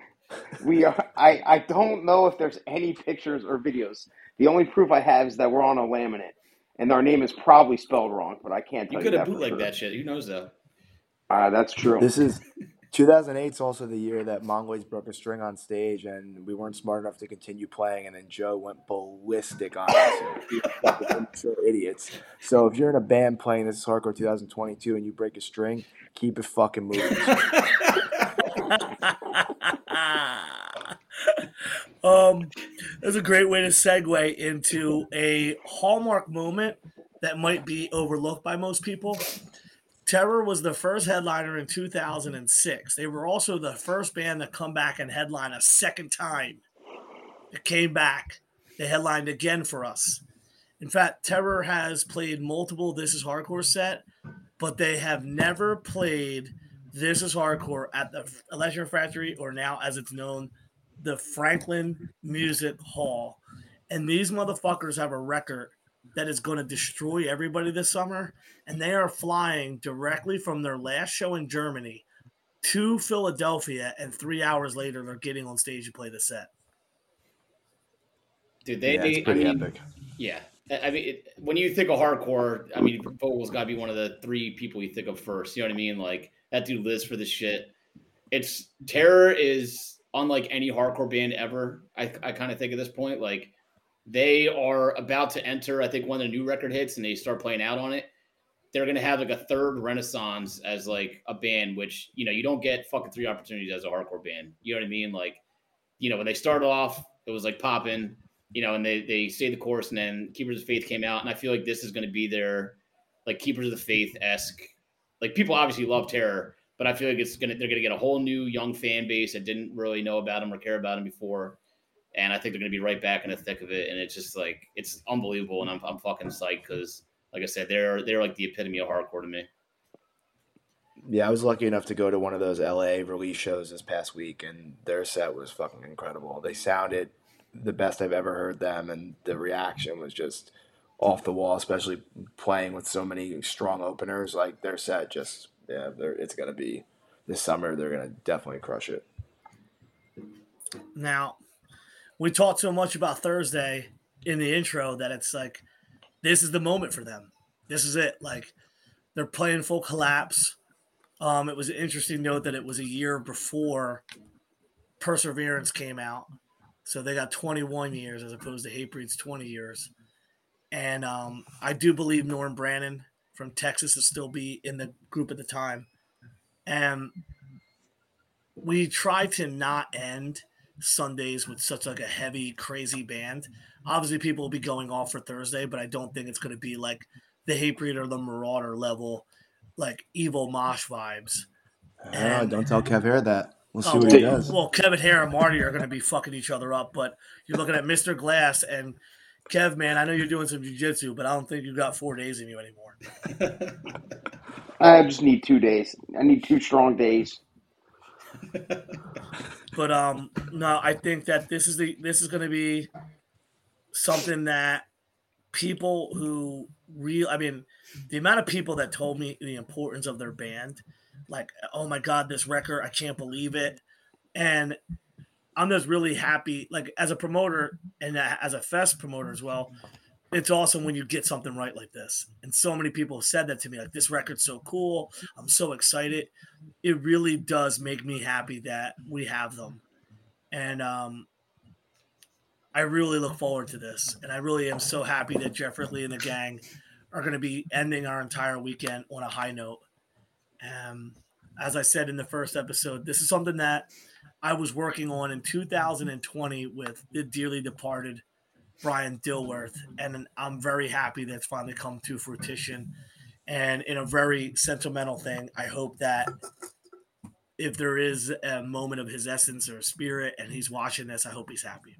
We are. I. I don't know if there's any pictures or videos. The only proof I have is that we're on a laminate, and our name is probably spelled wrong, but I can't You tell you, could have that for bootlegged sure. that shit. Who knows though? Uh, that's true. This is 2008 is also the year that Mongoloids broke a string on stage, and we weren't smart enough to continue playing. And then Joe went ballistic on us. immature idiots. So if you're in a band playing this is hardcore 2022 and you break a string, keep it fucking moving. um, that's a great way to segue into a hallmark moment that might be overlooked by most people. Terror was the first headliner in 2006. They were also the first band to come back and headline a second time. It came back. They headlined again for us. In fact, Terror has played multiple This Is Hardcore set, but they have never played This Is Hardcore at the Electric Factory or now as it's known, the Franklin Music Hall. And these motherfuckers have a record that is going to destroy everybody this summer. And they are flying directly from their last show in Germany to Philadelphia. And three hours later, they're getting on stage to play the set. Dude, they, yeah, they it's I pretty mean, epic. yeah. I I mean, it, when you think of hardcore, I mean, Vogel's got to be one of the three people you think of first. You know what I mean? Like that dude lives for this shit. It's Terror is unlike any hardcore band ever. I, I kind of think at this point, like they are about to enter. I think when the new record hits and they start playing out on it, they're gonna have like a third renaissance as like a band, which you know you don't get fucking three opportunities as a hardcore band. You know what I mean? Like, you know, when they started off, it was like popping you know, and they they stayed the course, and then Keepers of Faith came out, and I feel like this is going to be their like Keepers of the Faith esque. Like people obviously love Terror, but I feel like it's gonna they're gonna get a whole new young fan base that didn't really know about them or care about them before, and I think they're gonna be right back in the thick of it, and it's just like it's unbelievable, and I'm I'm fucking psyched because like I said, they're they're like the epitome of hardcore to me. Yeah, I was lucky enough to go to one of those LA release shows this past week, and their set was fucking incredible. They sounded the best I've ever heard them, and the reaction was just off the wall, especially playing with so many strong openers. Like their set, just yeah, they're, it's gonna be this summer. They're gonna definitely crush it. Now, we talked so much about Thursday in the intro that it's like this is the moment for them. This is it. Like they're playing full collapse. Um, it was an interesting note that it was a year before Perseverance came out. So they got 21 years as opposed to Hatebreed's 20 years. And um, I do believe Norm Brannon from Texas will still be in the group at the time. And we try to not end Sundays with such like a heavy, crazy band. Obviously, people will be going off for Thursday, but I don't think it's going to be like the Hatebreed or the Merauder level, like evil mosh vibes. Ah, And- don't tell Kev Hair that. We'll see Oh, what well, he does. well, Kevin Hare and Marty are going to be fucking each other up, but you're looking at Mr. Glass and Kev, man. I know you're doing some jujitsu, but I don't think you've got four days in you anymore. I just need two days. I need two strong days. But um, no, I think that this is the this is going to be something that people who real, I mean, the amount of people that told me the importance of their band, like, oh my god, this record, I can't believe it, and I'm just really happy. Like as a promoter and as a fest promoter as well, it's awesome when you get something right like this. And so many people have said that to me, like this record's so cool. I'm so excited. It really does make me happy that we have them. And um I really look forward to this. And I really am so happy that Geoff Rickly and the gang are going to be ending our entire weekend on a high note. Um, as I said in the first episode, this is something that I was working on in 2020 with the dearly departed Brian Dilworth, and I'm very happy that's finally come to fruition. And in a very sentimental thing, I hope that if there is a moment of his essence or spirit and he's watching this, I hope he's happy.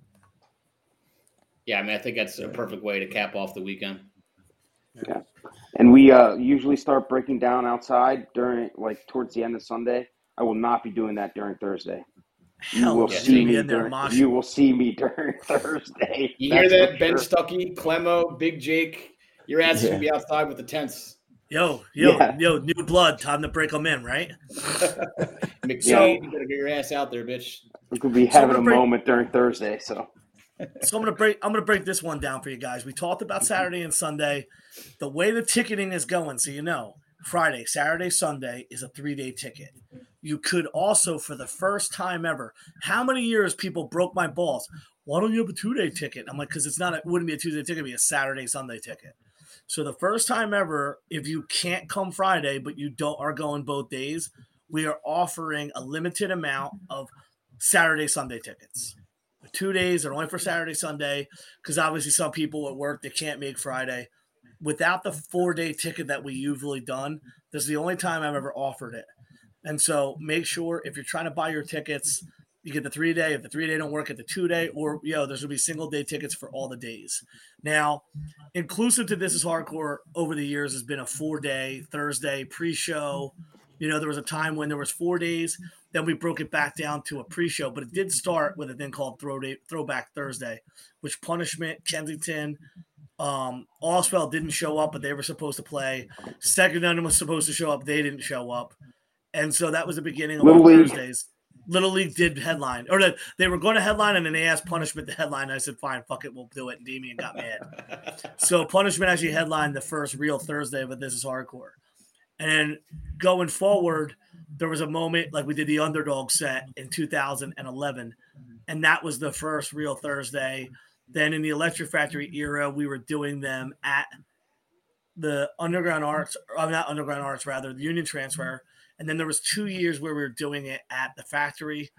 Yeah, I mean, I think that's a perfect way to cap off the weekend. Yeah, And we uh, usually start breaking down outside during, like, towards the end of Sunday. I will not be doing that during Thursday. You Hell, will see me in there during. moshing. You will see me during Thursday. You hear that, Ben sure. Stuckey, Clemo, Big Jake? Your ass is Yeah. gonna be outside with the tents. Yo, yo, Yeah. yo, new blood. Time to break them in, right? McShane, you better get your ass out there, bitch. We could be having we're a break- moment during Thursday. So So I'm gonna break. I'm gonna break this one down for you guys. We talked about Saturday and Sunday. The way the ticketing is going, so you know, Friday, Saturday, Sunday is a three day ticket. You could also, for the first time ever, how many years people broke my balls? Why don't you have a two day ticket? I'm like, because it's not. It wouldn't be a Tuesday ticket. It'd be a Saturday, Sunday ticket. So the first time ever, if you can't come Friday but you don't are going both days, we are offering a limited amount of Saturday, Sunday tickets. Two days are only for Saturday, Sunday, because obviously some people at work they can't make Friday. Without the four day ticket that we usually done, this is the only time I've ever offered it. And so make sure if you're trying to buy your tickets, you get the three day. If the three day don't work, at the two day, or yo, know, there's gonna be single day tickets for all the days. Now, inclusive to this is hardcore over the years has been a four day Thursday pre show. You know, there was a time when there was four days. Then we broke it back down to a pre-show, but it did start with a thing called Throw Day, Throwback Thursday, which Punishment, Kensington, um, Allswell didn't show up, but they were supposed to play. Second London was supposed to show up, they didn't show up, and so that was the beginning of Little League. Thursdays. Little League did headline, or they- they were going to headline, and then they asked Punishment to headline. I said, "Fine, fuck it, we'll do it." And Damien got mad. So Punishment actually headlined the first real Thursday but This Is Hardcore. And then going forward, there was a moment like we did the underdog set in 2011, and that was the first real Thursday. Then in the Electric Factory era, we were doing them at the Underground Arts, or not Underground Arts, rather the Union Transfer. And then there was two years where we were doing it at the factory,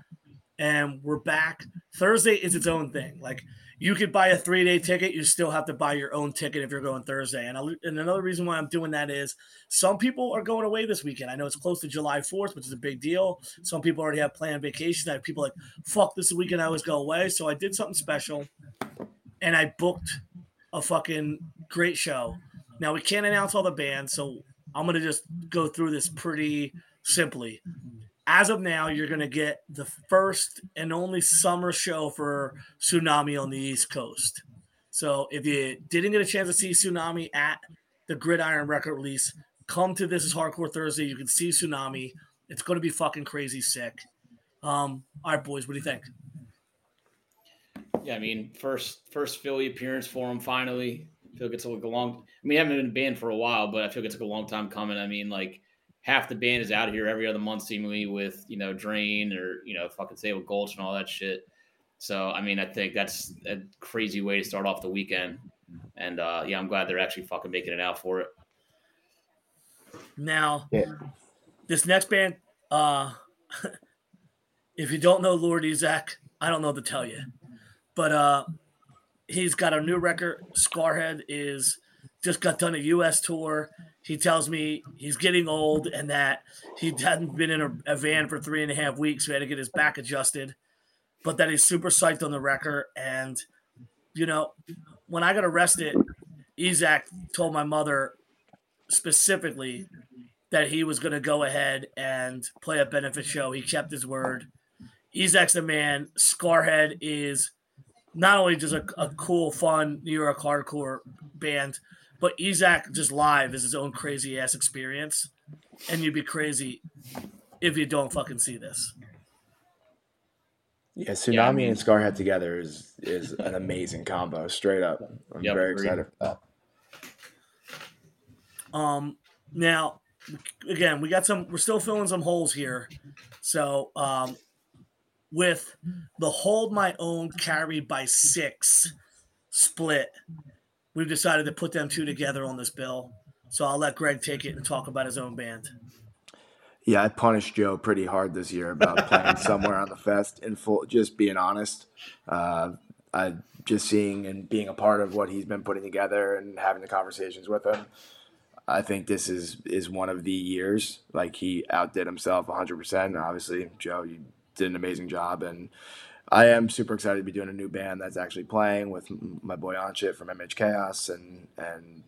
and we're back. Thursday is its own thing. Like you could buy a three day ticket, you still have to buy your own ticket if you're going Thursday. And, I, and another reason why I'm doing that is some people are going away this weekend. I know it's close to July 4th, which is a big deal. Some people already have planned vacations. I have people like, fuck, this weekend I always go away. So I did something special and I booked a fucking great show. Now we can't announce all the bands, so I'm gonna just go through this pretty simply. As of now, you're gonna get the first and only summer show for Sunami on the East Coast. So if you didn't get a chance to see Sunami at the Gridiron record release, come to This Is Hardcore Thursday. You can see Sunami. It's gonna be fucking crazy sick. Um, all right, boys, what do you think? Yeah, I mean, first first Philly appearance for him finally. I feel like it's like a long. I mean, I haven't been banned for a while, but I feel like it's like a long time coming. I mean, like half the band is out here every other month, seemingly with you know Drain or you know fucking say with Gulch and all that shit. So I mean, I think that's a crazy way to start off the weekend. And uh, yeah, I'm glad they're actually fucking making it out for it. Now, Yeah. this next band, uh, if you don't know Lord Ezec, I don't know what to tell you. But uh, he's got a new record. Scarhead is just got done a U.S. tour. he tells me he's getting old and that he hadn't been in a, a van for three and a half weeks. So he had to get his back adjusted, but that he's super psyched on the record. And, you know, when I got arrested, Isaac told my mother specifically that he was going to go ahead and play a benefit show. He kept his word. Isaac's the man. Scarhead is not only just a, a cool, fun New York hardcore band, but Isaac just live is his own crazy ass experience, and you'd be crazy if you don't fucking see this. Yeah, Sunami and Scarhead together is is an amazing combo. Straight up, I'm Yep, very agreed. excited for that. Um, now, again, we got some. We're still filling some holes here. So, um, with the hold my own carry by six split, we've decided to put them two together on this bill. So I'll let Greg take it and talk about his own band. Yeah, I punished Joe pretty hard this year about playing somewhere on the fest. And full, just being honest, uh, I just seeing and being a part of what he's been putting together and having the conversations with him. I think this is is one of the years. Like he outdid himself 100. percent And Obviously, Joe, you did an amazing job, and I am super excited to be doing a new band that's actually playing with my boy Onchit from MH Chaos and and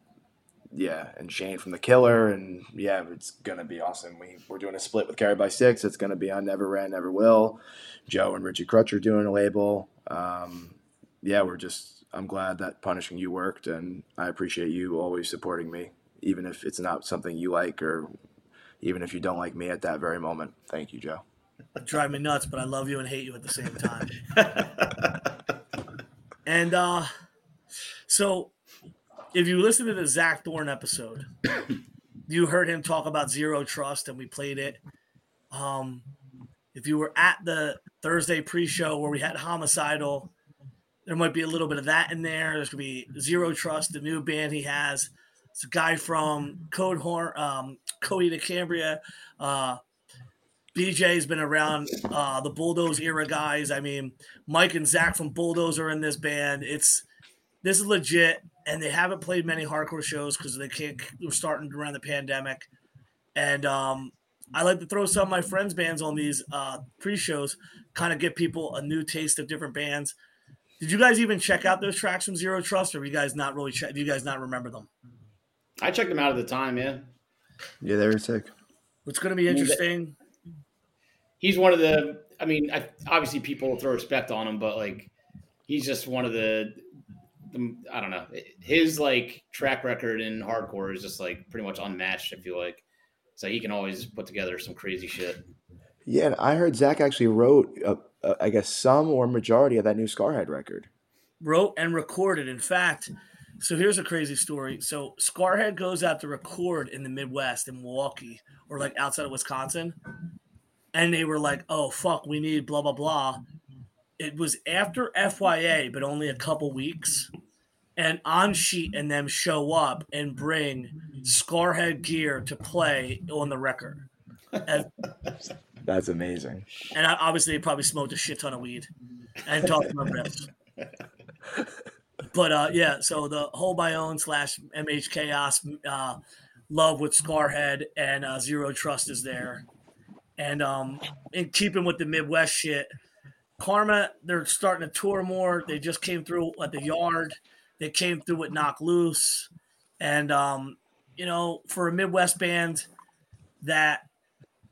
yeah, and Shane from The Killer, and yeah, it's gonna be awesome. We we're doing a split with Carry by Six. It's gonna be on Never Ran, Never Will. Joe and Richie Krutch are doing a label. Um, yeah, we're just. I'm glad that punishing you worked, and I appreciate you always supporting me, even if it's not something you like, or even if you don't like me at that very moment. Thank you, Joe. Drive me nuts, but I love you and hate you at the same time. and uh so if you listen to the Zach Thorne episode, you heard him talk about zero trust and we played it. Um if you were at the Thursday pre-show where we had homicidal, there might be a little bit of that in there. There's gonna be zero trust, the new band he has. It's a guy from Code Horn, um, Cody to Cambria, uh, BJ's been around uh, the Bulldoze era guys. I mean, Mike and Zach from Bulldoze are in this band. It's this is legit, and they haven't played many hardcore shows because they can't. We're starting around the pandemic, and um, I like to throw some of my friends' bands on these uh, pre-shows, kind of give people a new taste of different bands. Did you guys even check out those tracks from Zero Trust, or you guys not really? Check, do you guys not remember them? I checked them out at the time, yeah. Yeah, they were sick. It's going to be I mean, interesting. He's one of the. I mean, I, obviously people throw respect on him, but like, he's just one of the, the. I don't know. His like track record in hardcore is just like pretty much unmatched. I feel like, so he can always put together some crazy shit. Yeah, and I heard Zach actually wrote, uh, uh, I guess, some or majority of that new Scarhead record. wrote and recorded. In fact, so here's a crazy story. So Scarhead goes out to record in the Midwest in Milwaukee or like outside of Wisconsin. And they were like, oh, fuck, we need blah, blah, blah. It was after FYA, but only a couple weeks. And On Sheet and them show up and bring Scarhead gear to play on the record. And, That's amazing. and I- obviously, they probably smoked a shit ton of weed and talked about riffs. But uh, yeah, so the Hold My Own slash MH Chaos uh, Love with Scarhead and uh, Zero Trust is there. And um, in keeping with the Midwest shit, Karma, they're starting to tour more. They just came through at the yard. They came through with Knocked Loose. And, um, you know, for a Midwest band that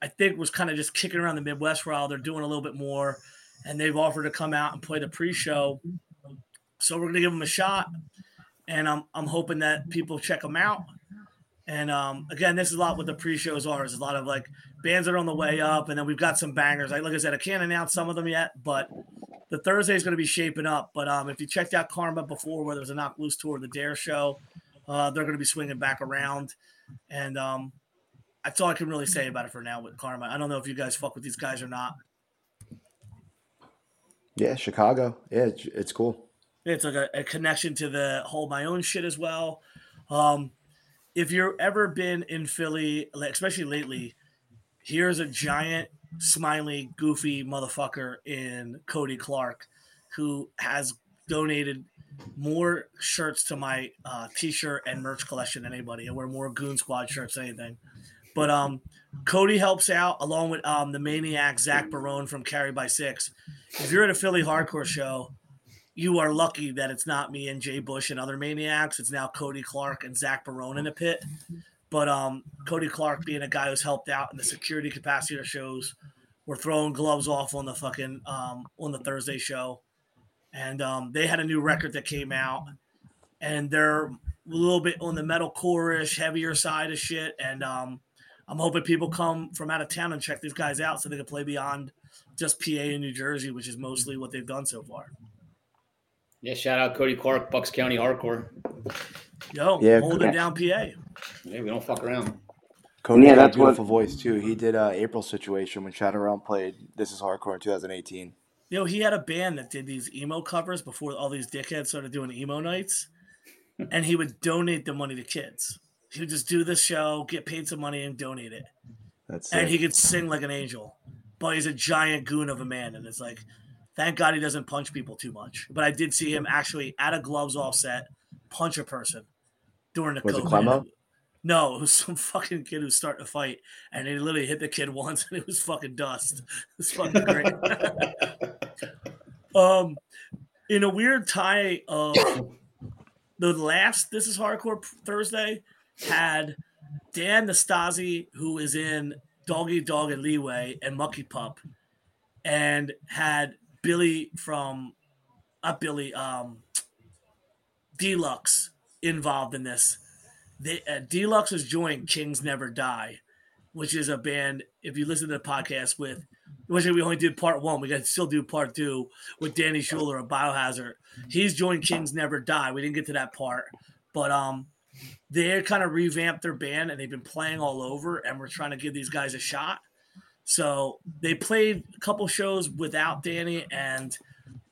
I think was kind of just kicking around the Midwest while they're doing a little bit more. And they've offered to come out and play the pre show. So we're going to give them a shot. And I'm, I'm hoping that people check them out. And um, again, this is a lot what the pre-shows are. Is a lot of like bands that are on the way up, and then we've got some bangers. Like, like I said, I can't announce some of them yet, but the Thursday is going to be shaping up. But um, if you checked out Karma before, where there was a Knocked Loose tour, the Dare show, uh, they're going to be swinging back around, and um, that's all I can really say about it for now with Karma. I don't know if you guys fuck with these guys or not. Yeah, Chicago. Yeah, it's, it's cool. It's like a, a connection to the whole my own shit as well. Um, if you've ever been in Philly, especially lately, here's a giant, smiley, goofy motherfucker in Cody Clark who has donated more shirts to my uh, t-shirt and merch collection than anybody. I wear more Goon Squad shirts than anything. But um, Cody helps out along with um, the maniac Zach Barone from Carry by Six. If you're at a Philly hardcore show, you are lucky that it's not me and Jay Bush and other maniacs. It's now Cody Clark and Zach Barone in the pit. But um, Cody Clark being a guy who's helped out in the security capacity of shows, we're throwing gloves off on the fucking um, on the Thursday show, and um, they had a new record that came out, and they're a little bit on the metal core-ish, heavier side of shit, and um, I'm hoping people come from out of town and check these guys out so they can play beyond just PA and New Jersey, which is mostly what they've done so far. Yeah, shout out Cody Clark, Bucks County Hardcore. Yo, Yeah, holding yeah. down PA. Yeah, we don't fuck around. Cody Yeah, had that's a what- beautiful voice too. He did uh, April situation when Shattered Realm played This Is Hardcore in 2018. You know, he had a band that did these emo covers before all these dickheads started doing emo nights, and he would donate the money to kids. He would just do this show, get paid some money, and donate it. That's And it. he could sing like an angel, but he's a giant goon of a man, and it's like, thank God he doesn't punch people too much. But I did see him actually at a gloves off set punch a person during the Was it COVID. Clemmo? No, it was some fucking kid who's starting to fight, and he literally hit the kid once, and it was fucking dust. It was fucking great. um, in a weird tie of the last This Is Hardcore Thursday had Dan Nastasi, who is in Dog Eat Dog and Leeway and Mucky Pup, and had Billy from not Billy, um, Deluxe involved in this. They, uh, Deluxe has joined Kings Never Die, which is a band. If you listen to the podcast with, which we only did part one, we got to still do part two with Danny Schuler of Biohazard. He's joined Kings Never Die. We didn't get to that part, but um, they kind of revamped their band and they've been playing all over, and we're trying to give these guys a shot. So they played a couple shows without Danny, and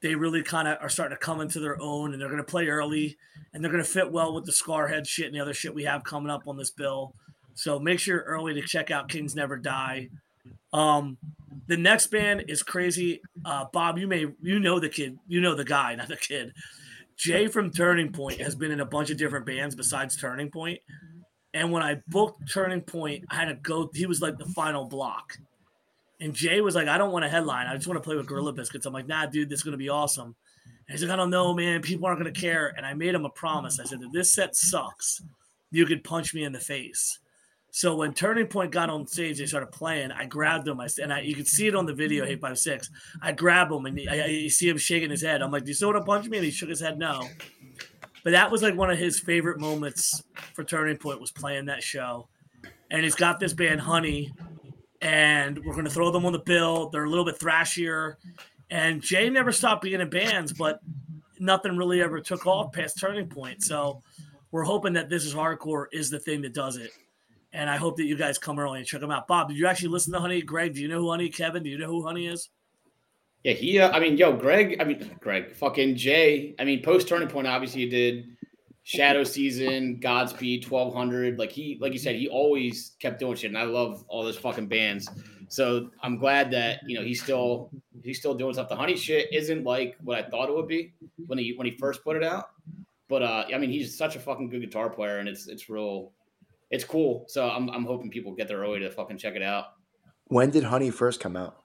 they really kind of are starting to come into their own, and they're going to play early, and they're going to fit well with the Scarhead shit and the other shit we have coming up on this bill. So make sure early to check out Kings Never Die. Um, the next band is crazy. Uh, Bob, you may you know the kid, you know the guy, not the kid. Jay from Turning Point has been in a bunch of different bands besides Turning Point. And when I booked Turning Point, I had to go. He was like the final block. And Jay was like, I don't want a headline. I just want to play with Gorilla Biscuits. I'm like, nah, dude, this is going to be awesome. And he's like, I don't know, man. People aren't going to care. And I made him a promise. I said, if this set sucks, you could punch me in the face. So when Turning Point got on stage, they started playing. I grabbed him. I said, and I, you can see it on the video, eight five six. I grab him, and I, I, you see him shaking his head. I'm like, "Do you still want to punch me?" And he shook his head, no. But that was like one of his favorite moments for Turning Point was playing that show. And he's got this band, Honey, and we're going to throw them on the bill. They're a little bit thrashier. And Jay never stopped being in bands, but nothing really ever took off past Turning Point. So we're hoping that this is hardcore is the thing that does it. And I hope that you guys come early and check them out. Bob, did you actually listen to Honey? Greg, do you know who Honey? Kevin, do you know who Honey is? Yeah, he. Uh, I mean, yo, Greg. I mean, Greg. Fucking Jay. I mean, post turning point. Obviously, he did Shadow Season, Godspeed, twelve hundred. Like he, like you said, he always kept doing shit, and I love all those fucking bands. So I'm glad that you know he's still he's still doing stuff. The Honey shit isn't like what I thought it would be when he when he first put it out. But uh, I mean, he's such a fucking good guitar player, and it's it's real, it's cool. So I'm I'm hoping people get there early to fucking check it out. When did Honey first come out?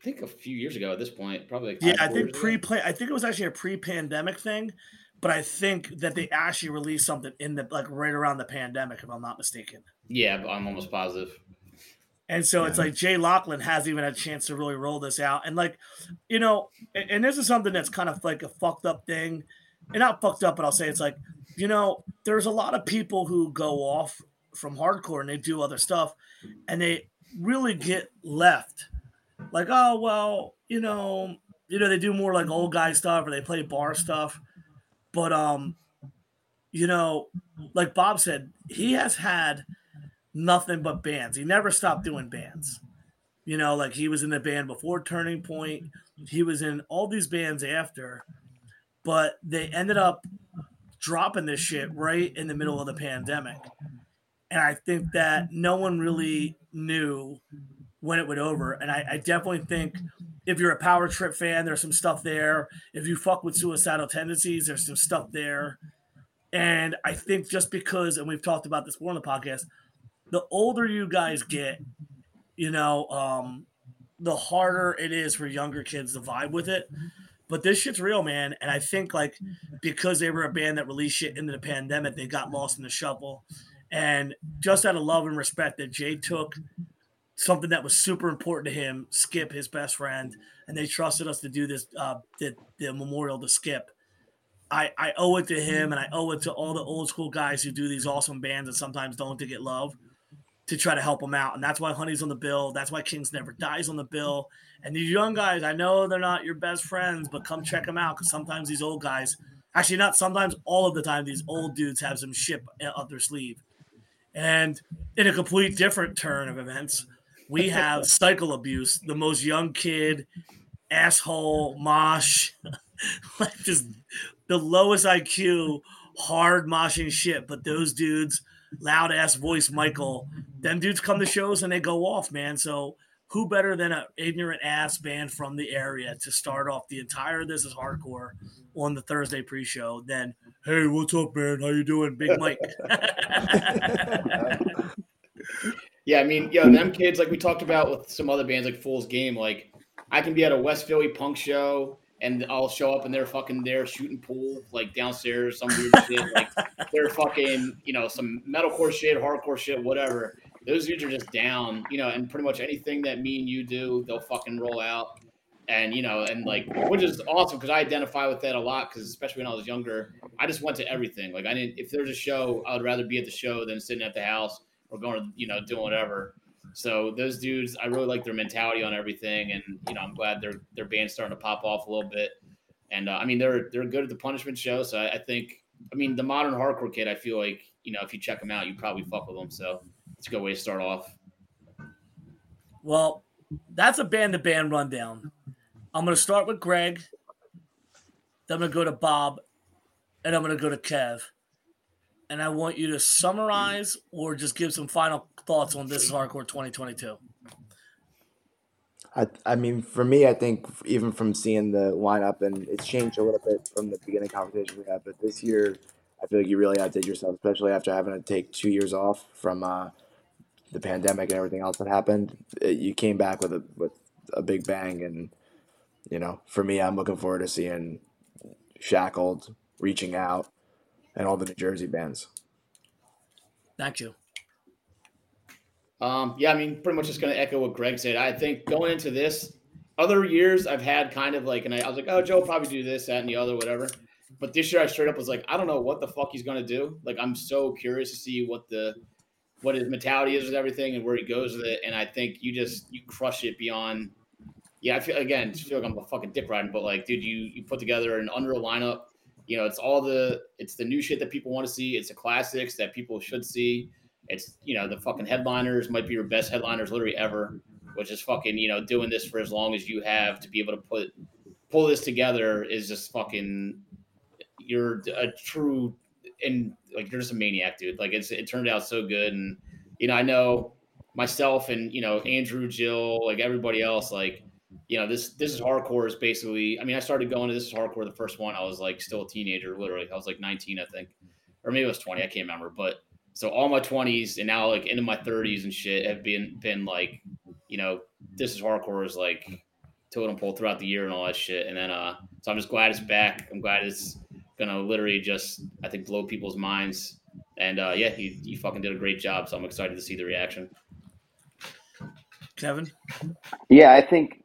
I think a few years ago at this point, probably. Like Yeah, I think pre-play. I think it was actually a pre-pandemic thing, but I think that they actually released something in the like right around the pandemic, if I'm not mistaken. Yeah, I'm almost positive. And so it's like Jay Laughlin hasn't even had a chance to really roll this out. And like, you know, and, and this is something that's kind of like a fucked up thing. And not fucked up, but I'll say it's like, you know, there's a lot of people who go off from hardcore and they do other stuff and they really get left. Like, oh well, you know, you know, they do more like old guy stuff or they play bar stuff. But um, you know, like Bob said, he has had nothing but bands. He never stopped doing bands. You know, like he was in the band before Turning Point. He was in all these bands after, but they ended up dropping this shit right in the middle of the pandemic. And I think that no one really knew when it would over. And I, I definitely think if you're a power trip fan, there's some stuff there. If you fuck with suicidal tendencies, there's some stuff there. And I think just because, and we've talked about this before on the podcast, the older you guys get, you know, um, the harder it is for younger kids to vibe with it. But this shit's real, man. And I think like because they were a band that released shit into the pandemic, they got lost in the shuffle. And just out of love and respect that Jay took something that was super important to him, Skip, his best friend, and they trusted us to do this, uh, the, the memorial to Skip. I, I owe it to him and I owe it to all the old school guys who do these awesome bands and sometimes don't to get love to try to help them out. And that's why Honey's on the bill. That's why Kings Never Dies on the bill. And these young guys, I know they're not your best friends, but come check them out because sometimes these old guys, actually, not sometimes, all of the time, these old dudes have some shit up their sleeve. And in a complete different turn of events, we have cycle abuse, the most young kid, asshole, mosh, like just the lowest IQ, hard moshing shit. But those dudes, loud ass voice Michael, them dudes come to shows and they go off, man. So who better than an ignorant ass band from the area to start off the entire This Is Hardcore on the Thursday pre-show than Hey, what's up, man? How you doing, Big Mike? yeah, I mean, yo, them kids, like we talked about with some other bands like Fool's Game, like I can be at a West Philly punk show and I'll show up and they're fucking there shooting pool like downstairs, some weird shit. Like they're fucking, you know, some metalcore shit, hardcore shit, whatever. Those dudes are just down, you know, and pretty much anything that me and you do, they'll fucking roll out. And you know, and like, which is awesome because I identify with that a lot. Because especially when I was younger, I just went to everything. Like, I didn't. If there's a show, I would rather be at the show than sitting at the house or going, to, you know, doing whatever. So those dudes, I really like their mentality on everything, and you know, I'm glad their their band's starting to pop off a little bit. And uh, I mean, they're they're good at the punishment show, so I, I, think, I mean, the modern hardcore kid, I feel like you know, if you check them out, you probably fuck with them. So it's a good way to start off. Well, that's a band to band rundown. I'm to start with Greg. Then I'm to go to Bob, and I'm to go to Kev. And I want you to summarize or just give some final thoughts on this is hardcore 2022. I, I mean, for me, I think even from seeing the lineup, and it's changed a little bit from the beginning conversation we had, but this year, I feel like you really outdid yourself, especially after having to take two years off from uh, the pandemic and everything else that happened. It, you came back with a with a big bang, and you know, for me, I'm looking forward to seeing Shackled reaching out and all the New Jersey bands. Thank you. Um, yeah, I mean, pretty much just going to echo what Greg said. I think going into this, other years I've had kind of like, and I, I was like, oh, Joe probably do this, that, and the other, whatever. But this year I straight up was like, I don't know what the fuck he's going to do. Like, I'm so curious to see what the what his mentality is with everything and where he goes with it. And I think you just you crush it beyond. Yeah, I feel again, I feel like I'm a fucking dick riding, but like, dude, you you put together an under lineup. You know, it's all the it's the new shit that people want to see. It's the classics that people should see it's you know the fucking headliners might be your best headliners literally ever, which is fucking you know doing this for as long as you have to be able to put pull this together is just fucking you're a true and like you're just a maniac, dude. Like it's it turned out so good, and you know I know myself and you know Andrew, Jill, like everybody else, like you know this this is hardcore is basically. I mean, I started going to this is hardcore the first one. I was like still a teenager, literally. I was like 19, I think, or maybe it was 20. I can't remember, but so all my 20s and now like into my 30s and shit have been been like you know this is hardcore is like totem pole throughout the year and all that shit and then uh so i'm just glad it's back i'm glad it's gonna literally just i think blow people's minds and uh yeah you, you fucking did a great job so i'm excited to see the reaction kevin yeah i think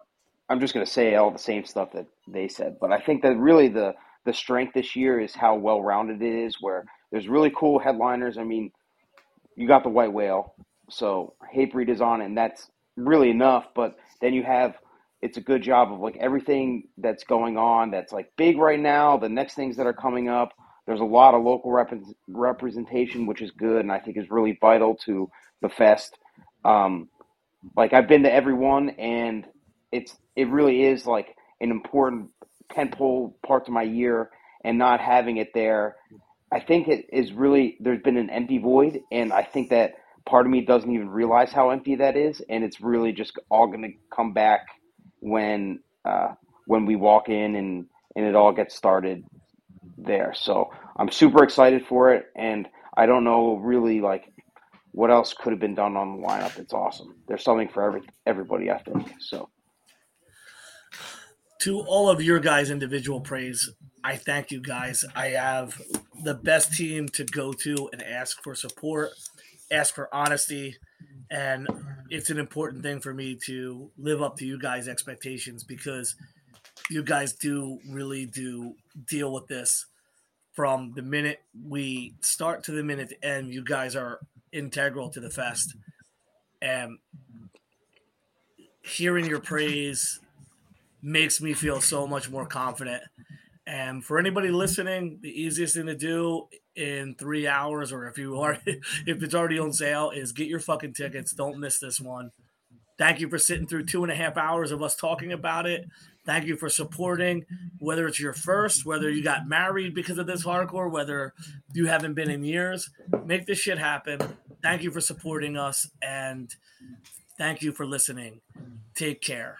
i'm just gonna say all the same stuff that they said but i think that really the the strength this year is how well rounded it is where there's really cool headliners. I mean, you got the White Whale, so Hatebreed is on, and that's really enough. But then you have it's a good job of like everything that's going on that's like big right now. The next things that are coming up. There's a lot of local rep- representation, which is good, and I think is really vital to the fest. Um, like I've been to everyone, and it's it really is like an important tentpole part of my year, and not having it there I think it is really there's been an empty void, and I think that part of me doesn't even realize how empty that is, and it's really just all going to come back when uh, when we walk in and and it all gets started there. So I'm super excited for it, and I don't know really like what else could have been done on the lineup. It's awesome. There's something for every everybody, I think. So to all of your guys' individual praise, I thank you guys. I have the best team to go to and ask for support, ask for honesty, and it's an important thing for me to live up to you guys' expectations because you guys do really do deal with this from the minute we start to the minute end. You guys are integral to the fest, and hearing your praise makes me feel so much more confident. And for anybody listening, the easiest thing to do in three hours, or if you are, if it's already on sale, is get your fucking tickets. Don't miss this one. Thank you for sitting through two and a half hours of us talking about it. Thank you for supporting, whether it's your first, whether you got married because of this hardcore, whether you haven't been in years. Make this shit happen. Thank you for supporting us and thank you for listening. Take care.